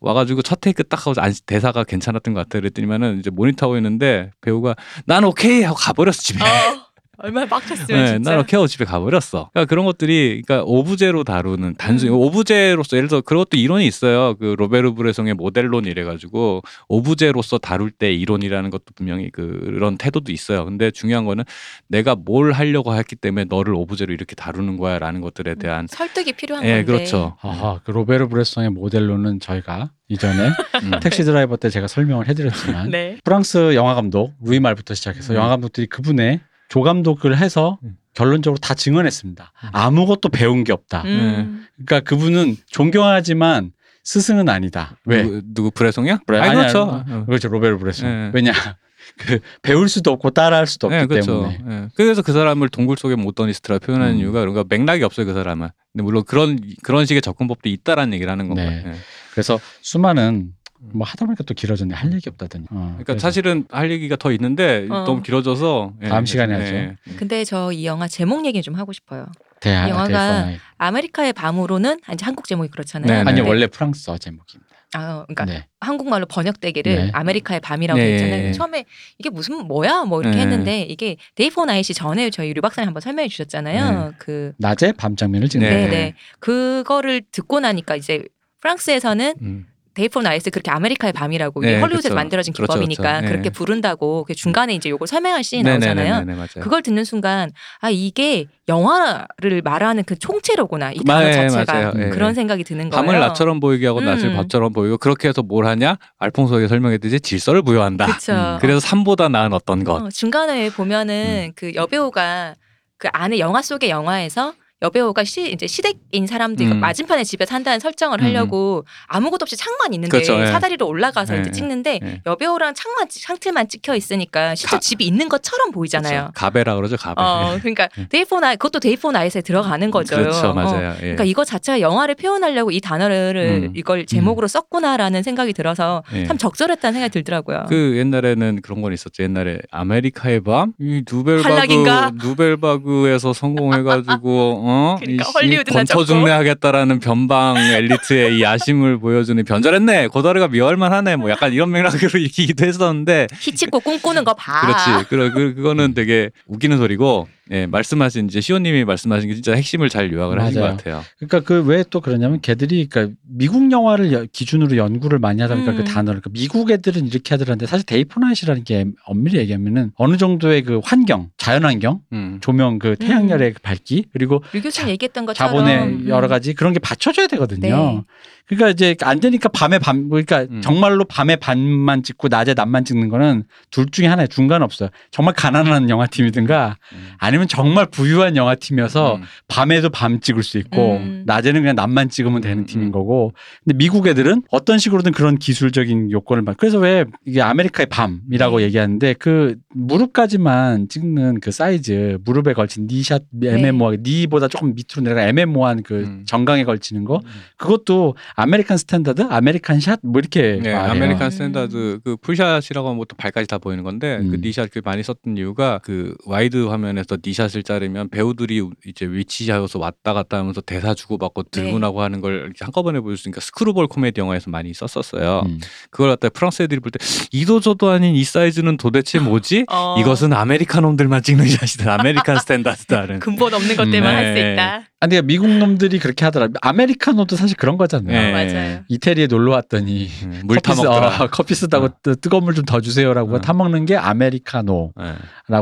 와가지고 첫 테이크 딱 하고 안- 대사가 괜찮았던 것 같아 그랬더니만은 이제 모니터 하고 있는데 배우가 난 오케이 하고 가버렸어 집에 어. 얼마나 빡쳤으면 네, 진짜. 난 오케이 하고 집에 가버렸어 그러니까 그런 것들이 그러니까 오브제로 다루는 단순히 음. 오브제로서 예를 들어 그것도 이론이 있어요 그 로베르 브레송의 모델론 이래가지고 오브제로서 다룰 때 이론이라는 것도 분명히 그런 태도도 있어요. 근데 중요한 거는 내가 뭘 하려고 했기 때문에 너를 오브제로 이렇게 다루는 거야라는 것들에 대한 설득이 필요한 예, 건데. 그렇죠. 아하, 그 로베르 브레송의 모델로는 저희가 이전에 *laughs* 음. *laughs* 택시 드라이버 때 제가 설명을 해드렸지만 *laughs* 네. 프랑스 영화 감독 루이 말부터 시작해서 음. 영화 감독들이 그분의 조감독을 해서 음. 결론적으로 다 증언했습니다. 음. 아무것도 배운 게 없다. 음. 그러니까 그분은 존경하지만 스승은 아니다. 왜? 누구, 누구 브레송이야? 브레- 아니, 아니, 그렇죠. 아니, 그렇죠 로베르 브레송. 네. 왜냐 *laughs* 그 배울 수도 없고 따라할 수도 없기 네, 그렇죠. 때문에. 예. 그래서 그 사람을 동굴 속의 모더니스트라 표현하는 음. 이유가 그런가 맥락이 없어요 그 사람은. 근데 물론 그런 그런 식의 접근법도 있다라는 얘기를 하는 건가요. 네. 예. 그래서 수많은 뭐 하다 보니까 또 길어졌네 할 얘기 없다더니. 어, 그러니까 그래서 사실은 할 얘기가 더 있는데 어. 너무 길어져서 예. 다음 시간에 하죠. 예. 근데 저 이 영화 제목 얘기 좀 하고 싶어요. 대하, 영화가 대하나이. 아메리카의 밤으로는 이제 한국 제목이 그렇잖아요. 네, 네. 아니 원래 프랑스어 제목입니다. 아, 그러니까 네. 한국말로 번역되기를 네. 아메리카의 밤이라고 네, 했잖아요. 네, 네. 처음에 이게 무슨 뭐야 뭐 이렇게 네. 했는데 이게 day for night이 전에 저희 류 박사님 한번 설명해 주셨잖아요. 그 낮에 밤 장면을 찍는. 네. 네, 네. 네. 그거를 듣고 나니까 이제 프랑스에서는 음. day for night 그렇게 아메리카의 밤이라고 네, 헐리우드에서 그렇죠. 만들어진 그렇죠, 기법이니까 그렇죠. 네. 그렇게 부른다고 그 중간에 이제 요걸 설명할 씬이 나오잖아요. 네네네네 맞아요. 그걸 듣는 순간 아 이게 영화를 말하는 그 총체로구나 이 그- 단어 네, 자체가 맞아요. 네. 그런 생각이 드는 거예요. 밤을 낮처럼 보이게 하고 낮을 음. 밤처럼 보이고 그렇게 해서 뭘 하냐? 알퐁소에게 설명했듯이 질서를 부여한다. 그렇죠. 음. 그래서 삶보다 나은 어떤 것. 어, 중간에 음. 보면은 그 여배우가 그 안에 영화 속의 영화에서 여배우가 시, 이제 시댁인 사람들이 음. 맞은편에 집에 산다는 설정을 음. 하려고 아무것도 없이 창만 있는데 그렇죠, 예. 사다리로 올라가서 예, 이제 예. 찍는데 예. 여배우랑 창만 창틀만 찍혀 있으니까 실제 가- 집이 있는 것처럼 보이잖아요. 그렇죠. 가베라 그러죠 가베. 어, *laughs* 그러니까 예. day for night 그것도 day for night에 들어가는 거죠. 그렇죠 어. 맞아요. 예. 그러니까 이거 자체가 영화를 표현하려고 이 단어를 음. 이걸 제목으로 썼구나라는 생각이 들어서 예. 참 적절했다는 생각이 들더라고요. 그 옛날에는 그런 건 있었죠. 옛날에 아메리카의 밤, 이 누벨바그? 누벨바그에서 성공해가지고 *laughs* 어, 그러니까 이 씨, 헐리우드나 권투 잡고. 중래하겠다라는 변방 *laughs* 엘리트의 이 야심을 보여주는 변절했네. 고다르가 미워할만하네. 뭐 약간 이런 맥락으로 *laughs* 얘기도 했었는데 히치콕 꿈꾸는 거 봐. 그렇지. 그, 그 그거는 되게 웃기는 소리고 예, 말씀하신 이제 시호님이 말씀하신 게 진짜 핵심을 잘 요약을 하신 것 맞아요. 같아요. 그러니까 그 왜 또 그러냐면 걔들이 그러니까 미국 영화를 여- 기준으로 연구를 많이 하다 보니까 음. 그 단어를 그러니까 미국 애들은 이렇게 하더라는데 사실 day for night이라는 게 엄밀히 얘기하면은 어느 정도의 그 환경, 자연 환경, 음. 조명 그 태양열의 그 밝기 그리고 류 교수님 얘기했던 것처럼 자본의 음. 여러 가지 그런 게 받쳐줘야 되거든요. 네. 그러니까 이제 안 되니까 밤에 밤 그러니까 음. 정말로 밤에 밤만 찍고 낮에 낮만 찍는 거는 둘 중에 하나에 중간 없어요. 정말 가난한 영화팀이든가 음. 아니면 정말 부유한 영화팀이어서 음. 밤에도 밤 찍을 수 있고 음. 낮에는 그냥 낮만 찍으면 되는 음, 팀인 음. 거고 근데 미국 애들은 어떤 식으로든 그런 기술적인 요건을 받 그래서 왜 이게 아메리카의 밤이라고 네. 얘기하는데 그 무릎까지만 찍는 그 사이즈 무릎에 걸친 knee shot 애매모호하게 knee보다 조금 밑으로 내려가 애매모호한 그 음. 정강에 걸치는 거 그것도 American standard American shot 뭐 이렇게 네, 말해요. American 음. standard 그 full shot이라고 하면 보통 발까지 다 보이는 건데 음. 그 knee shot 그 많이 썼던 이유가 그 와이드 화면에서 knee shot을 자르면 배우들이 이제 위치하여서 왔다 갔다 하면서 대사 주고받고 네. 들고 나고 하는 걸 이렇게 한꺼번에 있으니까 screwball 코미디 영화에서 많이 썼었어요. 음. 그걸 갖다 프랑스 애들이 볼 때 이도 저도 아닌 이 사이즈는 도대체 뭐지? *laughs* 어. 이것은 American 놈들만 찍는 shot이다. American *laughs* standard다는. 근본 없는 것 때문에 음, 할수 네. 있다. 아니 그러니까 미국 놈들이 그렇게 하더라. 아메리카노도 사실 그런 거잖아요. 네. 맞아요. 이태리에 놀러 왔더니 음, 물 커피 쓰- 타먹더라. 어, 커피 쓰다고 뜨- 뜨거운 물 좀 더 주세요라고 어. 타먹는 게 아메리카노라고 네.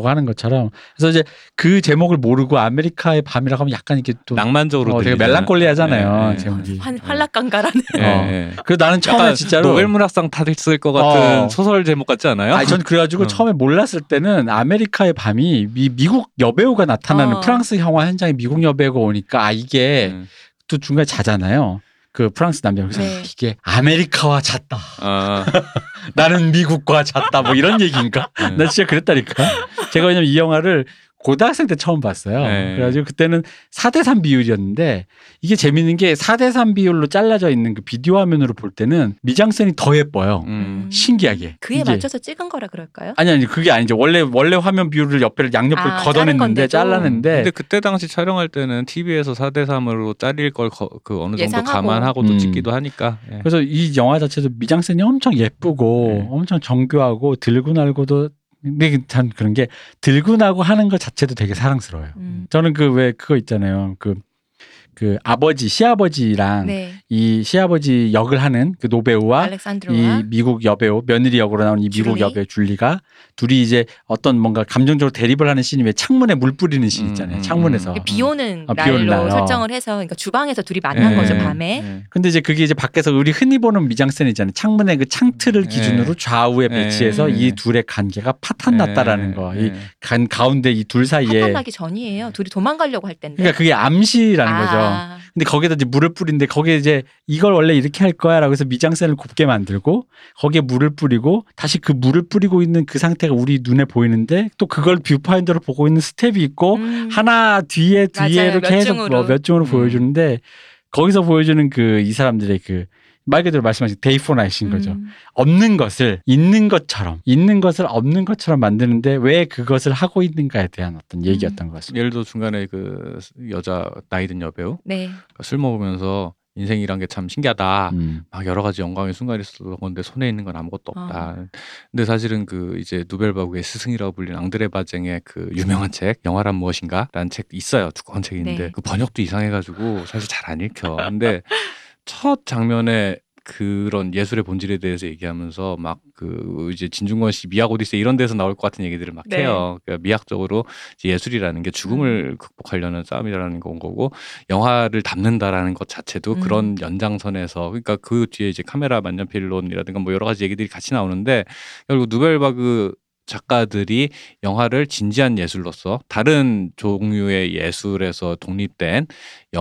하는 것처럼 그래서 이제 그 제목을 모르고 아메리카의 밤이라고 하면 약간 이렇게 또 낭만적으로 어, 되게. 멜랑콜리하잖아요 네, 네. 제목이. 환, 환락강가라는 예, 어. 예. 그래서 나는 처음에 약간 진짜로 노벨 문학상 타했을 것 같은 어. 소설 제목 같지 않아요? 아니 전 그래가지고 어. 처음에 몰랐을 때는 아메리카의 밤이 미, 미국 여배우가 나타나는 어. 프랑스 영화 현장에 미국 여배우가 오니까 아 이게 음. 또 중간에 자잖아요. 그 프랑스 남자 그래서 네. 아, 이게 아메리카와 잤다. 아, *laughs* 나는 미국과 잤다. 뭐 이런 얘기인가? 음. 나 진짜 그랬다니까. 제가 왜냐면 이 영화를 고등학생 때 처음 봤어요. 네. 그래가지고 그때는 4대3 비율이었는데 이게 재밌는 게 4대3 비율로 잘라져 있는 그 비디오 화면으로 볼 때는 미장센이 더 예뻐요. 음. 신기하게. 그에 이게. 맞춰서 찍은 거라 그럴까요? 아니 아니 그게 아니죠. 원래 원래 화면 비율을 옆에를 양옆을 아, 걷어냈는데? 잘라냈는데 근데 그때 당시 촬영할 때는 TV에서 4대 3으로 잘릴 걸 그 어느 정도 예상하고. 감안하고 또 음. 찍기도 하니까. 예. 그래서 이 영화 자체도 미장센이 엄청 예쁘고 네. 엄청 정교하고 들고 날고도 근데 참 그런 게 들고 나고 하는 것 자체도 되게 사랑스러워요. 음. 저는 그 왜 그거 있잖아요. 그, 그 아버지, 시아버지랑 네. 이 시아버지 역을 하는 그 노배우와 알렉산드로와 이 미국 여배우, 며느리 역으로 나오는 이 미국 줄리? 여배우 줄리가 둘이 이제 어떤 뭔가 감정적으로 대립을 하는 씬이 왜 창문에 물 뿌리는 씬 음, 있잖아요. 음, 창문에서. 음. 비 오는 아, 비 오는 날로 날, 어. 설정을 해서 그러니까 주방에서 둘이 만난 네. 거죠 밤에. 예. 근데 이제 그게 이제 밖에서 우리 흔히 보는 미장센 있잖아요. 창문의 그 창틀을 네. 기준으로 좌우에 네. 배치해서 네. 이 둘의 관계가 파탄 났다라는 거. 예. 이간 가운데 이 둘 사이에 파탄나기 전이에요. 둘이 도망가려고 할 텐데. 그러니까 그게 암시라는 거죠. 아, 근데 거기에다 이제 물을 뿌리는데 거기에 이제 이걸 원래 이렇게 할 거야라고 해서 미장센을 곱게 만들고 거기에 물을 뿌리고 다시 그 물을 뿌리고 있는 그 상태가 우리 눈에 보이는데 또 그걸 뷰파인더로 보고 있는 스텝이 있고 음. 하나 뒤에 뒤에 맞아요. 이렇게 몇 중으로. 뭐 몇 중으로 음. 보여주는데 거기서 보여주는 그 이 사람들의 그 말 그대로 말씀하신 day for night인 거죠. 음. 없는 것을 있는 것처럼 있는 것을 없는 것처럼 만드는데 왜 그것을 하고 있는가에 대한 어떤 얘기였던 것 같습니다. 예를 들어 중간에 그 여자 나이 든 여배우 네. 술 먹으면서 인생이란 게 참 신기하다. 음. 막 여러 가지 영광의 순간이 있었던 건데 손에 있는 건 아무것도 없다. 근데 사실은 그 이제 누벨바그의 스승이라고 불리는 앙드레 바쟁의 그 유명한 책 영화란 무엇인가라는 책 있어요. 두꺼운 책이 있는데 네. 그 번역도 이상해가지고 사실 잘 안 읽혀. 근데 첫 장면에 그런 예술의 본질에 대해서 얘기하면서 막 그 이제 진중권 씨 미학 오디세 이런 데서 나올 것 같은 얘기들을 막 네. 해요. 그러니까 미학적으로 이제 예술이라는 게 음. 죽음을 극복하려는 싸움이라는 건 거고 영화를 담는다라는 것 자체도 음. 그런 연장선에서 그러니까 그 뒤에 이제 카메라 만년필론이라든가 뭐 여러 가지 얘기들이 같이 나오는데 결국 누벨바그 작가들이 영화를 진지한 예술로서 다른 종류의 예술에서 독립된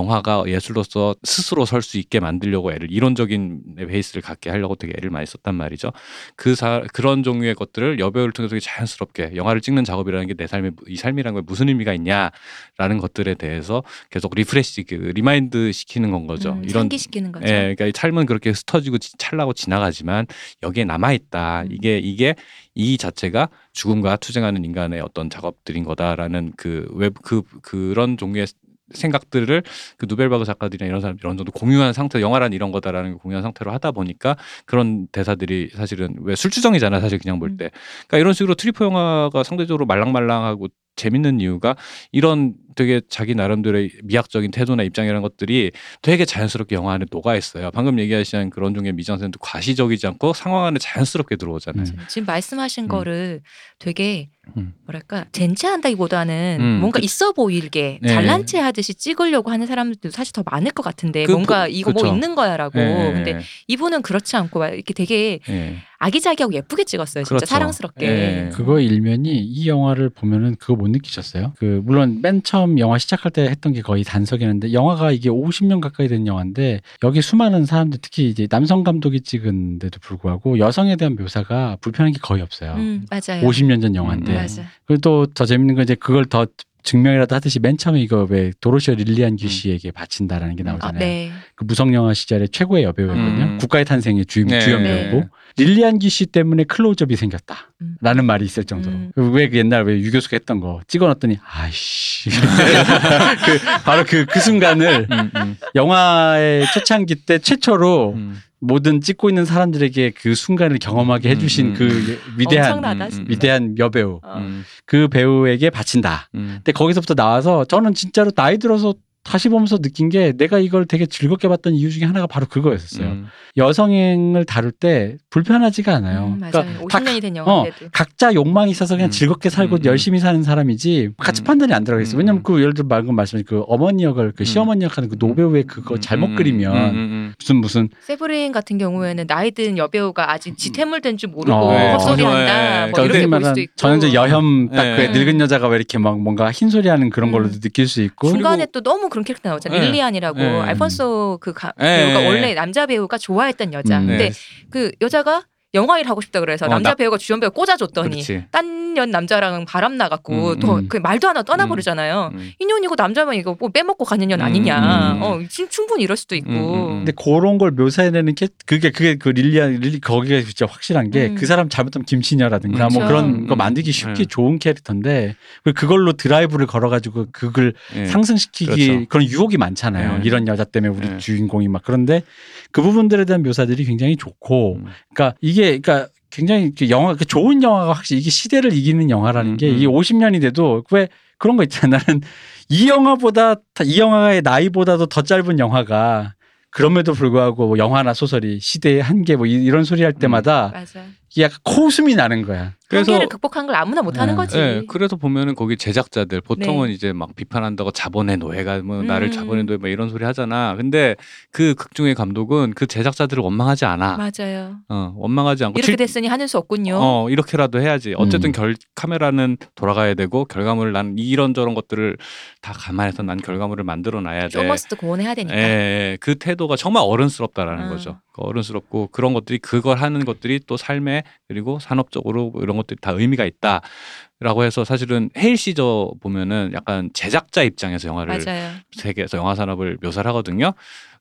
영화가 예술로서 스스로 설 수 있게 만들려고 애를 이론적인 베이스를 갖게 하려고 되게 애를 많이 썼단 말이죠. 그 사, 그런 종류의 것들을 여배우를 통해서 자연스럽게 영화를 찍는 작업이라는 게 내 삶에 이 삶이라는 게 무슨 의미가 있냐라는 것들에 대해서 계속 refresh 그 remind 시키는 건 거죠. 음, 이런 상기시키는 거죠. 예, 그러니까 이 삶은 그렇게 스쳐지고 지- 찰나고 지나가지만 여기에 남아 있다. 음. 이게 이게 이 자체가 죽음과 투쟁하는 인간의 어떤 작업들인 거다라는 그 웹 그 그런 종류의 생각들을 그 누벨바그 작가들이나 이런 사람들이 어느 정도 공유한 상태 영화란 이런 거다라는 걸 공유한 상태로 하다 보니까 그런 대사들이 사실은 왜 술주정이잖아 사실 그냥 볼 음. 때 그러니까 이런 식으로 트리포 영화가 상대적으로 말랑말랑하고 재밌는 이유가 이런 되게 자기 나름대로의 미학적인 태도나 입장이라는 것들이 되게 자연스럽게 영화 안에 녹아 있어요. 방금 얘기하신 그런 종류의 미장센도 과시적이지 않고 상황 안에 자연스럽게 들어오잖아요. 음. 지금 말씀하신 음. 거를 되게 음. 뭐랄까 젠체한다기보다는 음, 뭔가 그- 있어 보이게 네. 잘난 체 하듯이 찍으려고 하는 사람들도 사실 더 많을 것 같은데 그 뭔가 부- 이거 뭐 그쵸. 있는 거야라고 예, 근데 이분은 그렇지 않고 막 이렇게 되게 예. 아기자기하고 예쁘게 찍었어요 진짜 그렇죠. 사랑스럽게 예. 그거 일면이 이 영화를 보면은 그거 못 느끼셨어요? 그 물론 맨 처음 영화 시작할 때 했던 게 거의 단석이었는데 영화가 이게 50년 가까이 된 영화인데 여기 수많은 사람들 특히 이제 남성 감독이 찍은데도 불구하고 여성에 대한 묘사가 불편한 게 거의 없어요. 음, 맞아요 50년 전 영화인데 음, 맞아 그리고 또 더 재밌는 건 이제 그걸 더 증명이라도 하듯이 맨 처음에 이거 왜 도로시아 릴리안 규씨에게 바친다라는 게 아, 나오잖아요. 네. 그 무성 영화 시절에 최고의 여배우였거든요. 음. 국가의 탄생의 주임 네. 주연 네. 배우고 릴리안 귀씨 때문에 클로즈업이 생겼다. 음. 라는 말이 있을 정도로. 음. 왜그 옛날 왜 유교수가 했던 거 찍어놨더니 아이씨. *laughs* 그 바로 그, 그 순간을 음, 음, 영화의 초창기 때 최초로 음. 모든 찍고 있는 사람들에게 그 순간을 경험하게 해주신 음, 음, 그 위대한 음, 진짜. 위대한 여배우 어. 음, 그 배우에게 바친다. 음. 근데 거기서부터 나와서 저는 진짜로 나이 들어서 다시 보면서 느낀 게 내가 이걸 되게 즐겁게 봤던 이유 중에 하나가 바로 그거였어요. 음. 여성을 다룰 때 불편하지가 않아요. 음, 맞아요 그러니까 각- 50년이 된 어, 영화인데도 각자 욕망이 있어서 그냥 음. 즐겁게 살고 음, 음. 열심히 사는 사람이지 같이 음. 판단이 안 들어가 있어요. 음. 왜냐면 그 예를 들어 방금 말씀하신 그 어머니 역을 그 음. 시어머니 역하는 그 노배우의 그거 음, 잘못 음, 그리면 무슨 무슨 세브린 같은 경우에는 나이 든 여배우가 아직 지태물된 줄 모르고 어. 네, 헛소리한다 네, 뭐 그러니까 이렇게 볼 수도 있고 전형적 여혐 딱그 네. 늙은 여자가 왜 이렇게 막 뭔가 흰소리하는 그런 음. 걸로도 느낄 수 있고 중간에 또 너무 그런 캐릭터 나오잖아요. 네. 릴리안이라고 네. 알폰소 그 가, 네. 배우가 원래 남자 배우가 좋아했던 여자. 음. 근데 네. 그 여자가 영화 일 하고 싶다 그래서 어, 남자 나- 배우가 주연 배우 꽂아줬더니 그렇지. 딴년 남자랑 바람 나갔고 음, 더 음. 그 말도 안 하고 떠나버리잖아요. 음. 이 년이고 남자면 이거 뭐 빼먹고 가는 년 음, 아니냐. 음. 어, 지금 충분히 이럴 수도 있고. 음, 음, 음. 근데 그런 걸 묘사해내는 게 그게 그게 그 릴리안 릴리 거기가 진짜 확실한 게 음. 그 사람 잘못하면 김치녀라든가 뭐 그렇죠. 그런 거 음, 만들기 쉽게 네. 좋은 캐릭터인데 그걸로 드라이브를 걸어가지고 그걸 예. 상승시키기 그렇죠. 그런 유혹이 많잖아요. 네. 이런 여자 때문에 우리 네. 주인공이 막 그런데 그 부분들에 대한 묘사들이 굉장히 좋고 음. 그러니까 이게 그러니까 굉장히 그 영화 그 좋은 영화가 확실히 이게 시대를 이기는 영화라는 게 음, 음. 이 50년이 돼도 왜 그런 거 있잖아. 나는 이 영화보다 다- 이 영화의 나이보다도 더 짧은 영화가 그럼에도 불구하고 뭐 영화나 소설이 시대의 한계 뭐 이- 이런 소리 할 때마다 맞아. 이게 약간 코웃음이 나는 거야. 그래서- 한계를 극복한 걸 아무나 못하는 네. 거지. 예, 그래서 보면은 거기 제작자들 보통은 네. 이제 막 비판한다고 자본의 노예가 뭐 음. 나를 자본의 노예 뭐 이런 소리 하잖아. 근데 그 극중의 감독은 그 제작자들을 원망하지 않아. 맞아요. 어, 원망하지 않고 이렇게 칠- 됐으니 하는 수 없군요. 어 이렇게라도 해야지. 어쨌든 음. 결 카메라는 돌아가야 되고 결과물을 난 이런 저런 것들을 다 감안해서 난 결과물을 만들어 놔야 돼. 쇼머스도 고온해야 되니까. 예, 예, 그 태도가 정말 어른스럽다라는 어. 거죠. 그 어른스럽고 그런 것들이 그걸 하는 것들이 또 삶에 그리고 산업적으로 이런 것들이 다 의미가 있다라고 해서 사실은 헤일 시저 보면은 약간 제작자 입장에서 영화를 맞아요. 세계에서 영화 산업을 묘사를 하거든요.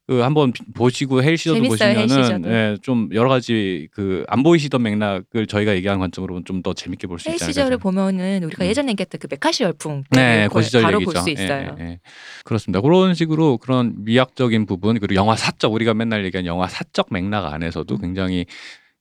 그 한번 비- 보시고 헤일 보시면은. 예, 좀 여러 가지 그 안 보이시던 맥락을 저희가 얘기하는 관점으로 좀 더 재밌게 볼수헬 있잖아요. 시절을 보면은 우리가 음. 예전에 얘기했던 그 메카시 열풍 네, 그 시절 바로 얘기죠. 볼수 예, 있어요. 예, 예. 그렇습니다. 그런 식으로 그런 미학적인 부분 그리고 영화 사적 우리가 맨날 얘기하는 영화 사적 맥락 안에서도 음. 굉장히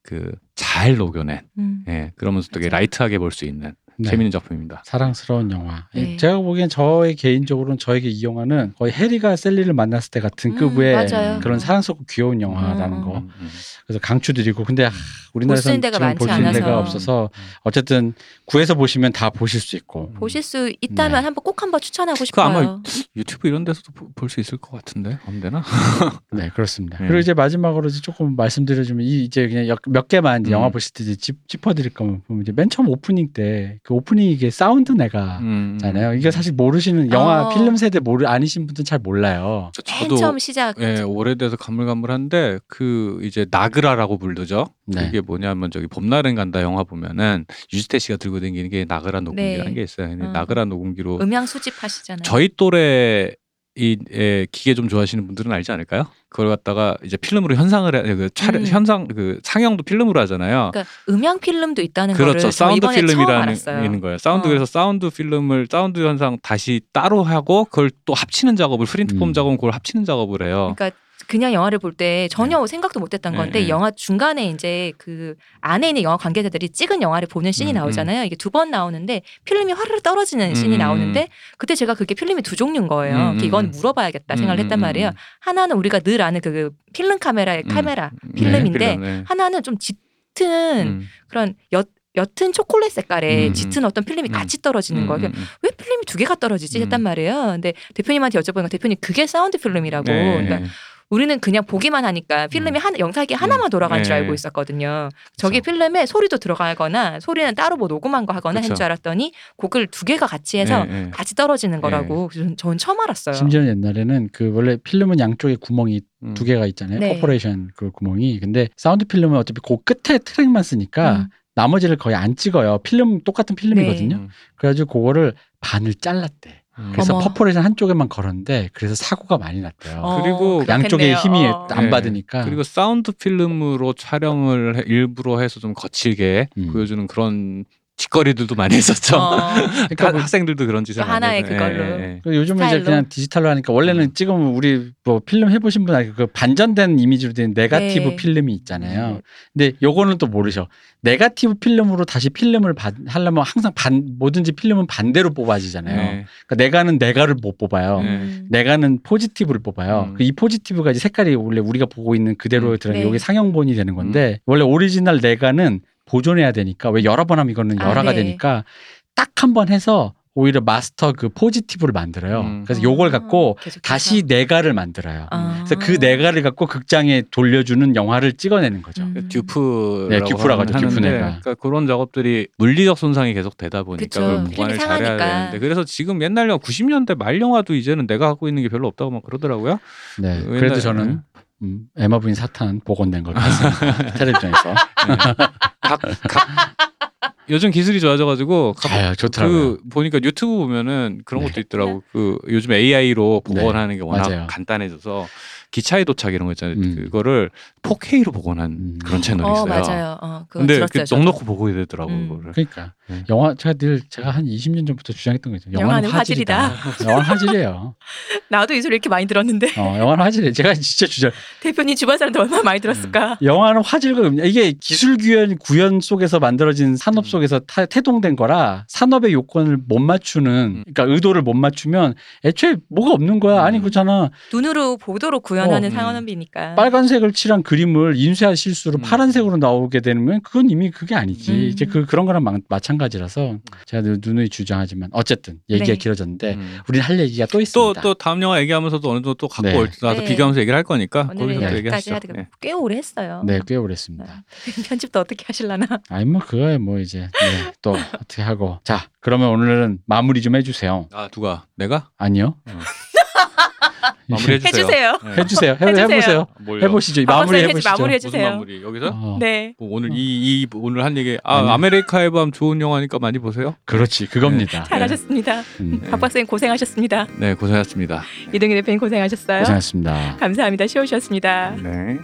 그 잘 녹여낸 음. 예, 그러면서 되게. 라이트하게 볼 수 있는 네. 재밌는 작품입니다. 사랑스러운 영화. 네. 제가 보기엔 저의 개인적으로는 저에게 이 영화는 거의 해리가 셀리를 만났을 때 같은 음, 급의 맞아요. 그런 사랑스럽고 귀여운 영화라는 음, 거. 음, 음. 그래서 강추드리고 근데 아, 우리나라에서 지금 많지 볼수 있는 않아서. 데가 없어서 어쨌든 구해서 보시면 다 보실 수 있고. 보실 수 있다면 네. 한번 꼭 한번 추천하고 그 싶어요. 아마 유튜브 이런 데서도 볼 수 있을 것 같은데 없되나 *laughs* 네 그렇습니다. 네. 그리고 이제 마지막으로 이제 조금 말씀드려주면 이 이제 그냥 역- 몇 개만 이제 음. 영화 보실 때 이제 짚, 짚어드릴 거면 보면 이제 맨 처음 오프닝 때그 오프닝 이게 사운드 네가 음, 잖아요. 이게 사실 모르시는 영화 어. 필름 세대 모르 아니신 분들 잘 몰라요. 저- 맨 처음 시작. 예, 오래돼서 가물가물한데 그 이제 나그라라고 부르죠. 네. 그게 뭐냐면 저기 봄날은 간다 영화 보면은 유지태 씨가 들고 다니는 게 나그라 녹음기라는 네. 게 있어요. 음. 나그라 녹음기로 음향 수집하시잖아요. 저희 또래 이 에, 기계 좀 좋아하시는 분들은 알지 않을까요? 그걸 갖다가 이제 필름으로 현상을 해, 그 촬영 음. 현상 그 상영도 필름으로 하잖아요. 그러니까 음향 필름도 있다는 그렇죠. 거를 저 사운드 필름이라는. 있는 거예요. 사운드 어. 그래서 사운드 필름을 사운드 현상 다시 따로 하고 그걸 또 합치는 작업을 프린트폼 음. 작업은 그걸 합치는 작업을 해요. 그러니까 그냥 영화를 볼 때 전혀 생각도 못했던 네, 건데 네. 영화 중간에 이제 그 안에 있는 영화 관계자들이 찍은 영화를 보는 씬이 음, 나오잖아요. 이게 두 번 나오는데 필름이 화르르 떨어지는 씬이 음, 나오는데 그때 제가 그게 필름이 두 종류인 거예요. 음, 그래서 이건 음. 물어봐야겠다 생각을 음, 했단 음, 말이에요. 음. 하나는 우리가 늘 아는 그 필름 카메라의 음. 카메라 네, 필름인데 필름, 네. 하나는 좀 짙은 음. 그런 옅 옅은 초콜릿 색깔의 음, 짙은 어떤 필름이 음. 같이 떨어지는 음, 거예요. 음, 음. 왜 필름이 두 개가 떨어지지 음. 했단 말이에요. 근데 대표님한테 여쭤보니까 대표님 그게 사운드 필름이라고. 네. 그러니까 우리는 그냥 보기만 하니까 필름이 음. 한 영상이 하나만 돌아간 줄 네. 알고 있었거든요. 저기 필름에 소리도 들어가거나 소리는 따로 뭐 녹음한 거 하거나. 한 줄 알았더니 곡을 두 개가 같이 해서 네, 네. 같이 떨어지는 거라고 그래서 전 처음 알았어요. 심지어 옛날에는 그 원래 필름은 양쪽에 구멍이 음. 두 개가 있잖아요. 네. perforation 그 구멍이. 근데 사운드 필름은 어차피 그 끝에 트랙만 쓰니까 음. 나머지를 거의 안 찍어요. 필름 똑같은 필름이거든요. 음. 그래가지고 그거를 반을 잘랐대. 음. 그래서 어머. perforation 한쪽에만 걸었는데 그래서 사고가 많이 났대요. 어, 그리고 양쪽에. 힘이 어. 안 네. 받으니까. 그리고 사운드 필름으로 촬영을 해- 일부러 해서 좀 거칠게 음. 보여주는 그런 짓거리들도 많이 있었죠. 어. *laughs* 그러니까 학- 뭐 학생들도 그런 짓을 많이 하나의 해서. 그걸로. 예, 예. 그 요즘은 이제 스타일로. 그냥 디지털로 하니까 원래는 음. 찍으면 우리 뭐 필름 해보신 분 알고 그 반전된 이미지로 된 네가티브 네. 필름이 있잖아요. 근데 요거는 또 모르셔. 네가티브 필름으로 다시 필름을 반, 하려면 항상 반 뭐든지 필름은 반대로 뽑아지잖아요. 네. 그러니까 네가는 네가를 못 뽑아요. 네. 음. 네가는 포지티브를 뽑아요. 음. 그이 포지티브가 이제 색깔이 원래 우리가 보고 있는 그대로 음. 들어가 네. 이게 상영본이 되는 건데 원래 오리지널 네가는 보존해야 되니까 왜 여러 번 하면 이거는 아, 열화가 네. 되니까 딱 한 번 해서 오히려 마스터 그 포지티브를 만들어요. 음. 그래서 요걸 갖고 아, 계속해서. 다시 내가를 만들어요. 아. 그래서 그 내가를 갖고 극장에 돌려주는 영화를 찍어내는 거죠. 음. 그 듀프라고 네, 듀프라고 하죠, 하는데 듀프네가. 그러니까 그런 작업들이 물리적 손상이 계속 되다 보니까 그쵸. 그걸 필름이 보관을 잘해야. 되는데 그래서 지금 옛날 영화 90년대 말 영화도 이제는 내가 갖고 있는 게 별로 없다고 막 그러더라고요. 네. 그 그래도 저는 음, 에마 부인 사탄 복원된 걸 봤습니다. *laughs* 텔레비전에서. 각, 각 요즘 기술이 좋아져가지고 좋더라고요. 그 보니까 유튜브 보면은 그런 네. 것도 있더라고. 그 요즘 AI로 복원하는 게 워낙 맞아요. 간단해져서 기차의 도착 이런 거 있잖아요. 음. 그거를 4K로 복원한 음. 그런 채널이 어 있어요. 맞아요. 어, 근데 들었어요. 그. 넉넉히 보고 되더라고 음. 그거를. 그러니까 네. 영화 제가 늘 제가 한 20년 전부터 주장했던 거죠. 영화는, 영화는 화질이다. 영화는 화질이에요. *laughs* 나도 이 소리 이렇게 많이 들었는데 어, 영화는 화질이에요. 제가 진짜 주장. 대표님 주변 사람들 얼마나 많이 들었을까. 영화는 화질과 음량. 이게 기술 구현 구현 속에서 만들어진 산업 속에서 타- 태동된 거라 산업의 요건을 못 맞추는 그러니까 의도를 못 맞추면 애초에 뭐가 없는 거야. 아니 음. 그렇잖아. 눈으로 보도록 구현하는 어, 음. 상업이니까. 빨간색을 칠한 그림을 인쇄한 실수로 음. 파란색으로 나오게 되면 그건 이미 그게 아니지. 음. 이제 그 그런 거랑 마, 마찬가지라서 제가 늘 누누이 주장하지만 어쨌든 얘기가 네. 길어졌는데 음. 우린 할 얘기가 또 또, 있습니다. 또 다음 영화 얘기하면서도 어느 정도 또 갖고 네. 올- 나서 네. 비교하면서 얘기를 할 거니까 오늘은 거기서 또 네. 여기까지 얘기하시죠. 하다가 꽤 오래 했어요. 네, 꽤 오랬습니다. 대표님 *laughs* 편집도 어떻게 하실라나. 아니 뭐 그거야 뭐 이제 네, 또 어떻게 하고 자 그러면 오늘은 마무리 좀 해주세요. 아 누가 내가 아니요 마무리 해 주세요. 해 주세요. 네. 해주세요. 해, 해주세요. 해보세요. 뭘요? 해보시죠. 박박사님 마무리 해주- 해보시죠. 마무리 무슨 해주세요. 마무리 여기서 어, 네. 뭐 오늘 이, 이 오늘 한 얘기 아 아니. 아메리카의 밤 좋은 영화니까 많이 보세요. 그렇지 그겁니다. 잘하셨습니다. 음, 네. 박 박사님 고생하셨습니다. 네 고생하셨습니다. 이동희 대표님 고생하셨어요. 고생하셨습니다. 감사합니다. 쉬우셨습니다. 네.